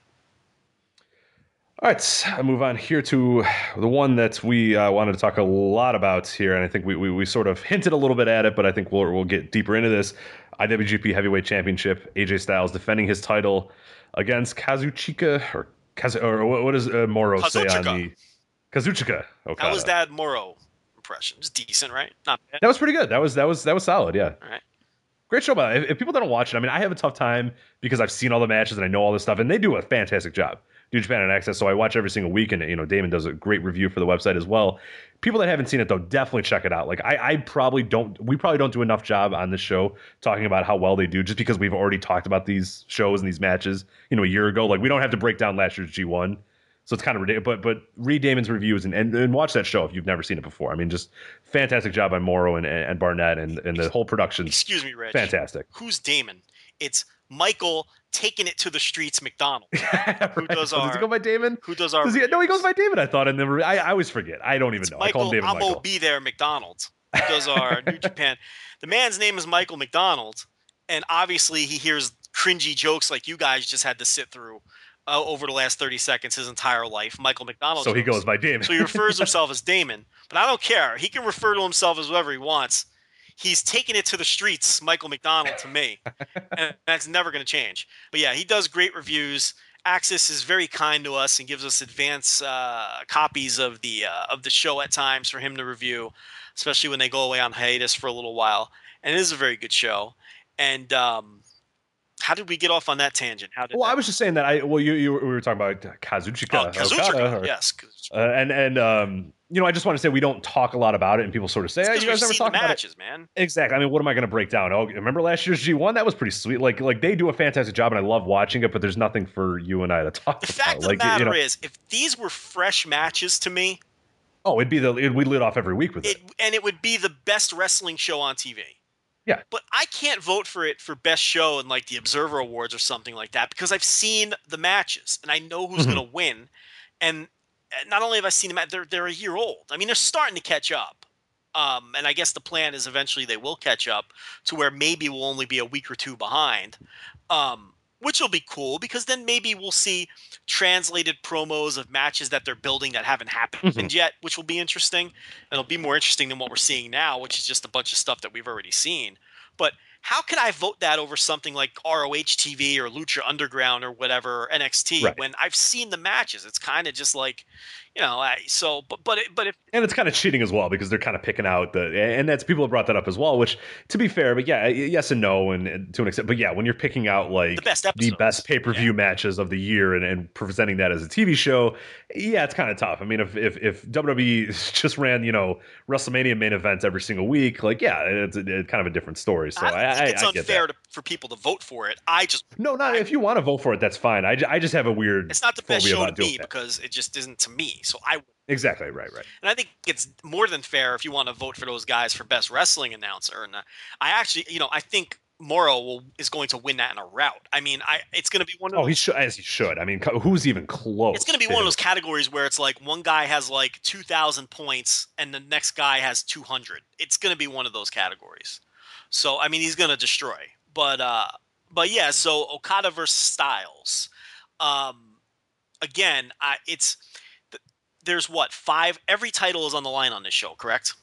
All right, I move on here to the one that we uh, wanted to talk a lot about here, and I think we, we, we sort of hinted a little bit at it, but I think we'll we'll get deeper into this. IWGP Heavyweight Championship, AJ Styles defending his title against Kazuchika or Kaz- or what, what does uh, Mauro Kazuchika. say on the Kazuchika?
Okay, How was that Mauro impression? It's decent, right? Not bad.
That was pretty good. That was that was that was solid. Yeah.
All right.
Great show, by if, if people don't watch it, I mean, I have a tough time because I've seen all the matches and I know all this stuff, and they do a fantastic job. New Japan on AXS, so I watch every single week, and you know Damon does a great review for the website as well. People that haven't seen it though, definitely check it out. Like I, I probably don't, we probably don't do enough job on this show talking about how well they do, just because we've already talked about these shows and these matches, you know, a year ago. Like we don't have to break down last year's G one. So it's kind of ridiculous, but but read Damon's reviews and, and, and watch that show if you've never seen it before. I mean, just fantastic job by Mauro and, and Barnett and, and the whole production.
Excuse me, Rich.
Fantastic.
Who's Damon? It's Michael taking it to the streets McDonald. right. Who does our?
Does he go by Damon?
Who does our?
Does he, no, he goes by David. I thought, and then I, I always forget. I don't even
it's
know.
Michael,
I call him David.
I'm
Michael.
be there McDonald. Who does our New Japan? The man's name is Michael McDonald, and obviously he hears cringy jokes like you guys just had to sit through. Uh, over the last 30 seconds, his entire life, Michael McDonald.
So jokes. he goes by Damon.
so he refers himself as Damon, but I don't care. He can refer to himself as whatever he wants he's taking it to the streets, Michael McDonald, to me. and that's never going to change. But yeah, he does great reviews. AXS is very kind to us and gives us advance uh, copies of the uh, of the show at times for him to review, especially when they go away on hiatus for a little while. And it is a very good show. And um, how did we get off on that tangent? How did?
Well. I was just saying that I well, you, you we were talking about Kazuchika,
oh, Kazuchika, or,
yes, uh, and and um, you know, I just want to say we don't talk a lot about it, and people sort of say, "Hey, you guys never talk about
matches,
it."
man.
Exactly. I mean, what am I going to break down? Oh, remember last year's G one? That was pretty sweet. Like, like they do a fantastic job, and I love watching it. But there's nothing for you and I to talk about
the
about.
fact of
like,
the matter
you know,
is, if these were fresh matches to me,
oh, it'd be the it, we lit off every week with it.
it, and it would be the best wrestling show on TV.
Yeah.
But I can't vote for it for best show in like the Observer Awards or something like that because I've seen the matches and I know who's mm-hmm. going to win. And not only have I seen them, they're they're a year old. I mean, they're starting to catch up. Um, and I guess the plan is eventually they will catch up to where maybe we'll only be a week or two behind, um, which will be cool because then maybe we'll see translated promos of matches that they're building that haven't happened mm-hmm. yet, which will be interesting. And it'll be more interesting than what we're seeing now, which is just a bunch of stuff that we've already seen. But how can I vote that over something like ROH TV or Lucha Underground or whatever NXT
right.
when I've seen the matches? It's kind of just like, you know, I, so but but it, but if
and it's kind of cheating as well because they're kind of picking out the and that's people have brought that up as well. Which to be fair, but yeah, yes and no, and, to an extent, but yeah, when you're picking out like
the best
the best pay per view yeah. matches of the year and, and presenting that as a TV show, yeah, it's kind of tough. I mean, if if if WWE just ran you know WrestleMania main events every single week, like yeah, it's, it's kind of a different story. So I,
I think it's
I,
unfair to, for people to vote for it. I just
no, not if you want to vote for it, that's fine. I, I just have a weird.
It's not the best show to me because it just isn't to me. So I
exactly right, right.
And I think it's more than fair if you want to vote for those guys for best wrestling announcer. And uh, I actually, you know, I think Mauro will, is going to win that in a route. I mean, I it's going to be one of
oh, he should as he should. I mean, who's even close?
It's going to be one of those categories where it's like one guy has like two thousand points and the next guy has two hundred. It's going to be one of those categories. So I mean, he's going to destroy. But uh, but yeah, so Okada versus Styles. Um, again, I, it's there's what five. Every title is on the line on this show, correct?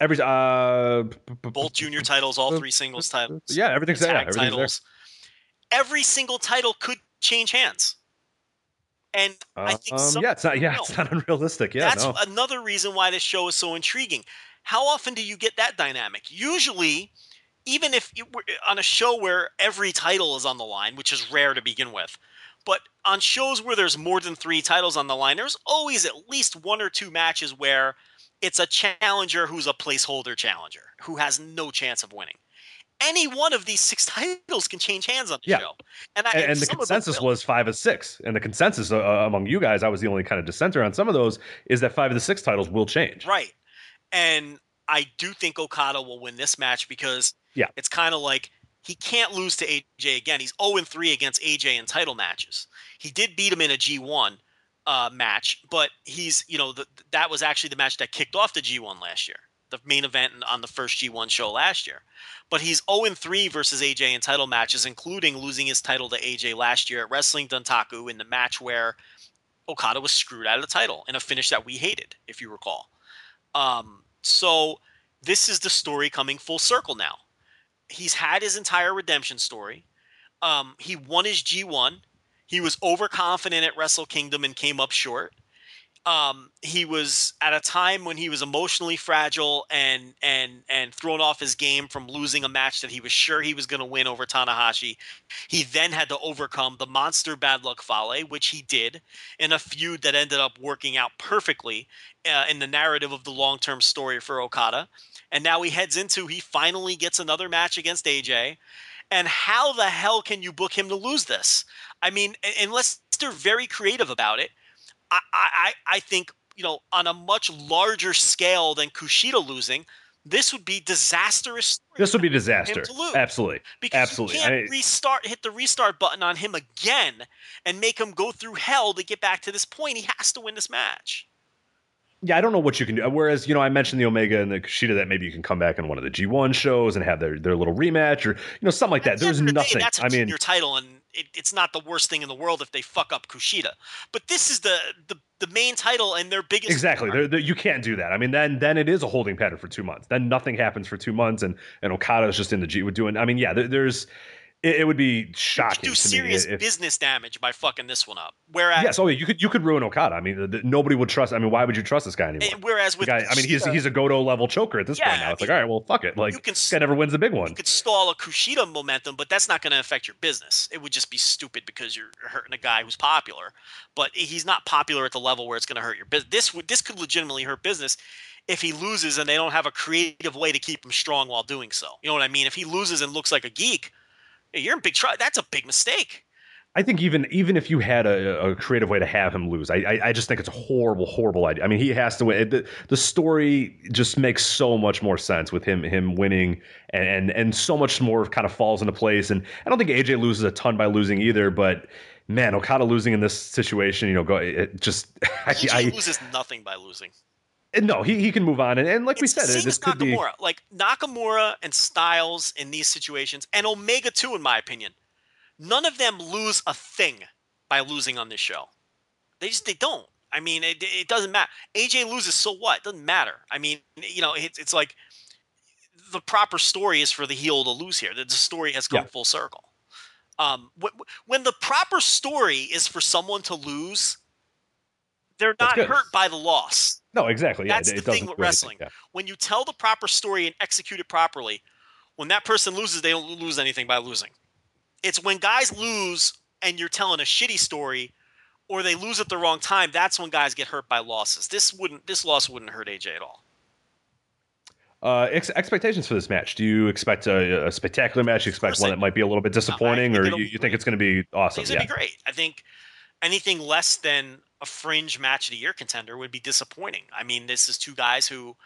Every uh,
Both junior titles, all three singles titles.
Yeah, everything's there. Everything's there.
Every single title could change hands, and I think
Um, yeah, it's not. Yeah, it's not unrealistic. Yeah,
that's
no.
another reason why this show is so intriguing. How often do you get that dynamic? Usually, even if you were on a show where every title is on the line, which is rare to begin with, but on shows where there's more than three titles on the line, there's always at least one or two matches where it's a challenger who's a placeholder challenger who has no chance of winning. Any one of these six titles can change hands on the
Yeah.
show, and, I,
and, and the
some of them
consensus was five of six. And the consensus uh, among you guys, I was the only kind of dissenter on some of those, is that five of the six titles will change.
Right. And I do think Okada will win this match because
Yeah.
it's kind of like he can't lose to AJ again. He's 0 3 against AJ in title matches. He did beat him in a G1 uh, match, but he's, you know, the, that was actually the match that kicked off the G1 last year, the main event on the first G1 show last year. But he's 0 3 versus AJ in title matches, including losing his title to AJ last year at Wrestling Dontaku in the match where Okada was screwed out of the title in a finish that we hated, if you recall. Um, so this is the story coming full circle now. He's had his entire redemption story. Um, he won his G1. He was overconfident at Wrestle Kingdom and came up short. Um, he was at a time when he was emotionally fragile and and and thrown off his game from losing a match that he was sure he was going to win over Tanahashi. He then had to overcome the monster bad luck Fale, which he did in a feud that ended up working out perfectly uh, in the narrative of the long term story for Okada. And now he heads into he finally gets another match against AJ. And how the hell can you book him to lose this? I mean, unless they're very creative about it, I, I, I think, you know, on a much larger scale than Kushida losing, this would be disastrous.
This would be disaster. Absolutely.
Because
Absolutely.
you can't
I-
restart, hit the restart button on him again and make him go through hell to get back to this point. He has to win this match.
Yeah, I don't know what you can do. Whereas, you know, I mentioned the Omega and the Kushida that maybe you can come back in one of the G1 shows and have their, their little rematch or, you know, something like that.
At the
There's
the day,
nothing.
that's a
I mean,
your title, and it, it's not the worst thing in the world if they fuck up Kushida. But this is the the, the main title and their biggest.
exactly. They're, they're- you can't do that. I mean, then then it is a holding pattern for two months. Then nothing happens for two months, and and Okada is just in the G with doing. I mean, yeah, there, there's. It, it would be
You could
shocking
do
to me
serious
if,
business damage by fucking this one up. Whereas,
Yes, oh yeah, you could you could ruin Okada. I mean, the, the- nobody would trust. I mean, why would you trust this guy anymore?
whereas with
guy, I mean, he's he's a Goto level choker at this
Yeah,
point now. It's
I
like, all right, well, fuck it. Like,
you can
this guy never wins the big one.
you could stall a Kushida momentum, but that's not going to affect your business. It would just be stupid because you're hurting a guy who's popular, but he's not popular at the level where it's going to hurt your business. This would this could legitimately hurt business if he loses and they don't have a creative way to keep him strong while doing so. You know what I mean? If he loses and looks like a geek, you're in big trouble. That's a big mistake.
I think even even if you had a, a creative way to have him lose, I, I I just think it's a horrible, horrible idea. I mean, he has to win. The, the story just makes so much more sense with him him winning, and, and and so much more kind of falls into place. And I don't think AJ loses a ton by losing either, but man, Okada losing in this situation, you know, go it just
AJ
I,
loses nothing by losing.
No, he he can move on, and, and like we
It's the
said,
same
this could be
Nakamura. Like Nakamura and Styles in these situations, and Omega too, in my opinion. None of them lose a thing by losing on this show. They just they don't. I mean, it, it doesn't matter. AJ loses, so what? It doesn't matter. I mean, you know, it's it's like the proper story is for the heel to lose here. The the story has come
Yeah.
full circle. Um, wh- wh- when the proper story is for someone to lose, they're not hurt by the loss
no exactly. Yeah,
That's
it,
the
it
thing with wrestling.
yeah.
when you tell the proper story and execute it properly, when that person loses, they don't lose anything by losing. It's when guys lose and you're telling a shitty story or they lose at the wrong time, that's when guys get hurt by losses. This wouldn't this loss wouldn't hurt AJ at all.
Uh, ex- expectations for this match? Do you expect a, a spectacular match? You expect one that might be a little bit disappointing,
think
or you, you think it's going to be awesome?
It's
Yeah.
gonna be great. I think anything less than a fringe match of the year contender would be disappointing. I mean, this is two guys who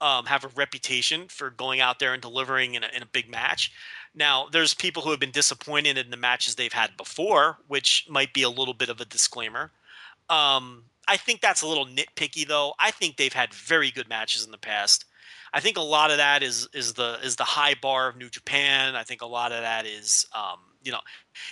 um, have a reputation for going out there and delivering in a, in a big match. Now, there's people who have been disappointed in the matches they've had before, which might be a little bit of a disclaimer. Um, I think that's a little nitpicky, though. I think they've had very good matches in the past. I think a lot of that is is the is the high bar of New Japan. I think a lot of that is um, you know,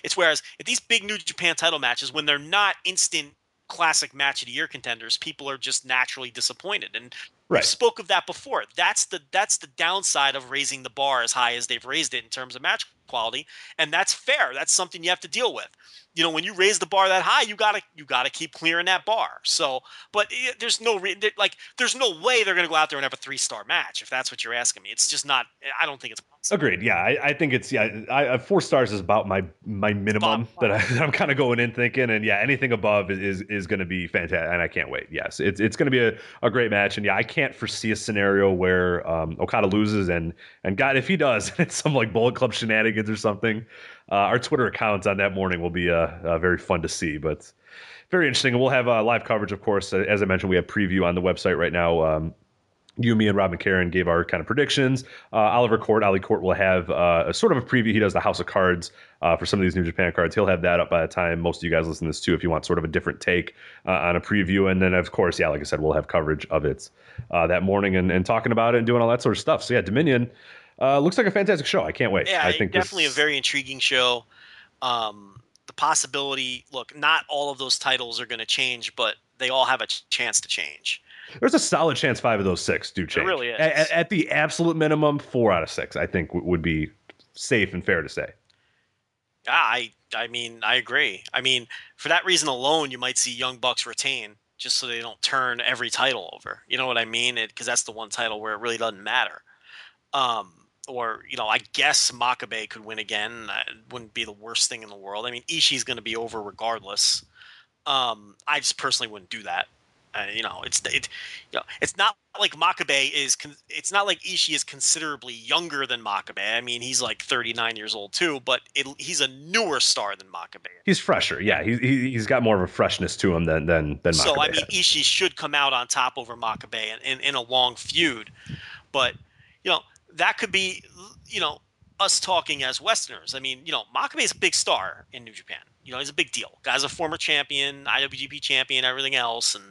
it's whereas at these big New Japan title matches when they're not instant classic match of the year contenders, people are just naturally disappointed. And
Right.
we spoke of that before. That's the that's the downside of raising the bar as high as they've raised it in terms of match quality, and that's fair. That's something you have to deal with. You know, when you raise the bar that high, you gotta you gotta keep clearing that bar. So, but eh, there's no re- like there's no way they're gonna go out there and have a three star match if that's what you're asking me. It's just not. I don't think it's possible.
Agreed. Yeah, I, I think it's yeah. I, I, four stars is about my my minimum
Spot
that I, I'm kind of going in thinking, and yeah, anything above is is, to be fantastic, and I can't wait. Yes, it's it's going to be a, a great match, and yeah, I can't foresee a scenario where um, Okada loses, and and God, if he does, it's some like Bullet Club shenanigans or something. Uh, our Twitter accounts on that morning will be uh, uh, very fun to see, but very interesting. We'll have uh, live coverage, of course. As I mentioned, we have preview on the website right now. Um, you, me, and Rob McCarron gave our kind of predictions. Uh, Oliver Court, Ali Court will have uh, a sort of a preview. He does the House of Cards uh, for some of these New Japan cards. He'll have that up by the time most of you guys listen to this too, if you want sort of a different take uh, on a preview. And then, of course, yeah, like I said, we'll have coverage of it that morning and, and talking about it and doing all that sort of stuff. So yeah, Dominion uh, looks like a fantastic show. I can't wait.
Yeah,
I think
definitely
this,
a very intriguing show. Um, the possibility, look, not all of those titles are going to change, but they all have a ch- chance to change.
there's a solid chance five of those six do change.
really is.
At, at- the absolute minimum, four out of six, I think w- would be safe and fair to say.
Yeah, I I mean, I agree. I mean, for that reason alone, you might see Young Bucks retain just so they don't turn every title over. You know what I mean? Because that's the one title where it really doesn't matter. Um, or you know, I guess Makabe could win again. That wouldn't be the worst thing in the world. I mean, Ishii's going to be over regardless. Um, I just personally wouldn't do that. Uh, you know, it's it, you know, it's not like Makabe is. Con- it's not like Ishii is considerably younger than Makabe. I mean, he's like 39 years old too, but it, he's a newer star than Makabe.
He's fresher, yeah. He, he he's got more of a freshness to him than than than
So I mean,
has.
Ishii should come out on top over Makabe in, in, in a long feud, but you know that could be you know us talking as Westerners. I mean, you know, Makabe is a big star in New Japan. You know, he's a big deal. Guy's a former champion, IWGP champion, everything else, and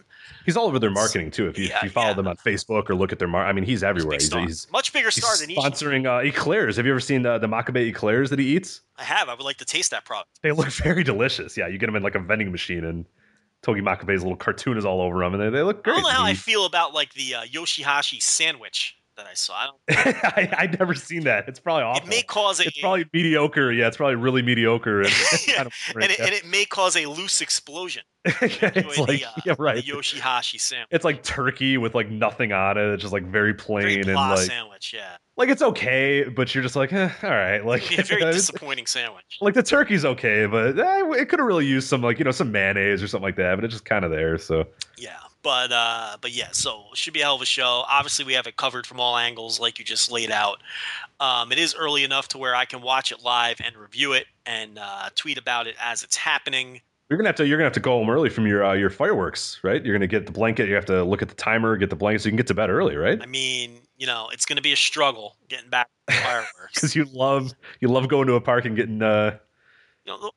He's all over their marketing too. If you,
Yeah,
if you follow
yeah.
them on Facebook or look at their mar, I mean, he's
he's
everywhere. He's,
star.
he's,
Much bigger
he's
star than
sponsoring uh, eclairs. Have you ever seen the the Makabe eclairs that he eats?
I have. I would like to taste that product.
They look very delicious. Yeah, you get them in like a vending machine, and Togi Makabe's little cartoon is all over them, and they, they look
I
great.
don't know how I feel about like the uh, Yoshihashi sandwich that I saw. I don't,
I, I've never seen that. It's probably awful.
it may cause a
it's probably mediocre. Yeah, it's probably really mediocre. And,
Yeah,
kind of boring,
and it,
yeah.
and it may cause a loose explosion.
it's like
the, uh,
yeah, right.
the Yoshihashi sandwich.
it's like turkey with like nothing on it. It's just like very
Very
plain and like
sandwich, yeah.
like it's okay, but you're just like, eh, all right, like
a very disappointing sandwich.
like the turkey's okay, but eh, it could have really used some like you know some mayonnaise or something like that, but it's just kind of there. So
Yeah, but uh, but yeah, so it should be a hell of a show. Obviously, we have it covered from all angles, like you just laid out. Um, it is early enough to where I can watch it live and review it and uh, tweet about it as it's happening.
you're gonna have to you're gonna have to go home early from your uh, your fireworks, right? You're gonna get the blanket. You have to look at the timer, get the blanket, so you can get to bed early, right?
I mean, you know, it's going to be a struggle getting back to fireworks.
Because you love you love going to a park and getting. uh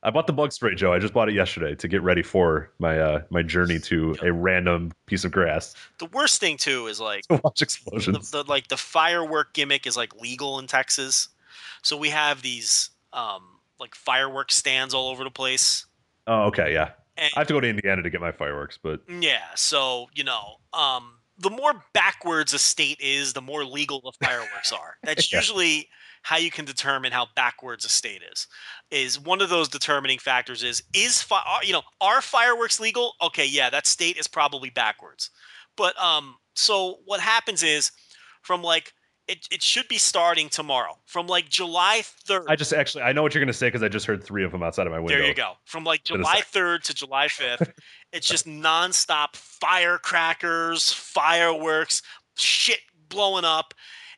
I bought the bug spray, Joe. I just bought it yesterday to get ready for my uh my journey to a random piece of grass
the worst thing too is like
to watch
the, the like the firework gimmick is like legal in Texas, so we have these um like firework stands all over the place.
oh, okay, yeah.
And
I have to go to Indiana to get my fireworks, but
yeah, so you know, um, the more backwards a state is, the more legal the fireworks are. That's
Yeah.
usually how you can determine how backwards a state is. Is one of those determining factors is is fi- are- you know are fireworks legal? Okay, yeah, that state is probably backwards. But um, so what happens is from like it, it should be starting tomorrow from like July third.
I just actually I know what you're gonna say because I just heard three of them outside of my window.
There you go. From like July 3rd to July 5th, it's just nonstop firecrackers, fireworks, shit blowing up,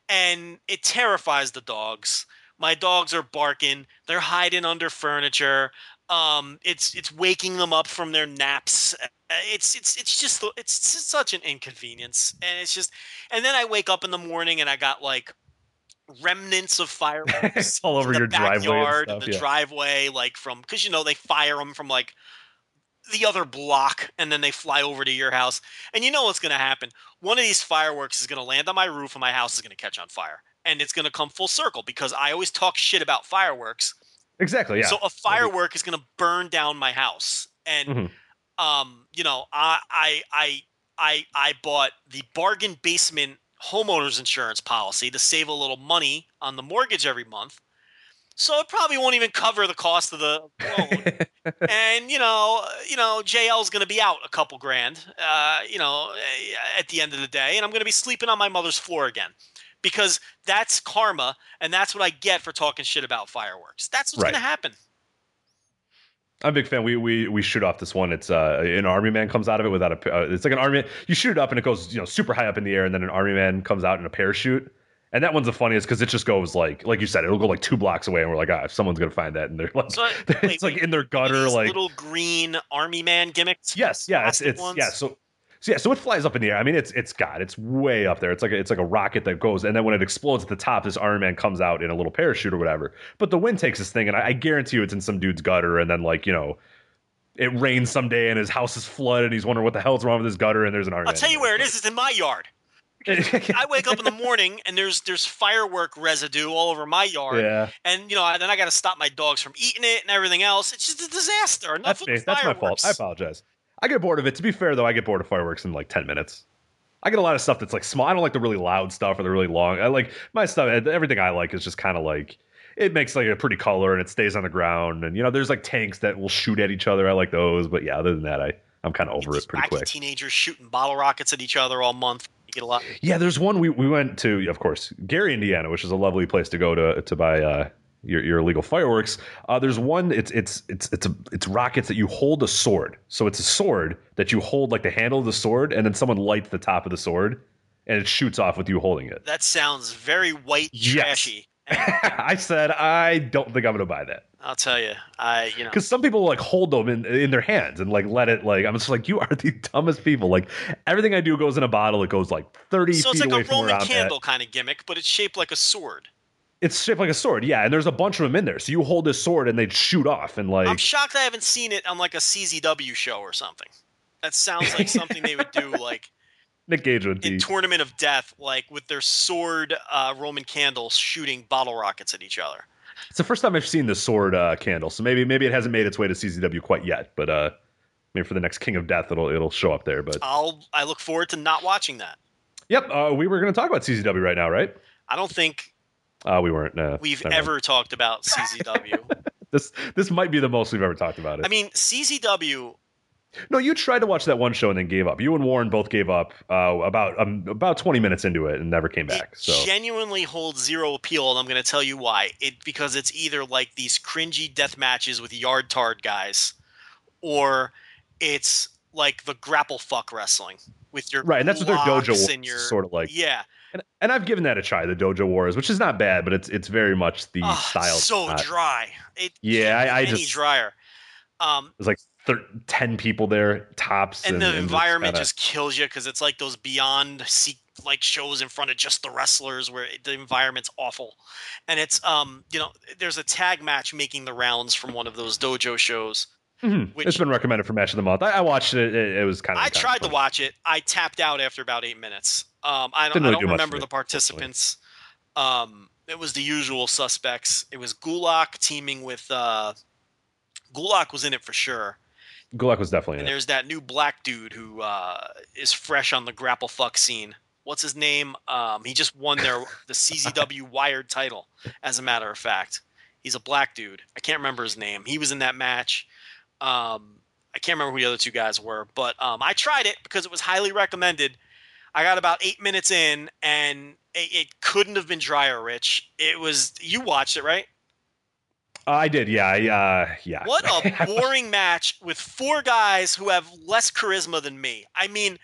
and it terrifies the dogs. My dogs are barking. They're hiding under furniture. Um, it's it's waking them up from their naps. Uh, It's it's it's just it's just such an inconvenience, and it's just. And then I wake up in the morning and I got like remnants of fireworks
all over your driveway and
backyard,
stuff,
the
yeah.
driveway, like from because you know they fire them from like the other block and then they fly over to your house. And you know what's going to happen? One of these fireworks is going to land on my roof and my house is going to catch on fire. And it's going to come full circle because I always talk shit about fireworks.
Exactly. Yeah.
So a firework is going to burn down my house. And
Mhm.
um, you know, I I I I I bought the bargain basement homeowners insurance policy to save a little money on the mortgage every month. So it probably won't even cover the cost of the loan. and you know, you know, JL's going to be out a couple grand, uh, you know, at the end of the day, and I'm going to be sleeping on my mother's floor again, because that's karma, and that's what I get for talking shit about fireworks. That's what's
Right.
going to happen.
I'm a big fan. We we we shoot off this one. It's uh, an army man comes out of it without a. Uh, it's like an army. You shoot it up and it goes you know super high up in the air, and then an army man comes out in a parachute. And that one's the funniest because it just goes like like you said, it'll go like two blocks away, and we're like, ah, someone's gonna find that, and they're like,
So,
it's
wait,
like in their gutter, like
little green army man gimmicks.
yes, yeah, it's it's yeah. So so yeah, so it flies up in the air. I mean, it's it's God, it's way up there. It's like a, it's like a rocket that goes, and then when it explodes at the top, this Iron Man comes out in a little parachute or whatever. But the wind takes this thing, and I, I guarantee you, it's in some dude's gutter, and then like you know. It rains someday and his house is flooded. And he's wondering what the hell's wrong with his gutter, and there's an Iron
I'll
Man
tell you where it is. It's in my yard. I wake up in the morning and there's there's firework residue all over my yard,
yeah,
and you know then I got to stop my dogs from eating it and everything else. It's just a disaster. Enough
that's me. That's my fault. I apologize. I get bored of it. To be fair, though, I get bored of fireworks in like ten minutes. I get a lot of stuff that's like small. I don't like the really loud stuff or the really long. I like my stuff. Eh, everything I like is just kind of like it makes like a pretty color and it stays on the ground. And you know, there's like tanks that will shoot at each other. I like those, but yeah, other than that, I I'm kind of over it pretty quick.
teenagers shooting bottle rockets at each other all month. A lot.
Yeah, there's one we, we went to, of course, Gary, Indiana, which is a lovely place to go to to buy uh, your, your illegal fireworks. Uh, there's one. It's it's it's it's a it's rockets that you hold a sword. So it's a sword that you hold like the handle of the sword, and then someone lights the top of the sword, and it shoots off with you holding it.
That sounds very white
Yes.
trashy.
I said I don't think I'm gonna buy that
I'll tell you, I you know
because some people like hold them in in their hands and like let it like I'm just like you are the dumbest people. Like everything I do goes in a bottle. It goes like 30
so it's like
away
a Roman candle kind of gimmick, but it's shaped like a sword.
It's shaped like a sword, yeah, and there's a bunch of them in there. So you hold this sword and they shoot off, and like
I'm shocked I haven't seen it on like a CZW show or something. That sounds like something they would do like
Nick Gage would
in
be.
Tournament of Death, like with their sword uh, Roman candles shooting bottle rockets at each other.
It's the first time I've seen the sword uh, candle, so maybe maybe it hasn't made its way to CZW quite yet, but uh, maybe for the next King of Death, it'll it'll show up there. But
I'll I look forward to not watching that.
yep, uh, we were going to talk about CZW right now, right?
I don't think
Uh, we weren't. No,
we've
never mind.
ever talked about CZW.
This this might be the most we've ever talked about it.
I mean, CZW.
No, you tried to watch that one show and then gave up. You and Warren both gave up uh, about um, about twenty minutes into it and never came back.
It
So
genuinely holds zero appeal, and I'm going to tell you why. It because it's either like these cringy death matches with yard tard guys, or it's like the grapple fuck wrestling with your
right, and that's what their dojo was
your
sort of like.
yeah.
And, and I've given that a try, the Dojo Wars, which is not bad, but it's it's very much the
Ah,
style.
so
not-
dry. It
Yeah, I- I just-
drier. Um,
There's like thir- ten people there tops,
and, the environment
kinda-
just kills you because it's like those beyond seek like shows in front of just the wrestlers where the environment's awful and it's um you know there's a tag match making the rounds from one of those dojo shows
Mhm.
which-
it's been recommended for match of the month. I, I watched it. It, it was kind of.
i tried to watch it i tapped out after about eight minutes um i don't,
Didn't
I don't
do
remember the participants um it was the usual suspects it was gulak teaming with uh gulak was in it for sure
Gulak was definitely in
And
it.
there's that new black dude who uh, is fresh on the grapple fuck scene. What's his name? Um, he just won their the CZW Wired title. As a matter of fact, he's a black dude. I can't remember his name. He was in that match. Um, I can't remember who the other two guys were, but um, I tried it because it was highly recommended. I got about eight minutes in, and it, it couldn't have been drier. Rich, it was. You watched it, right?
I did, yeah, I, uh, yeah.
What a boring match with four guys who have less charisma than me. I mean,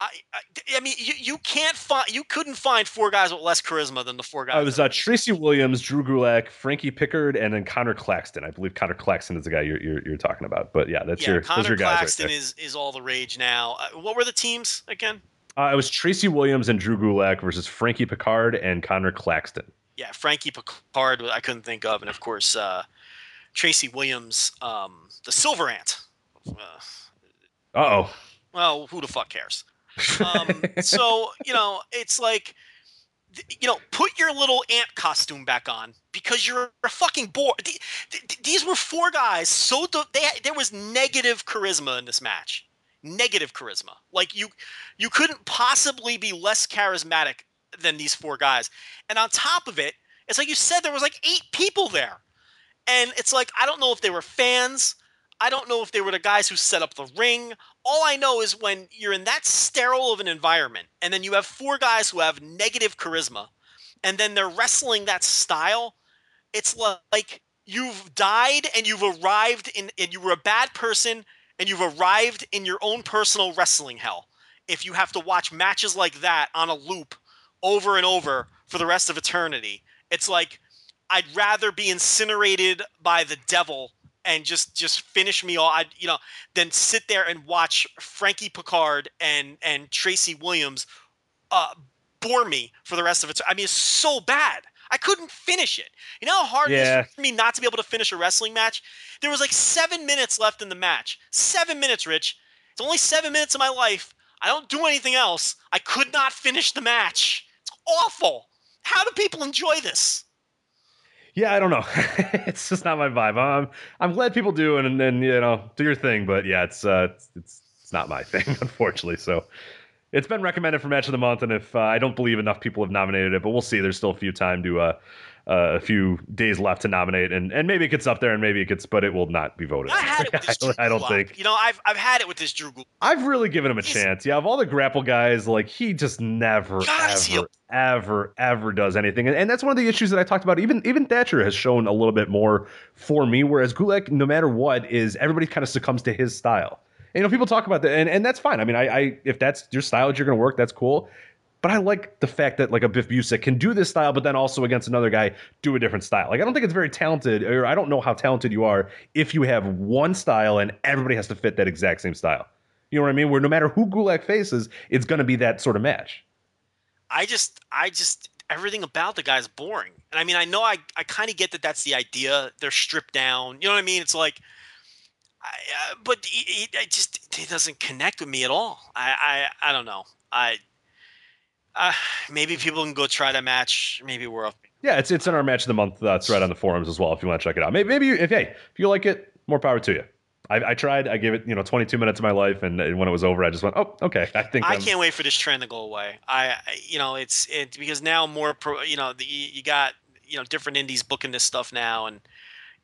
I, I, I mean, you, you can't find, you couldn't find four guys with less charisma than the four guys.
I was uh, Tracy Williams, Drew Gulak, Frankie Pickard, and then Connor Claxton. I believe Connor Claxton is the guy you're you're, you're talking about. But yeah, that's
yeah,
your
Connor
those are your guys
Claxton
right
is is all the rage now. Uh, what were the teams again?
Uh, it was Tracy Williams and Drew Gulak versus Frankie Pickard and Connor Claxton.
Yeah, Frankie Pickard. I couldn't think of, and of course uh, Tracy Williams, um, the Silver Ant. Uh,
oh.
Well, who the fuck cares? Um, so you know, it's like you know, put your little ant costume back on because you're a fucking bore. These were four guys. So they, there was negative charisma in this match. Negative charisma. Like you, you couldn't possibly be less charismatic than these four guys. And on top of it, it's like you said, there was like eight people there, and it's like I don't know if they were fans. I don't know if they were the guys who set up the ring. All I know is when you're in that sterile of an environment and then you have four guys who have negative charisma and then they're wrestling that style, it's like you've died and you've arrived in and you were a bad person and you've arrived in your own personal wrestling hell. If you have to watch matches like that on a loop over and over for the rest of eternity, it's like I'd rather be incinerated by the devil and just just finish me all. I you know then sit there and watch Frankie Pickard and and Tracy Williams uh, bore me for the rest of it. I mean, it's so bad. I couldn't finish it. You know how hard yeah. it is for me not to be able to finish a wrestling match? There was like seven minutes left in the match. Seven minutes, Rich. It's only seven minutes of my life. I don't do anything else. I could not finish the match. It's awful. How do people enjoy this?
yeah, I don't know. it's just not my vibe. I'm I'm glad people do, and then you know do your thing. But yeah, it's uh, it's it's not my thing, unfortunately. So it's been recommended for match of the month, and if uh, I don't believe enough people have nominated it, but we'll see. There's still a few time to uh, uh, a few days left to nominate, and, and maybe it gets up there, and maybe it gets, but it will not be voted.
I had it with this
I, I don't think.
You know, I've I've had it with this Drew. Gulak.
I've really given him a He's, chance. Yeah, of all the grapple guys, like he just never, ever, ever, ever does anything, and, and that's one of the issues that I talked about. Even even Thatcher has shown a little bit more for me, whereas Gulak, no matter what, is everybody kind of succumbs to his style. And, you know, people talk about that, and, and that's fine. I mean, I, I if that's your style that you're going to work, that's cool. But I like the fact that like a Biff Busick can do this style, but then also against another guy do a different style. Like I don't think it's very talented, or I don't know how talented you are if you have one style and everybody has to fit that exact same style. You know what I mean? Where no matter who Gulak faces, it's going to be that sort of match.
I just, I just, everything about the guy's boring. And I mean, I know I, I kind of get that that's the idea. They're stripped down. You know what I mean? It's like, I, uh, but it, it, just it doesn't connect with me at all. I, I, I don't know. I uh, maybe people can go try that match. Maybe we're up.
Yeah, it's it's in our match of the month That's right on the forums as well. If you want to check it out, maybe, maybe if hey, if you like it, more power to you. I, I tried. I gave it you know 22 minutes of my life, and, and when it was over, I just went, oh, okay. I think
I I'm... can't wait for this trend to go away. I, you know, it's it because now more pro. You know, the, you got you know different indies booking this stuff now, and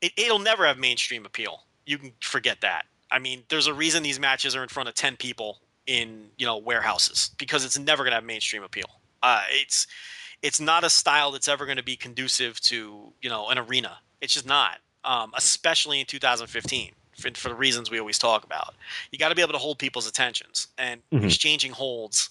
it, it'll never have mainstream appeal. You can forget that. I mean, there's a reason these matches are in front of 10 people in you know warehouses because it's never going to have mainstream appeal. Uh, it's it's not a style that's ever going to be conducive to you know an arena. It's just not, um, especially in 2015 for, for, the reasons we always talk about. You got to be able to hold people's attentions and mm-hmm. exchanging holds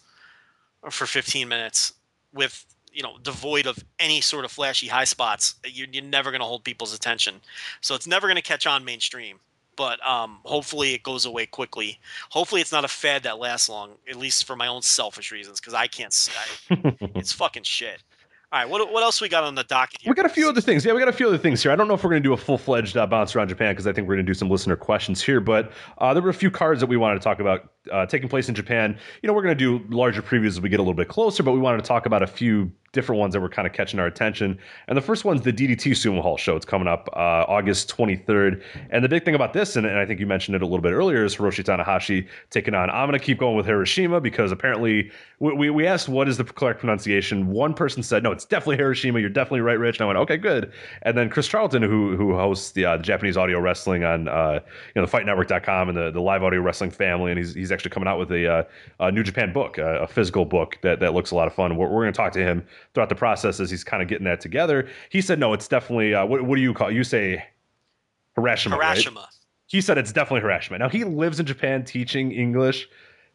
for 15 minutes with you know devoid of any sort of flashy high spots. You're, you're never going to hold people's attention, so it's never going to catch on mainstream but um, hopefully it goes away quickly. Hopefully it's not a fad that lasts long, at least for my own selfish reasons, because I can't. I, it's fucking shit. All right, what, what else we got on the docket here?
We got a few other things. Yeah, we got a few other things here. I don't know if we're going to do a full fledged uh, bounce around Japan because I think we're going to do some listener questions here. But uh, there were a few cards that we wanted to talk about uh, taking place in Japan. You know, we're going to do larger previews as we get a little bit closer, but we wanted to talk about a few different ones that were kind of catching our attention. And the first one's the DDT Sumo Hall show. It's coming up uh, August 23rd. And the big thing about this, and, and, I think you mentioned it a little bit earlier, is Hiroshi Tanahashi taking on. I'm going to keep going with Hiroshima because apparently we, we asked what is the correct pronunciation. One person said, no, it's definitely Hiroshima. You're definitely right, Rich. And I went, okay, good. And then Chris Charlton, who who hosts the, uh, the Japanese audio wrestling on uh, you know the FightNetwork.com and the, the live audio wrestling family, and he's, he's actually coming out with a, uh, a New Japan book, a, a, physical book that, that looks a lot of fun. We're, we're going to talk to him throughout the process as he's kind of getting that together. He said, no, it's definitely, uh, what, what do you call? You say Hiroshima.
Hiroshima.
Right? He said it's definitely Hiroshima. Now, he lives in Japan teaching English.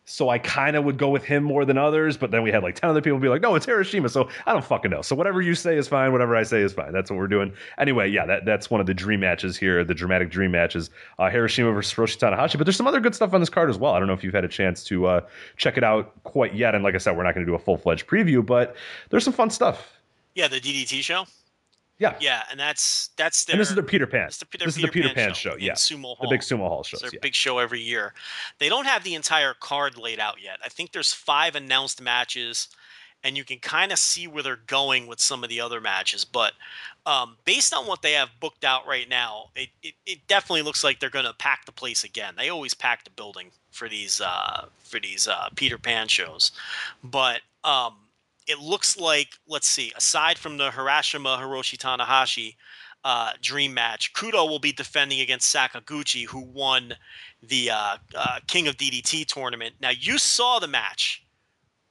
So I kind of would go with him more than others, but then we had like 10 other people be like, no, it's Hiroshima. So I don't fucking know. So whatever you say is fine. Whatever I say is fine. That's what we're doing. Anyway, yeah, that, that's one of the dream matches here, the dramatic dream matches. Uh, Hiroshima versus Hiroshi Tanahashi. But there's some other good stuff on this card as well. I don't know if you've had a chance to uh, check it out quite yet. And like I said, we're not going to do a full fledged preview, but there's some fun stuff.
Yeah, the DDT show.
Yeah.
Yeah, and that's that's their
and this is the Peter Pan.
it's the,
this is the Peter Pan, show.
in
Yeah.
Sumo Hall.
The big sumo hall
show.
It's
their
Yeah.
big show every year. They don't have the entire card laid out yet. I think there's five announced matches, and you can kind of see where they're going with some of the other matches. But um, based on what they have booked out right now, it, it, it definitely looks like they're going to pack the place again. They always pack the building for these uh, for these uh, Peter Pan shows, but um, it looks like let's see. Aside from the HARASHIMA Hiroshi Tanahashi uh, dream match. Kudo will be defending against Sakaguchi, who won the uh, uh, King of DDT tournament. Now, you saw the match.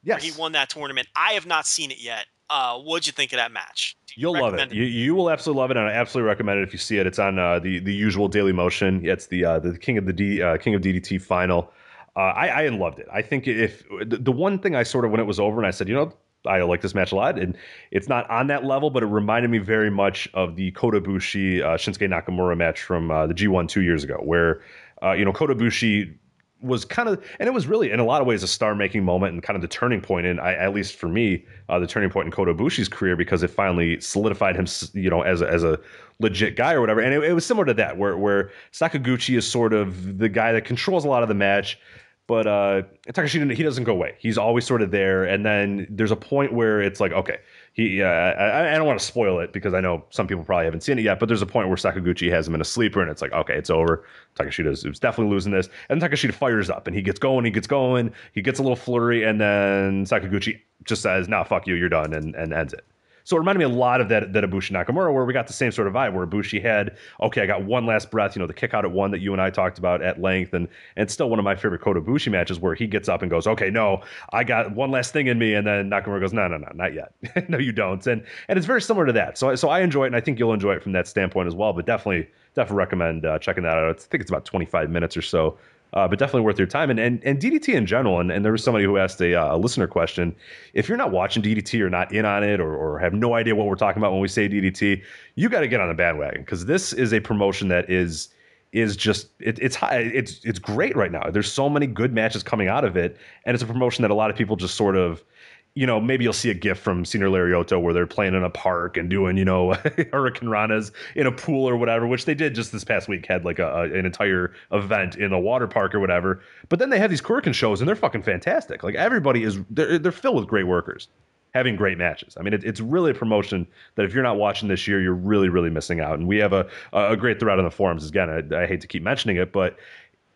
Yes.
He won that tournament. I have not seen it yet. Uh, what'd you think of that match? You
You'll love
recommend
it. You, you will absolutely love it, and I absolutely recommend it if you see it. It's on uh, the the usual Daily Motion. It's the uh, the King of the D, uh, King of DDT final. Uh, I, I loved it. I think if the, the one thing I sort of when it was over, and I said, you know, I like this match a lot, and it's not on that level, but it reminded me very much of the Kota Ibushi uh, Shinsuke Nakamura match from uh, the G1 two years ago, where uh, you know Kota Ibushi was kind of, and it was really in a lot of ways a star-making moment and kind of the turning point in, I, at least for me, uh, the turning point in Kota Ibushi's career because it finally solidified him, you know, as a, as a legit guy or whatever. And it, it was similar to that, where where Sakaguchi is sort of the guy that controls a lot of the match. But uh, Takeshita, he doesn't go away. He's always sort of there. And then there's a point where it's like, okay, he. Uh, I, I don't want to spoil it because I know some people probably haven't seen it yet. But there's a point where Sakaguchi has him in a sleeper, and it's like, okay, it's over. Takeshita is definitely losing this. And Takeshita fires up, and he gets going. He gets going. He gets a little flurry, and then Sakaguchi just says, "Nah, fuck you, you're done," and, and ends it. So it reminded me a lot of that that Ibushi Nakamura, where we got the same sort of vibe, where Ibushi had, okay, I got one last breath, you know, the kick out at one that you and I talked about at length, and and still one of my favorite Kota Ibushi matches where he gets up and goes, okay, no, I got one last thing in me, and then Nakamura goes, no, no, no, not yet, no, you don't, and and it's very similar to that. So so I enjoy it, and I think you'll enjoy it from that standpoint as well. But definitely definitely recommend uh, checking that out. I think it's about 25 minutes or so. Uh, but definitely worth your time. And, and and DDT in general. And, and there was somebody who asked a, uh, a listener question: If you're not watching DDT or not in on it, or, or have no idea what we're talking about when we say DDT, you got to get on the bandwagon because this is a promotion that is is just it, it's high, it's it's great right now. There's so many good matches coming out of it, and it's a promotion that a lot of people just sort of you know, maybe you'll see a gift from Senior Lariotto where they're playing in a park and doing, you know, Hurricane Ranas in a pool or whatever, which they did just this past week, had like a, a, an entire event in a water park or whatever. But then they have these Korakuen shows and they're fucking fantastic. Like everybody is, they're, they're filled with great workers having great matches. I mean, it, it's really a promotion that if you're not watching this year, you're really, really missing out. And we have a, a great thread on the forums. Again, I, I hate to keep mentioning it, but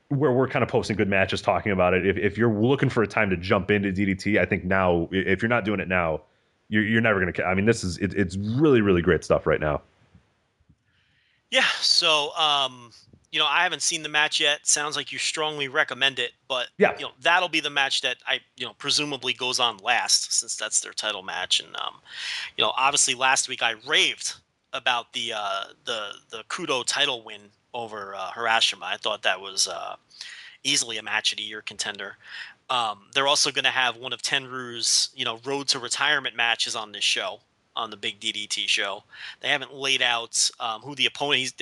where we're kind of posting good matches talking about it. If, if you're looking for a time to jump into DDT, I think now, if you're not doing it now, you're, you're never going to. I mean, this is it, it's really really great stuff right now.
Yeah. So, um, you know, I haven't seen the match yet. Sounds like you strongly recommend it, but
Yeah.
you know, that'll be the match that I, you know, presumably goes on last since that's their title match. And, um, you know, obviously last week I raved about the uh, the the Kudo title win over uh, Harashima. I thought that was uh, easily a match of the year contender. Um, they're also going to have one of Tenryu's, you know, road to retirement matches on this show, on the big DDT show. They haven't laid out um, who the opponent. He's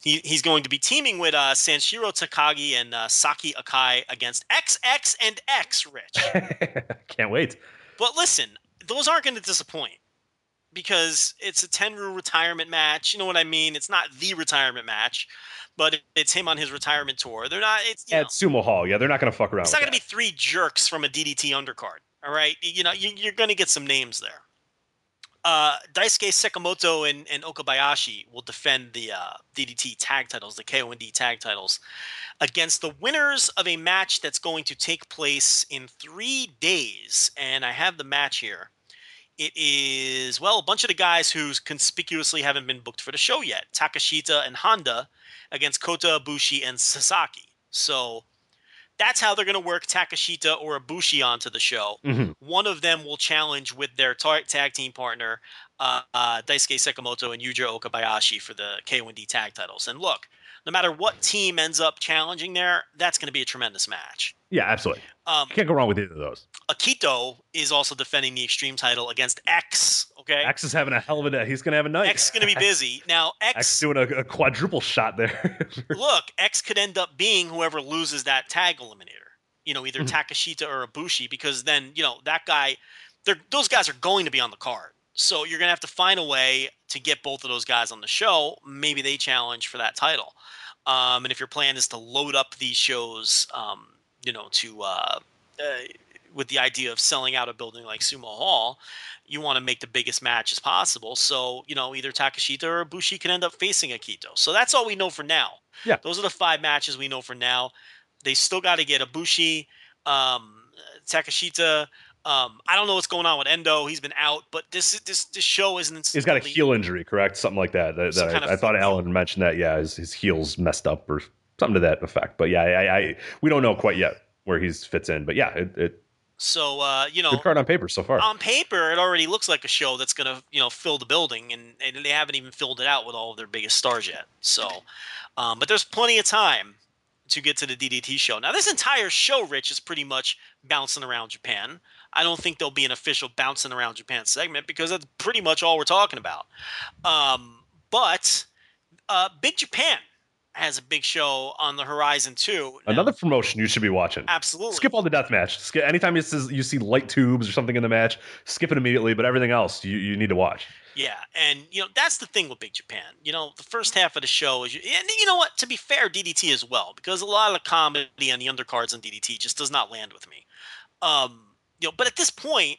he, he's going to be teaming with uh, Sanshiro Takagi and uh, Saki Akai against XX and X. Rich,
Can't wait.
but listen, those aren't going to disappoint because it's a Tenryu retirement match. You know what I mean? It's not the retirement match, but it's him on his retirement tour. They're not. It's
At
know,
Sumo Hall, yeah, they're not going to fuck around.
it's not going to be three jerks from a DDT undercard. All right, you know you, you're going to get some names there. Uh, Daisuke Sakamoto and, and Okabayashi will defend the uh, DDT tag titles, the KO-D tag titles, against the winners of a match that's going to take place in three days. And I have the match here. It is, well, a bunch of the guys who conspicuously haven't been booked for the show yet Takeshita and Honda against Kota Ibushi and Sasaki. So that's how they're going to work Takeshita or Ibushi onto the show.
Mhm.
One of them will challenge with their tar- tag team partner, uh, uh, Daisuke Sakamoto and Yuji Okabayashi for the KO-D tag titles. And look, no matter what team ends up challenging there, that's going to be a tremendous match.
Yeah, absolutely.
Um,
Can't go wrong with either of those.
Akito is also defending the Extreme title against X. Okay,
X is having a hell of a day. He's going to have a night.
X is going to be busy now.
X
X,
doing a, a quadruple shot there.
look, X could end up being whoever loses that tag eliminator. You know, either
Mhm.
Takeshita or Ibushi, because then you know that guy, they're those guys are going to be on the card. So you're gonna have to find a way to get both of those guys on the show. Maybe they challenge for that title. Um, and if your plan is to load up these shows, um, you know, to uh, uh, with the idea of selling out a building like Sumo Hall, you want to make the biggest match as possible. So, you know, either Takeshita or Bushi can end up facing Akito. So that's all we know for now.
Yeah.
Those are the five matches we know for now. They still got to get Ibushi, um, Takeshita. Um, I don't know what's going on with Endo. He's been out, but this this this show isn't.
He's got a heel injury, correct? Something like that. that, that
kind
I,
of
I thought Alan mentioned that. Yeah, his, his heel's messed up or something to that effect. But yeah, I, I we don't know quite yet where he fits in. But yeah, it, it
So uh, you know,
good card on paper so far.
on paper, it already looks like a show that's going to, you know, fill the building, and, and they haven't even filled it out with all of their biggest stars yet. So, um, but there's plenty of time to get to the DDT show. Now, this entire show, Rich, is pretty much bouncing around Japan. I don't think there'll be an official bouncing around Japan segment because that's pretty much all we're talking about. Um, but uh, Big Japan has a big show on the horizon too. Now,
Another promotion you should be watching.
absolutely
Skip all the death match. Skip anytime you see, you see light tubes or something in the match, skip it immediately. But everything else you, you need to watch.
Yeah, and you know that's the thing with Big Japan. You know, the first half of the show is, and you know what? To be fair, DDT as well, because a lot of the comedy on the undercards on DDT just does not land with me. Um, you know, but at this point,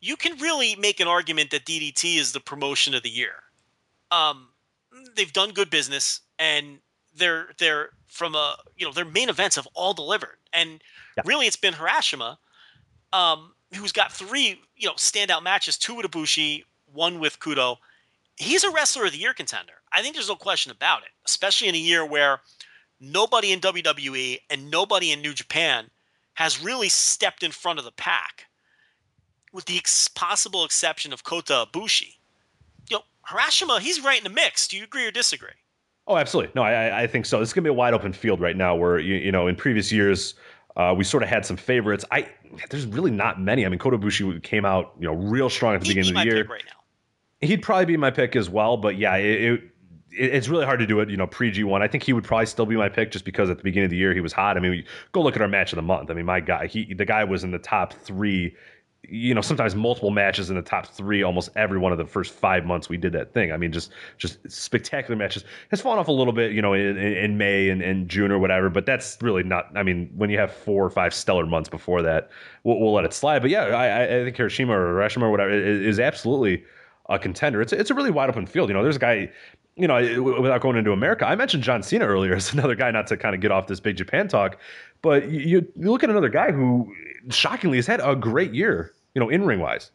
you can really make an argument that DDT is the promotion of the year. Um, they've done good business, and they're they're from a you know their main events have all delivered, and
Yeah.
really it's been Harashima, um, who's got three you know standout matches, two with Ibushi, one with Kudo. He's a wrestler of the year contender. I think there's no question about it, especially in a year where nobody in WWE and nobody in New Japan has really stepped in front of the pack, with the ex- possible exception of Kota Ibushi. You know, Harashima, he's right in the mix. Do you agree or disagree?
Oh, absolutely. No, I, I- think so. This is gonna be a wide open field right now. Where you, you know, in previous years, uh, we sort of had some favorites. I there's really not many. I mean, Kota Ibushi came out you know real strong at the
He'd be
beginning of the year.
pick right now.
He'd probably be my pick as well. But yeah, it, it it's really hard to do it. You know, pre G one. I think he would probably still be my pick just because at the beginning of the year he was hot. I mean, we, go look at our match of the month. I mean, my guy, he the guy was in the top three. You know, sometimes multiple matches in the top three almost every one of the first five months we did that thing. I mean, just just spectacular matches. Has fallen off a little bit, you know, in, in May and, June or whatever, but that's really not. I mean, when you have four or five stellar months before that, we'll, we'll let it slide. But yeah, I, I- I think Hiroshima or Hiroshima or whatever is, is absolutely a contender. It's it's a really wide open field. You know, there's a guy. You know, without going into America, I mentioned John Cena earlier as another guy. Not to kind of get off this big Japan talk, but you, you look at another guy who shockingly has had a great year. You know, in ring wise.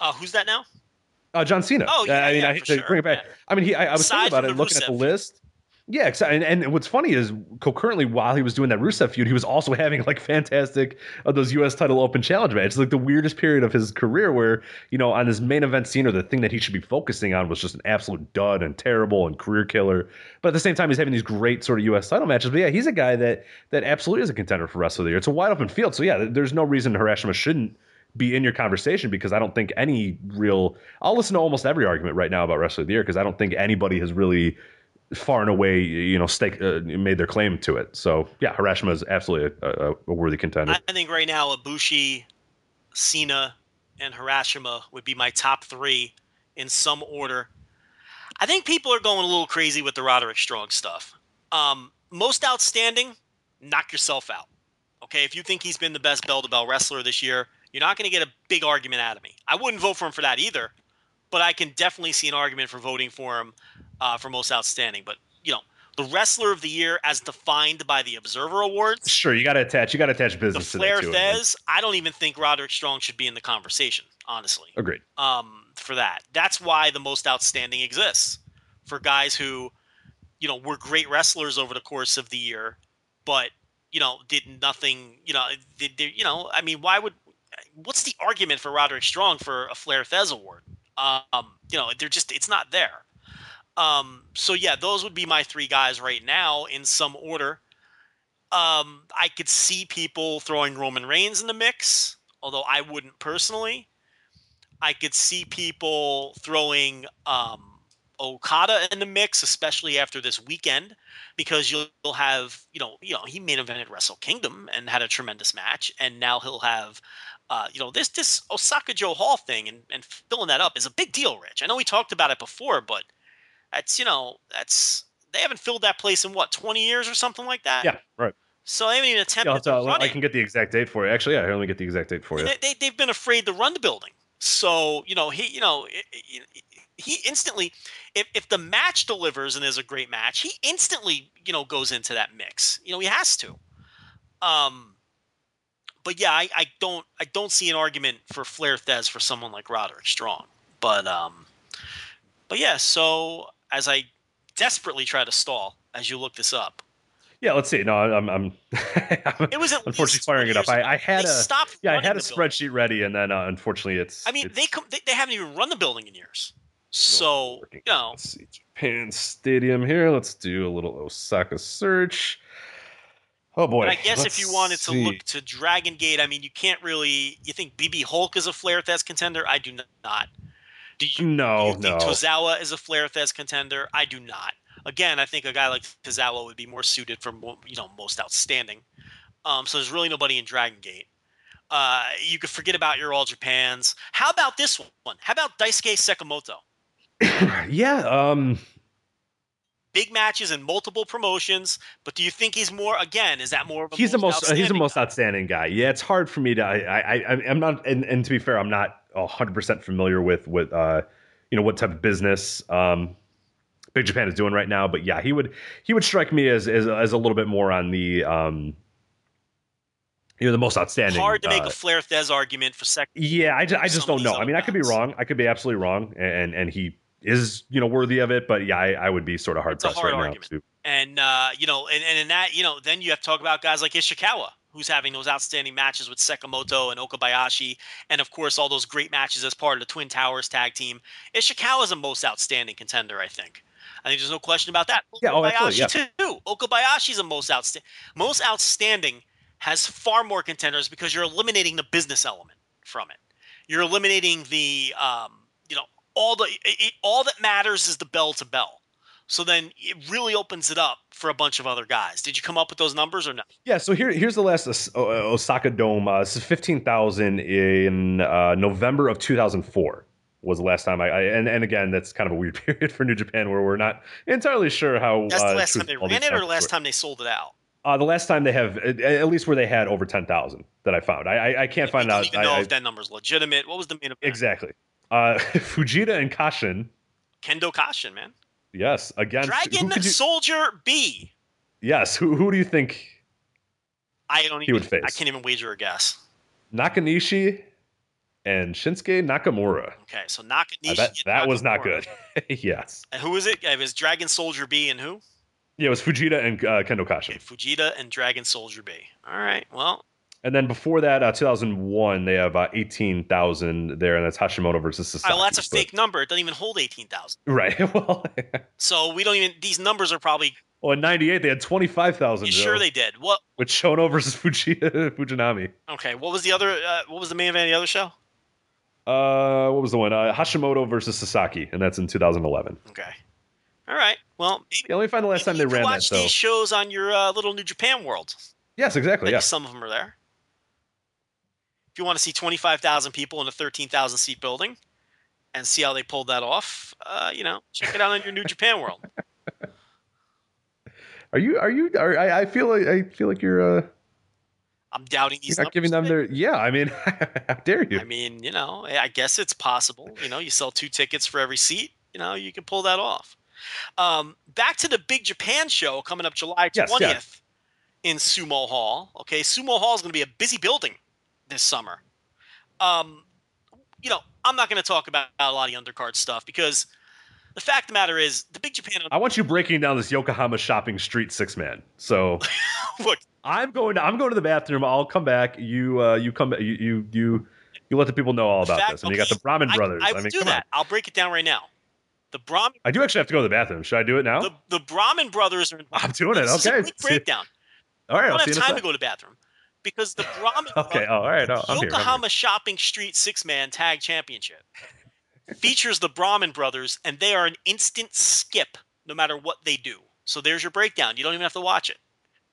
Uh, who's that now?
Uh, John Cena.
Oh, yeah,
I mean,
yeah,
I
for sure,
bring it back.
yeah.
I mean, he. I, I was
Aside
thinking about it,
the
looking at the list. Yeah, and, and what's funny is concurrently while he was doing that Rusev feud, he was also having like fantastic of those U.S. title open challenge matches. Like the weirdest period of his career, where you know on his main event scene or the thing that he should be focusing on was just an absolute dud and terrible and career killer. But at the same time, he's having these great sort of U.S. title matches. But yeah, he's a guy that that absolutely is a contender for Wrestler of the Year. It's a wide open field, so yeah, there's no reason Hiroshima shouldn't be in your conversation because I don't think any real. I'll listen to almost every argument right now about Wrestler of the Year because I don't think anybody has really far and away, you know, stake uh, made their claim to it. So yeah, Hiroshima is absolutely a, a, a worthy contender.
I, I think right now Ibushi, Cena, and Harashima would be my top three in some order. I think people are going a little crazy with the Roderick Strong stuff. Um, most outstanding, knock yourself out. Okay, if you think he's been the best bell to bell wrestler this year, you're not going to get a big argument out of me. I wouldn't vote for him for that either, but I can definitely see an argument for voting for him uh, for most outstanding. But you know, the wrestler of the year, as defined by the Observer Awards,
sure, you got to attach. You got to attach
the
business to
Flair
that man.
Thesz, I don't even think Roderick Strong should be in the conversation, honestly.
Agreed.
Um, for that, that's why the most outstanding exists for guys who, you know, were great wrestlers over the course of the year, but you know, did nothing. You know, did, did you know? I mean, why would? What's the argument for Roderick Strong for a Flair Thesz award? Um, you know, they're just it's not there. Um, so yeah, those would be my three guys right now in some order. Um, I could see people throwing Roman Reigns in the mix, although I wouldn't personally. I could see people throwing um, Okada in the mix, especially after this weekend, because you'll, have you know you know he main evented Wrestle Kingdom and had a tremendous match, and now he'll have Uh, you know, this this Osaka-jo Hall thing and, and filling that up is a big deal, Rich. I know we talked about it before, but that's you know that's they haven't filled that place in what twenty years or something like that.
Yeah, right.
So they haven't even attempted
Yeah,
to
I can get the exact date for you. Actually, yeah, let me get the exact date for you.
They, they, they've been afraid to run the building. So you know he you know i- i- he instantly if, if the match delivers and is a great match, he instantly you know goes into that mix. You know he has to. Um, but yeah, I, I don't I don't see an argument for Flair Thesz for someone like Roderick Strong. But um, but yeah. So as I desperately try to stall as you look this up,
Yeah, let's see. No, I'm, I'm,
it was at
unfortunately
least
firing it up. I, I had a,
stopped
yeah, I had a
the building.
spreadsheet ready, and then uh, unfortunately, it's.
I mean,
it's
they, com- they they haven't even run the building in years. So you know,
Let's see, Japan Stadium here. Let's do a little Osaka search. Oh boy!
and I guess if you
let's
wanted to
see.
look to Dragon Gate, I mean, you can't really. You think BB Hulk is a Flair Thesz contender? I do not. Do you,
no,
do you think
no,
Tozawa is a Flair Thesz contender? I do not. Again, I think a guy like Tozawa would be more suited for you know most outstanding. Um, so there's really nobody in Dragon Gate. Uh, you could forget about your All Japans. How about this one? How about Daisuke Sakamoto?
yeah. Um,
big matches and multiple promotions. But do you think he's more? Again, is that more of a
he's the most. uh, he's the most
guy?
outstanding guy. Yeah, it's hard for me to. I, I, I I'm not. And, and to be fair, I'm not 100 percent familiar with with uh, you know, what type of business um, Big Japan is doing right now. But yeah, he would he would strike me as as, as a little bit more on the um, you know, the most outstanding.
It's hard to make
uh,
a Flair Thesz argument for second.
Yeah, I just, I just don't know. I mean, I could be wrong. I could be absolutely wrong, and and he is you know worthy of it. But yeah, I, I would be sort of hard
It's
pressed
hard
right
argument.
now to.
And uh, you know, and, and in that, you know, then you have to talk about guys like Ishikawa, who's having those outstanding matches with Sakamoto and Okabayashi, and of course all those great matches as part of the Twin Towers tag team. Ishikawa is the most outstanding contender, I think. I think there's no question about that.
Yeah, oh,
Okabayashi
absolutely,
too. Okabayashi's the most outstanding. Most outstanding has far more contenders because you're eliminating the business element from it. You're eliminating the, um, you know, all the it- all that matters is the bell to bell. So then it really opens it up for a bunch of other guys. Did you come up with those numbers or not?
Yeah, so here here's the last O- Osaka Dome. Uh, this is fifteen thousand in uh, November of two thousand four. Was the last time I, I and, and again that's kind of a weird period for New Japan where we're not entirely sure how.
That's
uh,
the last time they ran it, or the last
were.
time they sold it out.
Uh, the last time they have, at, least where they had over ten thousand that I found. I I, I can't find out
even
I-
know
I-
if that number's legitimate. What was the main event?
exactly. Uh, Fujita and Kashin,
Kendo Kashin, man.
Yes, against
Dragon
you-
Soldier B.
Yes, who who do you think
I don't
He
even.
would face.
I can't even wager a guess.
Nakanishi and Shinsuke Nakamura?
Okay, so Nakanishi.
I bet
and
that was not good. yes.
And who was it? It was Dragon Soldier B and who?
Yeah, it was Fujita and uh, Kendo
Okay, Fujita and Dragon Soldier B. All right. Well,
And then before that, uh, 2001, they have uh, 18,000 there, and that's Hashimoto versus Sasaki.
oh, well, that's a
but-
fake number. It doesn't even hold eighteen thousand.
Right. Well,
So we don't even. These numbers are probably.
well, in 98, they had 25,000.
You
Joe,
sure they did? What?
With Chono versus Fujita, Fujinami.
Okay. What was the other? Uh, what was the main event of the other show?
Uh, what was the one? Uh, Hashimoto versus Sasaki, and that's in 2011.
Okay. All right. Well, maybe,
Yeah, let me find the last time they ran
can
that.
watch these shows on your uh, little New Japan World.
yes, exactly.
Maybe
Yeah.
some of them are there. If you want to see 25,000 people in a 13,000 seat building and see how they pulled that off, uh, you know, check it out on your New Japan World.
Are you? Are you? Are, I, I feel like I feel like you're. Uh,
I'm doubting these.
you're not giving them their. Yeah, I mean, how dare you?
I mean, you know, I guess it's possible. You know, you sell two tickets for every seat. You know, you can pull that off. Um, back to the Big Japan show coming up July
Yes,
20th
yeah.
in Sumo Hall. Okay, Sumo Hall is going to be a busy building this summer. Um, you know, I'm not going to talk about a lot of the undercard stuff because the fact of the matter is the Big Japan.
I want you breaking down this Yokohama shopping street six man. So
Look,
I'm going. To, I'm going to the bathroom. I'll come back. You. Uh, you come. You. You. You. You let the people know all about
fact-
this. And you got the Brahmin brothers.
I
I,
will
mean,
do
come
that.
on.
I'll break it down right now. The Brahmin,
I do actually have to go to the bathroom. Should I do it now?
the, the Brahmin brothers are.
I'm doing it.
This is a
Okay.
breakdown.
all right.
I
I'll
don't
see
have time to go to the bathroom because the Brahmin
Okay. Oh, all right. Oh, I'm here. I'm
Yokohama Shopping Street Six Man Tag Championship features the Brahmin brothers, and they are an instant skip no matter what they do. So there's your breakdown. You don't even have to watch it.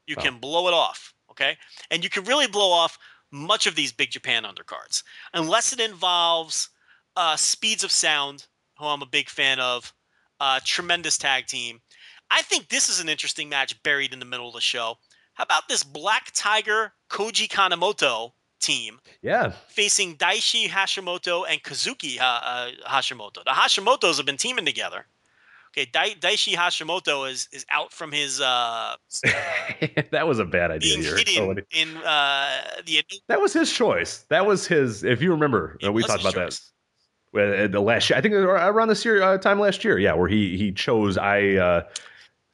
You
Oh.
can blow it off, okay? And you can really blow off much of these Big Japan undercards, unless it involves uh, Speeds of Sound, who I'm a big fan of, uh, tremendous tag team. I think this is an interesting match buried in the middle of the show. How about this Black Tiger Koji Kanemoto team
Yeah.
facing Daichi Hashimoto and Kazuki uh, uh, Hashimoto? The Hashimotos have been teaming together. Okay, Dai- Daichi Hashimoto is is out from his uh,
that was a bad idea
being hidden in uh, the
That was his choice. That was his. If you remember, we talked about
choice.
that. Uh, the last year, I think around this year uh, time last year. Yeah, where he he chose I. Uh,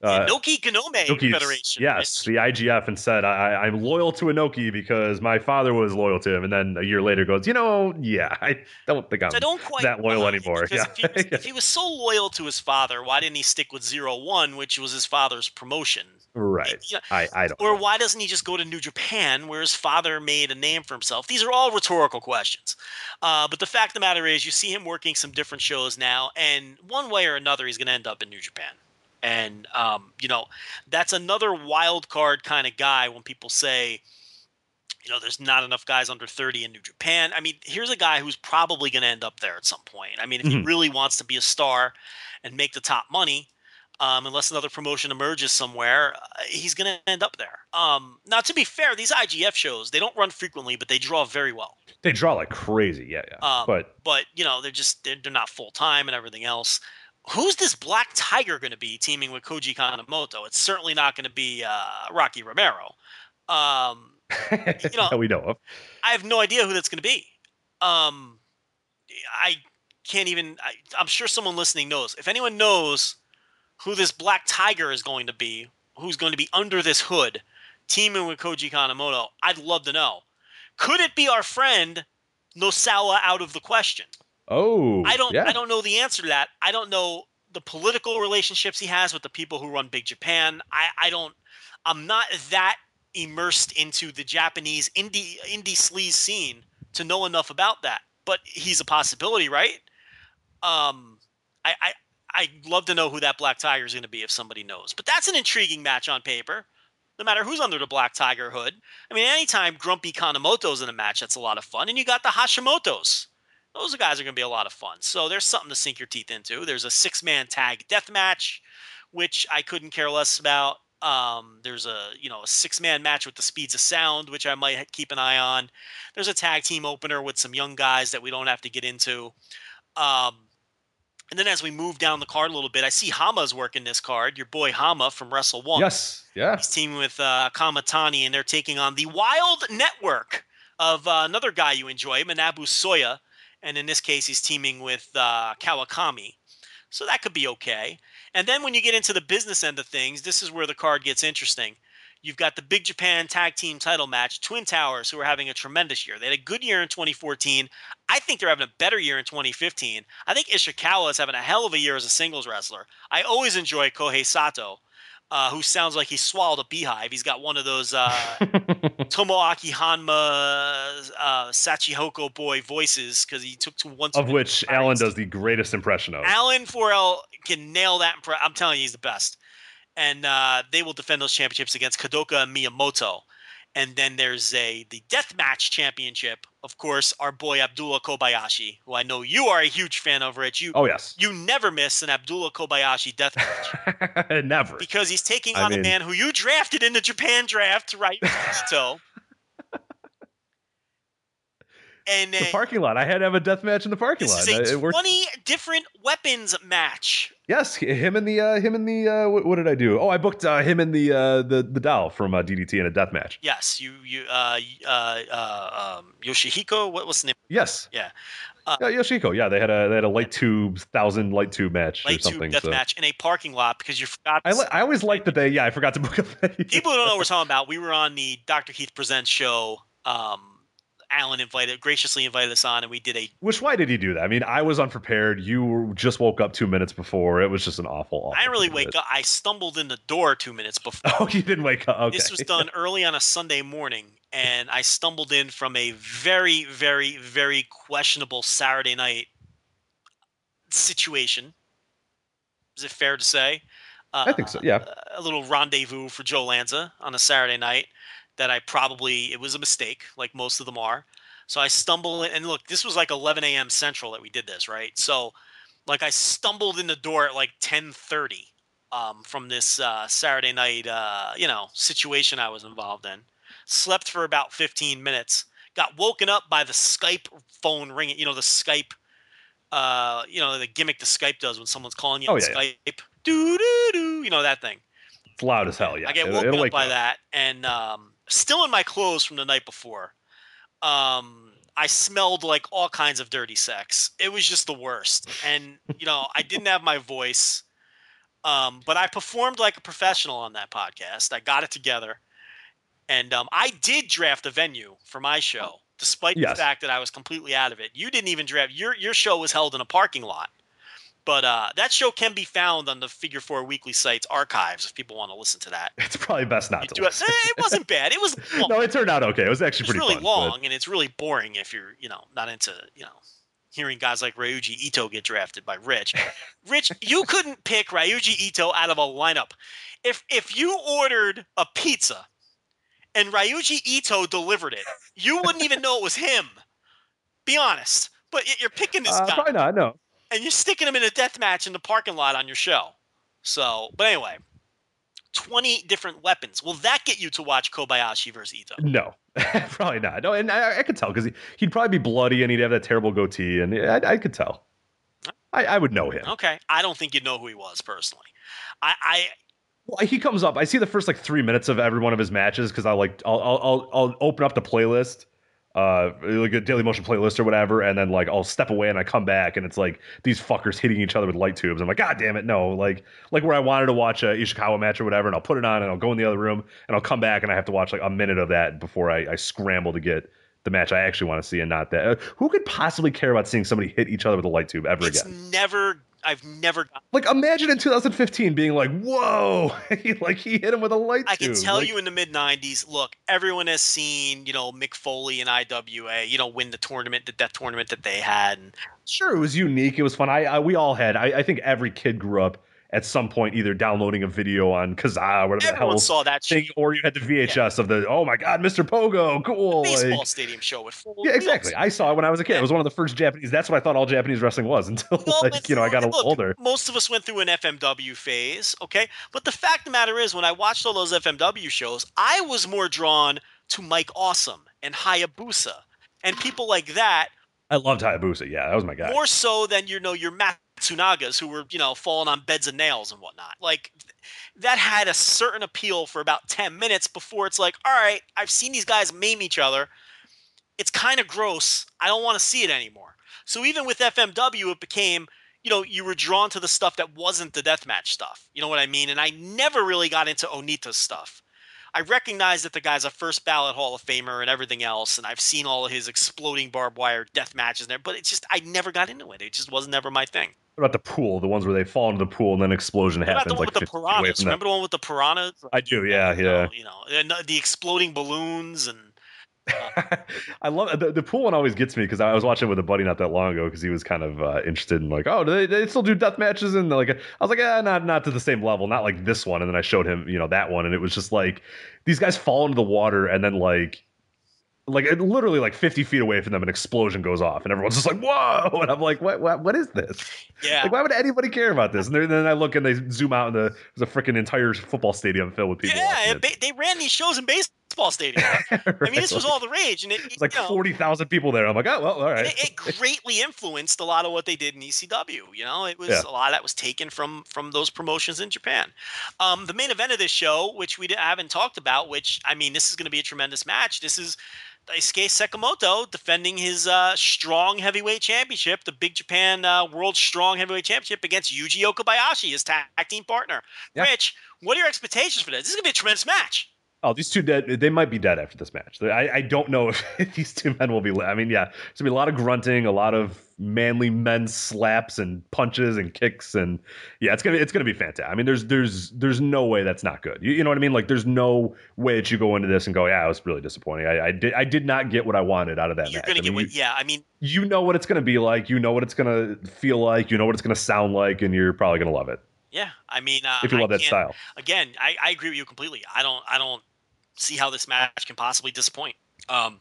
uh,
Inoki Genome
Inoki's-
Federation.
Yes, the IGF, and said I, I'm loyal to Inoki because my father was loyal to him, and then a year later goes, you know, yeah, I don't think I'm
I don't quite
that loyal anymore. Yeah,
If he, was, if he was so loyal to his father, why didn't he stick with Zero One, which was his father's promotion?
right.
Yeah.
I I don't.
Or why doesn't he just go to New Japan, where his father made a name for himself? These are all rhetorical questions. Uh, but the fact of the matter is, you see him working some different shows now, and one way or another, he's going to end up in New Japan. And um, you know, that's another wild card kind of guy. When people say, you know, there's not enough guys under 30 in New Japan. I mean, here's a guy who's probably going to end up there at some point. I mean, if he
Mhm.
really wants to be a star and make the top money, um, unless another promotion emerges somewhere, uh, he's going to end up there. Um, now, to be fair, these IGF shows they don't run frequently, but they draw very well.
They draw like crazy. Yeah, yeah.
Um,
but
but you know, they're just they're, they're not full time and everything else. Who's this Black Tiger going to be teaming with Koji Kanemoto? It's certainly not going to be uh, Rocky Romero. Um, know-
that we know of.
I have no idea who that's going to be. Um, I can't even. I, I'm sure someone listening knows. If anyone knows who this Black Tiger is going to be, who's going to be under this hood, teaming with Koji Kanemoto, I'd love to know. Could it be our friend Nosawa out of the question?
Oh,
I don't.
Yeah.
I don't know the answer to that. I don't know the political relationships he has with the people who run Big Japan. I. I don't. I'm not that immersed into the Japanese indie indie sleaze scene to know enough about that. But he's a possibility, right? Um, I. I I'd love to know who that Black Tiger is going to be if somebody knows. But that's an intriguing match on paper. No matter who's under the Black Tiger hood. I mean, anytime Grumpy Kanemoto's in a match, that's a lot of fun. And you got the Hashimoto's those guys are going to be a lot of fun. So there's something to sink your teeth into. There's a six man tag death match, which I couldn't care less about. Um, there's a you know a six man match with the speeds of sound, which I might keep an eye on. There's a tag team opener with some young guys that we don't have to get into. Um, and then as we move down the card a little bit, I see Hama's working this card. Your boy Hama from Wrestle One.
Yes. Yeah.
He's teaming with uh, Kamatani, and they're taking on the Wild Network of uh, another guy you enjoy, Manabu Soya. And in this case, he's teaming with uh, Kawakami. So that could be okay. And then when you get into the business end of things, this is where the card gets interesting. You've got the Big Japan Tag Team title match, Twin Towers, who are having a tremendous year. They had a good year in 2014. I think they're having a better year in 2015. I think Ishikawa is having a hell of a year as a singles wrestler. I always enjoy Kohei Sato, uh, who sounds like he swallowed a beehive. He's got one of those uh, Tomoaki Honma, uh, Sachihoko boy voices because he took to one.
of which. Alan does the greatest impression of.
Alan Forel can nail that. Impre- I'm telling you, he's the best. And uh, they will defend those championships against Kodaka and Miyamoto. And then there's a the deathmatch championship. Of course, our boy Abdullah Kobayashi, who I know you are a huge fan of, Rich. You
oh yes.
you never miss an Abdullah Kobayashi deathmatch
Never.
because he's taking
I
on a man who you drafted in the Japan draft, right? So. And
the
uh,
parking lot. I had to have a death match in the parking lot.
is a. 20 different weapons match.
Yes, him and the uh, him and the uh, what, what did I do? Oh, I booked uh, him and the uh, the the doll from uh, DDT in a death match.
Yes, you you uh uh, uh um Yoshihiko. What was the name?
Yes.
Yeah,
Yeah, Yoshiko. Yeah, they had a they had a light tube thousand light tube match or
Light Tube
something.
death
so.
match in a parking lot because you forgot.
I, li- I always liked that they yeah I forgot to book a
People who don't know what we're talking about. We were on the Dr. Keith Presents show. Um, Alan invited, graciously invited us on, and we did a.
Which why did he do that? I mean, I was unprepared. You just woke up two minutes before. It was just an awful. awful
I didn't really wake up. I stumbled in the door two minutes before.
Oh, you didn't wake up. Okay.
This was done early on a Sunday morning, and I stumbled in from a very, very, very questionable Saturday night situation. Is it fair to say? Uh,
I think so, yeah.
A little rendezvous for Joe Lanza on a Saturday night. That I probably it was a mistake, like most of them are. So I stumble in, and look, this was like 11 a.m. Central that we did this, right? So, like, I stumbled in the door at like 10:30 um, from this uh, Saturday night, uh, you know, situation I was involved in. Slept for about 15 minutes. Got woken up by the Skype phone ringing. You know, the Skype, uh, you know, the gimmick the Skype does when someone's calling you
Oh,
on
yeah, yeah.
Skype. do doo doo. You know that thing.
It's loud as hell. Yeah,
I get woken
it'll
up by that, and um, still in my clothes from the night before. Um, I smelled like all kinds of dirty sex. It was just the worst, and you know, I didn't have my voice, um, but I performed like a professional on that podcast. I got it together, and um, I did draft a venue for my show, despite
Yes.
the fact that I was completely out of it. You didn't even draft your your show was held in a parking lot. But uh, that show can be found on the Figure Four Weekly site's archives if people want to listen to that.
It's probably best not
You
to.
it, it wasn't bad. It was long.
no, it turned out okay. It was actually
it's
pretty
really
fun, but-
long and it's really boring if you're you know not into you know hearing guys like Ryuji Ito get drafted by Rich. Rich, you couldn't pick Ryuji Ito out of a lineup. If if you ordered a pizza and Ryuji Ito delivered it, you wouldn't even know it was him. Be honest. But you're picking this
Uh,
guy
probably not. No.
And you're sticking them in a death match in the parking lot on your show. So, but anyway, 20 different weapons. Will that get you to watch Kobayashi versus Ito?
No, probably not. No, and I, I could tell because he, he'd probably be bloody and he'd have that terrible goatee, and I, I could tell. I, I would know him.
Okay. I don't think you'd know who he was personally. I, I
Well, he comes up. I see the first like three minutes of every one of his matches because I like I'll, I'll I'll I'll open up the playlist, uh, like a Daily Motion playlist or whatever, and then like I'll step away and I come back and it's like these fuckers hitting each other with light tubes. I'm like, God damn it, no! Like like where I wanted to watch a Ishikawa match or whatever, and I'll put it on and I'll go in the other room and I'll come back and I have to watch like a minute of that before I, I scramble to get the match I actually want to see and not that. Uh, who could possibly care about seeing somebody hit each other with a light tube ever
it's
again?
never I've never got
Like imagine in 2015 being like, whoa, He- like he hit him with a light
I
tube.
can tell
Like,
you in the mid '90s. Look, everyone has seen, you know, Mick Foley and IWA, you know, win the tournament, the death tournament that they had, and
Sure, it was unique. It was fun. I, I we all had. I, I think every kid grew up at some point either downloading a video on Kazaa, whatever the hell
saw that
thing, or you had the VHS of the oh my god, Mr. Pogo, cool.
baseball
like-
stadium show with full
yeah, exactly.
wheels.
I saw it when I was a kid. It was one of the first Japanese. That's what I thought all Japanese wrestling was until
We all
like you know I got a little older.
Most of us went through an FMW phase, okay? But the fact of the matter is, when I watched all those FMW shows, I was more drawn to Mike Awesome and Hayabusa and people like that
I loved Hayabusa. Yeah, that was my guy.
more so than you know your Matsunagas who were you know falling on beds of nails and whatnot. Like th- that had a certain appeal for about ten minutes before it's like, all right, I've seen these guys maim each other. It's kind of gross. I don't want to see it anymore. So even with FMW, it became you know you were drawn to the stuff that wasn't the deathmatch stuff. You know what I mean? And I never really got into Onita's stuff. I recognize that the guy's a first ballot Hall of Famer and everything else, and I've seen all of his exploding barbed wire death matches there, but it's just I never got into it. It just was never my thing.
What about the pool? The ones where they fall into the pool and then explosion
What about
happens
the one
like
with the
50 feet away
piranhas? Remember the one with the piranhas?
I do. Yeah,
You
yeah.
know, You know, and the- the exploding balloons and
I love the, the pool one. Always gets me because I was watching with a buddy not that long ago because he was kind of uh, interested in like, oh, do they, they still do death matches? And like, I was like, yeah, not not to the same level, not like this one. And then I showed him, you know, that one, and it was just like these guys fall into the water and then like. Like it- literally, like fifty feet away from them, an explosion goes off, and everyone's just like, "Whoa!" And I'm like, "What? What? What is this?
yeah.
Like, why would anybody care about this?" And then, I look and they zoom out, and the, there's a freaking entire football stadium filled with people.
yeah, and they ran these shows in baseball stadiums.
it.
I mean, this was all the rage, and it,
It's like
you know,
forty thousand people there. I'm like, oh well, all right.
it, it greatly influenced a lot of what they did in ECW. You know, it was
Yeah.
a lot of that was taken from from those promotions in Japan. Um, the main event of this show, which we haven't talked about, which I mean, this is going to be a tremendous match. This is Daisuke Sakamoto defending his uh, strong heavyweight championship, the Big Japan uh, World Strong Heavyweight Championship against Yuji Okabayashi, his tag team partner.
Yeah.
Rich, what are your expectations for this? This is going to be a tremendous match.
Oh, these two dead. They might be dead after this match. I, I don't know if these two men will be. I mean, yeah, there's gonna be a lot of grunting, a lot of manly men slaps and punches and kicks, and yeah, it's gonna it's gonna be fantastic. I mean, there's there's there's no way that's not good. You, you know what I mean? Like, there's no way that you go into this and go, yeah, it was really disappointing. I, I did I did not get what I wanted out of that
You're
match.
to
I
get
mean,
what? Yeah, I mean,
you, you know what it's gonna be like. You know what it's gonna feel like. You know what it's gonna sound like, and you're probably gonna love it
yeah, I mean, uh,
if you
I
love that style.
again, I, I agree with you completely. I don't I don't see how this match can possibly disappoint. Um,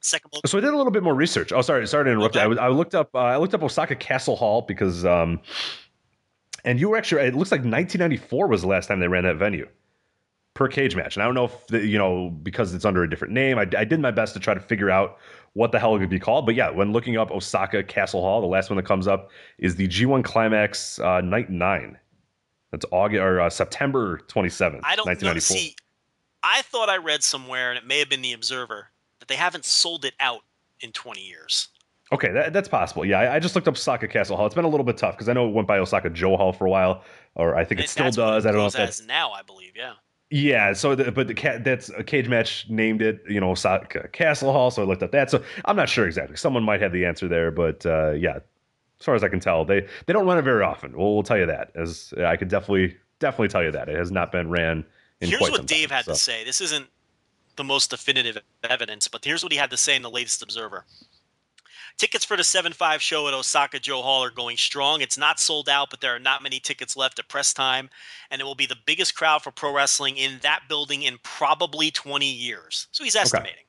second,
So I did a little bit more research. Oh, sorry, sorry to interrupt.
Okay.
I, I looked up. Uh, I looked up Osaka Castle Hall because, um, and you were actually. It looks like 1994 was the last time they ran that venue per cage match. And I don't know if the, you know because it's under a different name. I, I did my best to try to figure out what the hell it could be called. But yeah, when looking up Osaka Castle Hall, the last one that comes up is the G1 Climax uh, Night Nine. That's August or uh, September 27th,
I don't know.
1994.
See, I thought I read somewhere, and it may have been the Observer, that they haven't sold it out in 20 years.
Okay, that, that's possible. Yeah, I, I just looked up Osaka Castle Hall. It's been a little bit tough because I know it went by Osaka-jo Hall for a while, or I think it still does. I don't know if that's
now. I believe, yeah.
Yeah. So, the, but the cat that's a cage match named it, you know, Castle Hall. So I looked up that. So I'm not sure exactly. Someone might have the answer there, but uh, yeah, as far as I can tell, they they don't run it very often. We'll, we'll tell you that. As I could definitely definitely tell you that it has not been ran. In
Here's what Dave
time,
had
so.
to say. This isn't the most definitive evidence, but here's what he had to say in the latest Observer. Tickets for the 7 5 show at Osaka-jo Hall are going strong. It's not sold out, but there are not many tickets left at press time, and it will be the biggest crowd for pro wrestling in that building in probably 20 years. So he's estimating.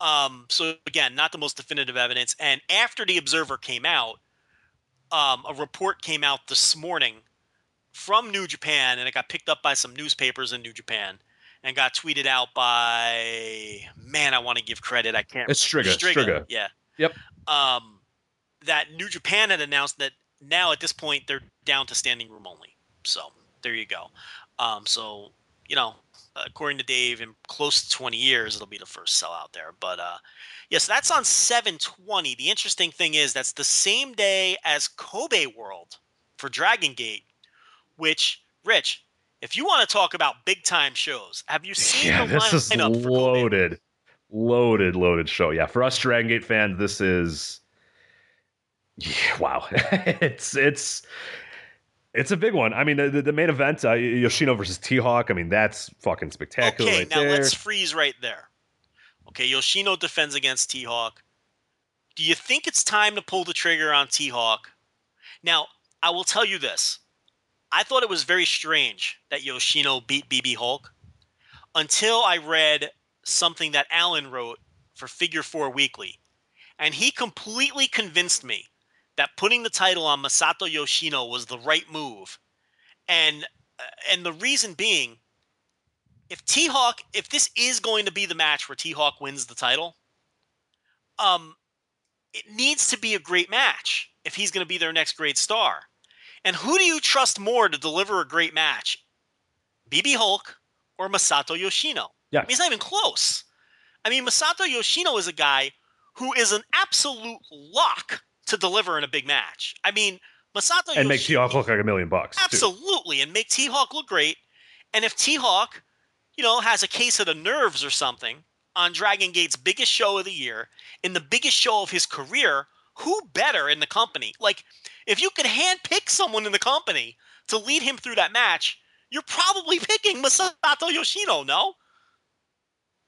Um, so again, not the most definitive evidence. And after the Observer came out, um, a report came out this morning from New Japan, and it got picked up by some newspapers in New Japan, and got tweeted out by man. I want to give credit. I can't.
It's. Striga, Striga.
Yeah.
Yep.
Um, that New Japan had announced that now at this point they're down to standing room only. So there you go. Um, so you know, according to Dave, in close to 20 years, it'll be the first sellout there. But uh, yes, that's on 720. The interesting thing is that's the same day as Kobe World for Dragon Gate, which Rich, if you want to talk about big time shows, have you seen
Yeah,
the
this is
lineup for Kobe?
loaded, loaded, loaded show. Yeah, for us Dragon Gate fans, this is yeah, wow. it's it's it's a big one. I mean, the, the, main event, uh, Yoshino versus T Hawk. I mean, that's fucking spectacular
Okay,
right
now
there.
let's freeze right there. Okay, Yoshino defends against T Hawk. Do you think it's time to pull the trigger on T Hawk? Now, I will tell you this. I thought it was very strange that Yoshino beat BB Hulk until I read something that Alan wrote for Figure 4 Weekly. And he completely convinced me that putting the title on Masato Yoshino was the right move. And uh, and the reason being if T Hawk, if this is going to be the match where T Hawk wins the title, um, it needs to be a great match if he's going to be their next great star. And who do you trust more to deliver a great match? BB Hulk or Masato Yoshino?
Yeah.
I mean, it's not even close. I mean, Masato Yoshino is a guy who is an absolute lock to deliver in a big match. I mean, Masato
and make T Hawk look like a million bucks. too.
Absolutely, and make T Hawk look great. And if T Hawk, you know, has a case of the nerves or something on Dragon Gate's biggest show of the year, in the biggest show of his career, who better in the company? Like, if you could handpick someone in the company to lead him through that match, you're probably picking Masato Yoshino, no?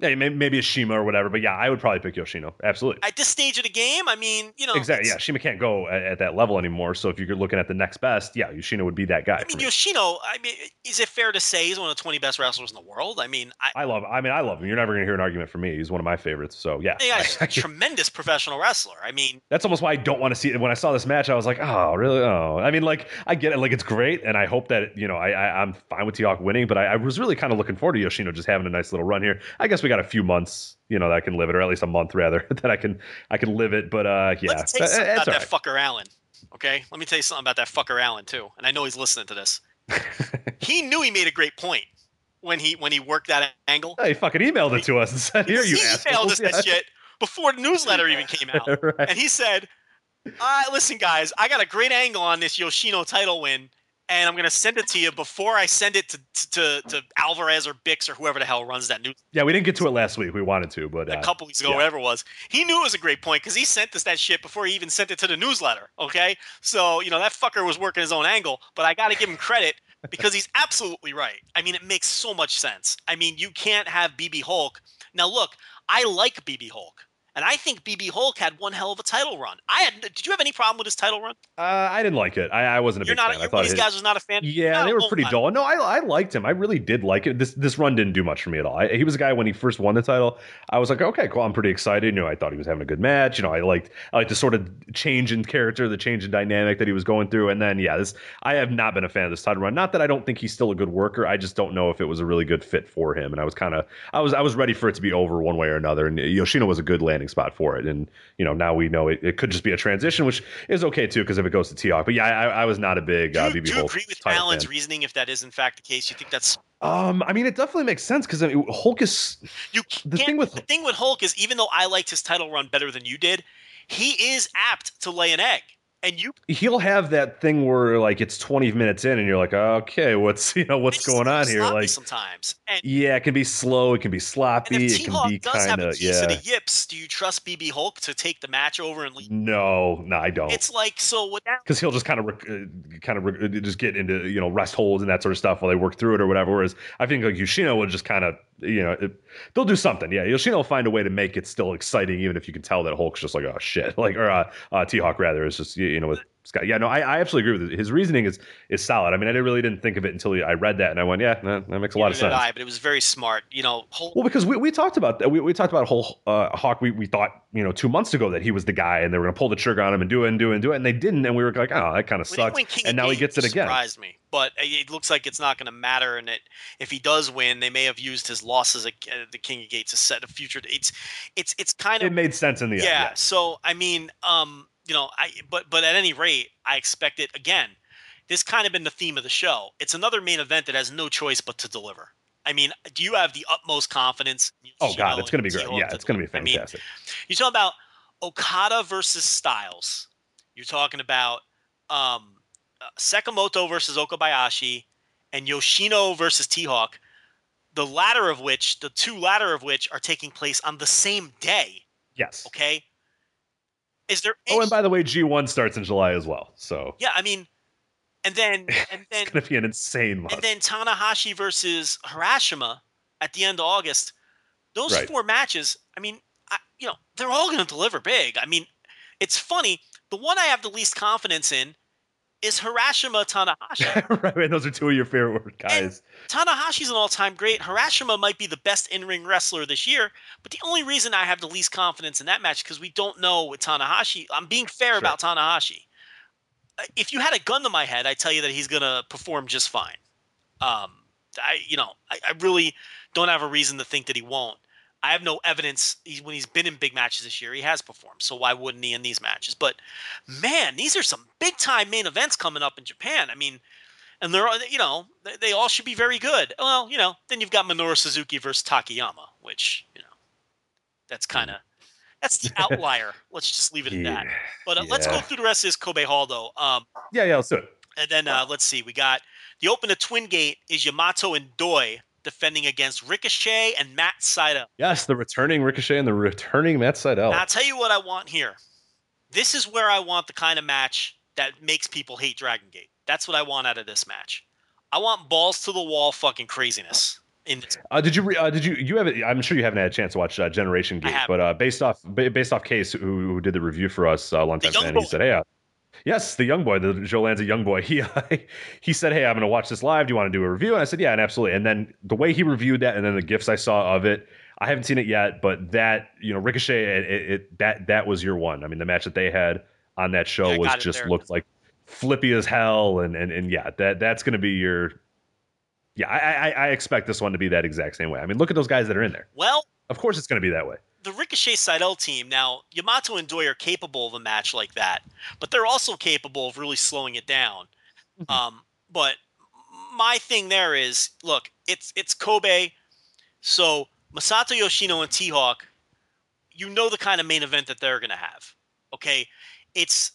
Yeah, may- maybe a CIMA or whatever, but yeah, I would probably pick Yoshino. Absolutely.
At this stage of the game, I mean, you know,
Exactly. Yeah, CIMA can't go at, at that level anymore. So if you're looking at the next best, yeah, Yoshino would be that guy.
I mean,
me.
Yoshino. I mean, is it fair to say he's one of the 20 best wrestlers in the world? I mean, I,
I love. I mean, I love him. You're never gonna hear an argument from me. He's one of my favorites. So yeah,
think he's a tremendous professional wrestler. I mean,
that's almost why I don't want to see it. When I saw this match, I was like, oh, really? Oh, I mean, like, I get it. Like, it's great, and I hope that you know, I, I I'm fine with T Hawk winning, but I, I was really kind of looking forward to Yoshino just having a nice little run here. I guess we got a few months, you know, that I can live it, or at least a month rather, that I can I can live it. But uh, yeah,
Let's tell you
Uh,
something about
all
that fucker Allen. Okay, let me tell you something about that fucker Allen too, and I know he's listening to this. he knew he made a great point when he when he worked that angle.
right. He fucking emailed it to us and said, "Here, you
he
assholes."
emailed us that shit before the newsletter even came out,
Right.
and he said, "All right, listen, guys, I got a great angle on this Yoshino title win." And I'm gonna send it to you before I send it to, to, to Alvarez or Bix or whoever the hell runs that news
Yeah, we didn't get to it last week. We wanted to, but
a
uh,
couple weeks ago,
yeah.
whatever it was. He knew it was a great point because he sent us that shit before he even sent it to the newsletter. Okay, so you know that fucker was working his own angle, but I got to give him credit because he's absolutely right. I mean, it makes so much sense. I mean, you can't have BB Hulk. Now, look, I like BB Hulk And I think BB Hulk had one hell of a title run. I had. Did you have any problem with his title run?
Uh, I didn't like it. I, I wasn't a
You're
big
not.
fan. I
You're
thought
these
his-
guys was not a fan.
Yeah, they were pretty dull. No, I, I liked him. I really did like it. This this run didn't do much for me at all. I, he was a guy when he first won the title. I was like, okay, cool. I'm pretty excited. You know, I thought he was having a good match. You know, I liked I liked the sort of change in character, the change in dynamic that he was going through. And then yeah, this I have not been a fan of this title run. Not that I don't think he's still a good worker. I just don't know if it was a really good fit for him. And I was kind of I was I was ready for it to be over one way or another. And Yoshino was a good landing spot for it. And you know, now we know it, it could just be a transition, which is okay too because if it goes to T Hawk. But yeah, I, I was not a big
Do
uh,
you,
BB
do agree with Alan's
fan.
reasoning? If that is in fact the case, you think that's
Um, I mean, it definitely makes sense because I mean, Hulk is
you
The
can't-
thing with-
the thing with Hulk is even though I liked his title run better than you did, he is apt to lay an egg, and you
he'll have that thing where like it's 20 minutes in and you're like, okay, what's you know what's going on here? Like,
sometimes. And,
yeah, it can be slow, it can be sloppy,
and if
it can be
does have
kind
a
of yeah.
the yips, do you trust BB Hulk to take the match over and leave?
No, no, I don't.
It's like so with that.
because he'll just kind of rec- uh, kind of rec- just get into you know rest holds and that sort of stuff while they work through it or whatever. Whereas I think like Yoshino will just kind of you know it, they'll do something. Yeah, Yoshino will find a way to make it still exciting, even if you can tell that Hulk's just like oh shit, like or uh, uh, T Hawk rather is just you, you know with Scott. Yeah, no, I, I absolutely agree with it. His reasoning is is solid. I mean, I really didn't think of it until I read that and I went, yeah, that, that makes a lot of sense.
I, but it was very smart. You know, Hulk.
Well, because we, we talked about that. We, we talked about whole uh, Hawk. We, we thought, you know, two months ago that he was the guy and they were going to pull the trigger on him and do it and do it and do it. And they didn't. And we were like, oh, that kind of sucks. And now he gets it again.
Surprised me, but it looks like it's not going to matter. And that if he does win, they may have used his losses at at the King of Gates to set a future. It's it's it's kind of
It made sense in the end.
yeah.
Yeah.
So I mean, um, you know, I but but at any rate, I expect it again. This kind of been the theme of the show. It's another main event that has no choice but to deliver. I mean, do you have the utmost confidence?
Oh, God, it's going to be great. Yeah,
to
it's going to be
deliver? I mean,
fantastic.
you're talking about Okada versus Styles. You're talking about um, uh, Sekimoto versus Okabayashi, and Yoshino versus T Hawk. The latter of which, the two latter of which, are taking place on the same day.
yes.
Okay. Is there?
Oh, and by the way, G1 starts in July as well. So
yeah, I mean, and then and then
it's going to be an insane month.
and then Tanahashi versus Harashima at the end of August. Those
Right.
four matches, I mean, I, you know, they're all going to deliver big. I mean, it's funny. The one I have the least confidence in is Harashima Tanahashi.
right. man, those are two of your favorite guys.
Tanahashi's an all-time great. Harashima might be the best in-ring wrestler this year, but the only reason I have the least confidence in that match because we don't know with Tanahashi. I'm being fair
Sure.
about Tanahashi. Uh, If you had a gun to my head, I'd tell you that he's gonna perform just fine. Um, I, you know, I, I really don't have a reason to think that he won't. I have no evidence he's, when he's been in big matches this year, he has performed. So why wouldn't he in these matches? But man, these are some big time main events coming up in Japan. I mean, and they're you know they, they all should be very good. Well, you know, then you've got Minoru Suzuki versus Takayama, which you know that's kind of that's the outlier. Let's just leave it at that. But uh, let's go through the rest of this Kobe Hall though. Um,
Yeah, yeah, let's do it.
and then uh, let's see, we got the open to Twin Gate is Yamato and Doi defending against Ricochet and Matt Sydal.
Yes, the returning Ricochet and the returning Matt Sydal.
Now, I'll tell you what I want here. This is where I want the kind of match that makes people hate Dragon Gate. That's what I want out of this match. I want balls to the wall fucking craziness. In this.
Uh, did you? Re- uh, did you? You have? I'm sure you haven't had a chance to watch uh, Generation Gate, but uh, based off based off Case, who, who did the review for us uh, a long time
boy.
he said, "Hey, uh, yes, the young boy, the Joe Lanza young boy." He he said, "Hey, I'm going to watch this live. Do you want to do a review?" And I said, "Yeah, and absolutely." And then the way he reviewed that, and then the gifts I saw of it, I haven't seen it yet, but that you know, Ricochet, it, it, it that that was your one. I mean, the match that they had on that show
Yeah,
was just
there.
looked like flippy as hell, and and and yeah, that that's going to be your. Yeah, I, I I expect this one to be that exact same way. I mean, look at those guys that are in there.
Well,
Of course, it's going to be that way.
The Ricochet Sydal team, now, Yamato and Doi are capable of a match like that, but they're also capable of really slowing it down. Um, but my thing there is look, it's it's Kobe. So Masato Yoshino and T Hawk, you know the kind of main event that they're gonna have. Okay. It's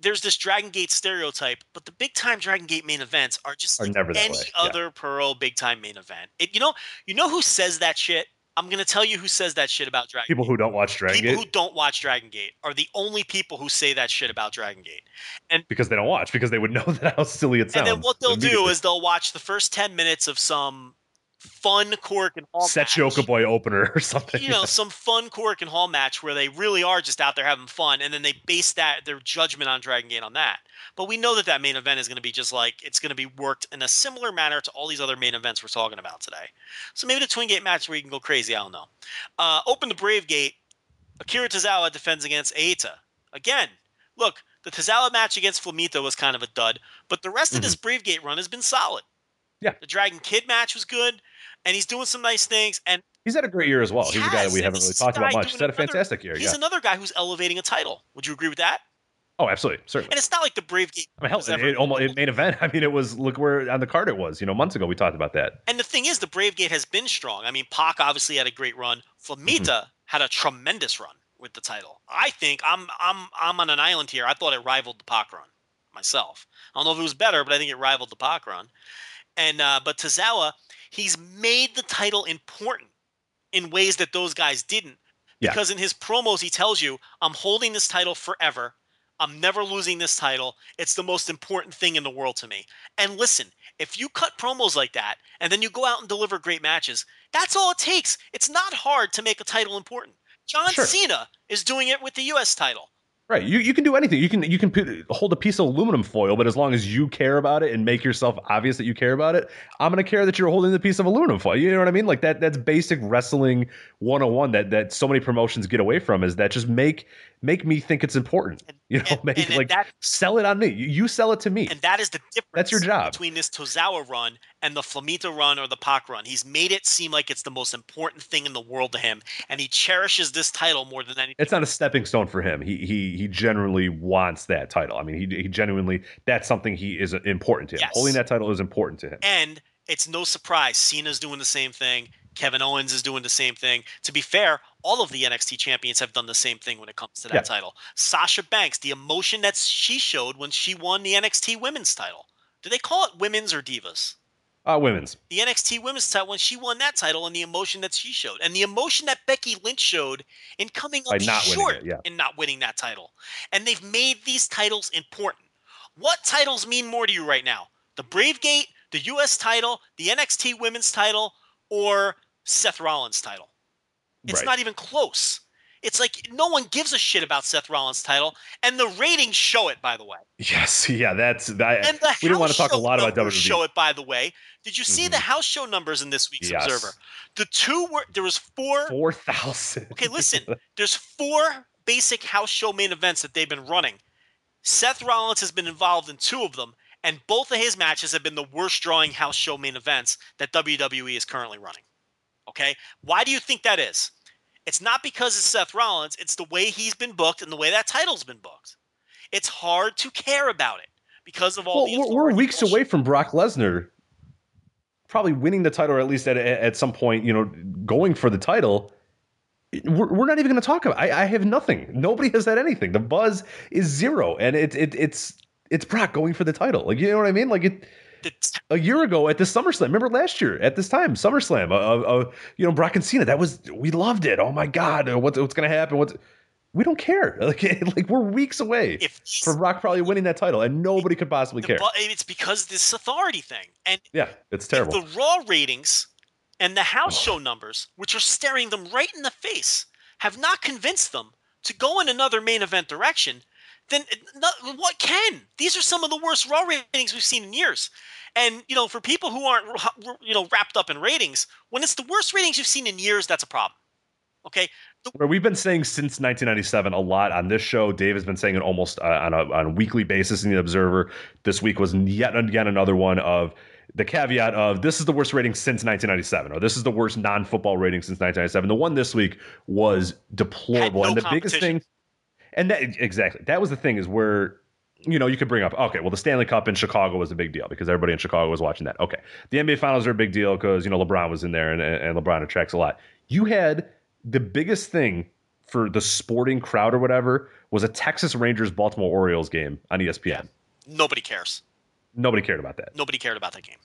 there's this Dragon Gate stereotype, but the big time Dragon Gate main events are just
Are
like
never
any
yeah.
other Pearl big time main event. It, you know, you know who says that shit? I'm gonna tell you who says that shit about Dragon
People
Gate.
who don't watch Dragon
people
Gate
who don't watch Dragon Gate are the only people who say that shit about Dragon Gate.
And because they don't watch because they would know that how silly it sounds.
And then what they'll do is they'll watch the first 10 minutes of some fun Korakuen Hall
Set
match.
Yoka Boy opener or something.
you know, some fun Korakuen Hall match where they really are just out there having fun, and then they base that their judgment on Dragon Gate on that. But we know that that main event is going to be just like it's going to be worked in a similar manner to all these other main events we're talking about today. So maybe the Twin Gate match where you can go crazy. I don't know. Uh, open the Brave Gate. Akira Tozawa defends against Eita. Again, look, the Tozawa match against Flamita was kind of a dud, but the rest of this Brave Gate run has been solid.
Yeah.
The Dragon Kid match was good, and he's doing some nice things. And
He's had a great year as well. He's a guy that we haven't really talked about much. He's had a fantastic year.
He's
Yeah.
another guy who's elevating a title. Would you agree with that?
Oh, absolutely, certainly.
And it's not like the Brave Gate.
I mean, hell, it, it almost it main event. I mean, it was look where on the card it was. You know, months ago we talked about that.
and the thing is, the Brave Gate has been strong. I mean, Pac obviously had a great run. Flamita
Mm-hmm.
had a tremendous run with the title. I think I'm I'm I'm on an island here. I thought it rivaled the Pac run myself. I don't know if it was better, but I think it rivaled the Pac run. And uh, but Tozawa, he's made the title important in ways that those guys didn't.
Yeah.
Because in his promos, he tells you, "I'm holding this title forever. I'm never losing this title. It's the most important thing in the world to me." And listen, if you cut promos like that and then you go out and deliver great matches, that's all it takes. It's not hard to make a title important. John
Sure.
Cena is doing it with the U.S. title.
Right. You, you can do anything. You can you can put, hold a piece of aluminum foil, but as long as you care about it and make yourself obvious that you care about it, I'm gonna care that you're holding the piece of aluminum foil. You know what I mean? Like that that's basic wrestling 101 that that so many promotions get away from is that just make make me think it's important. You know,
and-
make
and
like
that-
sell it on me. You, you sell it to me.
And that is the difference
That's your job.
between this Tozawa run and the Flamita run or the Pac run. He's made it seem like it's the most important thing in the world to him, and he cherishes this title more than anything.
it's not a stepping stone for him. He he he generally wants that title. I mean, he he genuinely that's something he is uh, important to him.
Yes.
Holding that title is important to him.
And it's no surprise Cena's doing the same thing. Kevin Owens is doing the same thing. To be fair, all of the NXT champions have done the same thing when it comes to that
Yeah.
title. Sasha Banks, the emotion that she showed when she won the NXT women's title. Do they call it women's or divas?
Uh, women's.
the NXT Women's title when she won that title and the emotion that she showed and the emotion that Becky Lynch showed in coming up short
it, yeah.
in not winning that title. And they've made these titles important. What titles mean more to you right now? The Brave Gate, the US title, the NXT Women's title, or Seth Rollins title? It's
Right.
not even close. It's like no one gives a shit about Seth Rollins' title, and the ratings show it, by the way.
Yes, yeah, that's that.
And the
we didn't want to talk a lot about WWE.
Show it, by the way. Did you see the mm-hmm. house show numbers in this week's
Yes.
Observer? The two were there was four.
Four thousand.
Okay, listen. There's four basic house show main events that they've been running. Seth Rollins has been involved in two of them, and both of his matches have been the worst drawing house show main events that WWE is currently running. Okay, why do you think that is? It's not because it's Seth Rollins. It's the way he's been booked and the way that title's been booked. It's hard to care about it because of all
well, we're, weeks away from Brock Lesnar probably winning the title, or at least at at some point, you know, going for the title. We're, we're not even going to talk about. I, I have nothing. Nobody has had anything. The buzz is zero, and it, it it's it's Brock going for the title. Like you know what I mean? Like it. A year ago at the SummerSlam. Remember last year at this time, SummerSlam, uh, uh, uh, you know, Brock and Cena. That was we loved it. Oh my God, uh, what's what's gonna happen? What's we don't care. Like like we're weeks away
If
for Brock probably winning that title, and nobody could possibly care.
bu- it's because this authority thing, and
yeah, it's terrible.
the Raw ratings and the house show numbers, which are staring them right in the face, have not convinced them to go in another main event direction, then it- no- what can? These are some of the worst Raw ratings we've seen in years. And you know, for people who aren't you know wrapped up in ratings, when it's the worst ratings you've seen in years, that's a problem. Okay,
Where we've been saying since 1997 a lot on this show. Dave has been saying it almost uh, on a on a weekly basis in the Observer. This week was yet again another one of the caveat of this is the worst rating since 1997, or this is the worst non-football rating since 1997. The one this week was deplorable,
no
and the biggest thing, and that exactly that was the thing is where you know you could bring up okay, well the Stanley Cup in Chicago was a big deal because everybody in Chicago was watching that. Okay, the NBA Finals are a big deal because you know LeBron was in there, and, and LeBron attracts a lot. You had the biggest thing for the sporting crowd or whatever was a Texas Rangers Baltimore Orioles game on ESPN.
nobody cares.
Nobody cared about that.
Nobody cared about that game.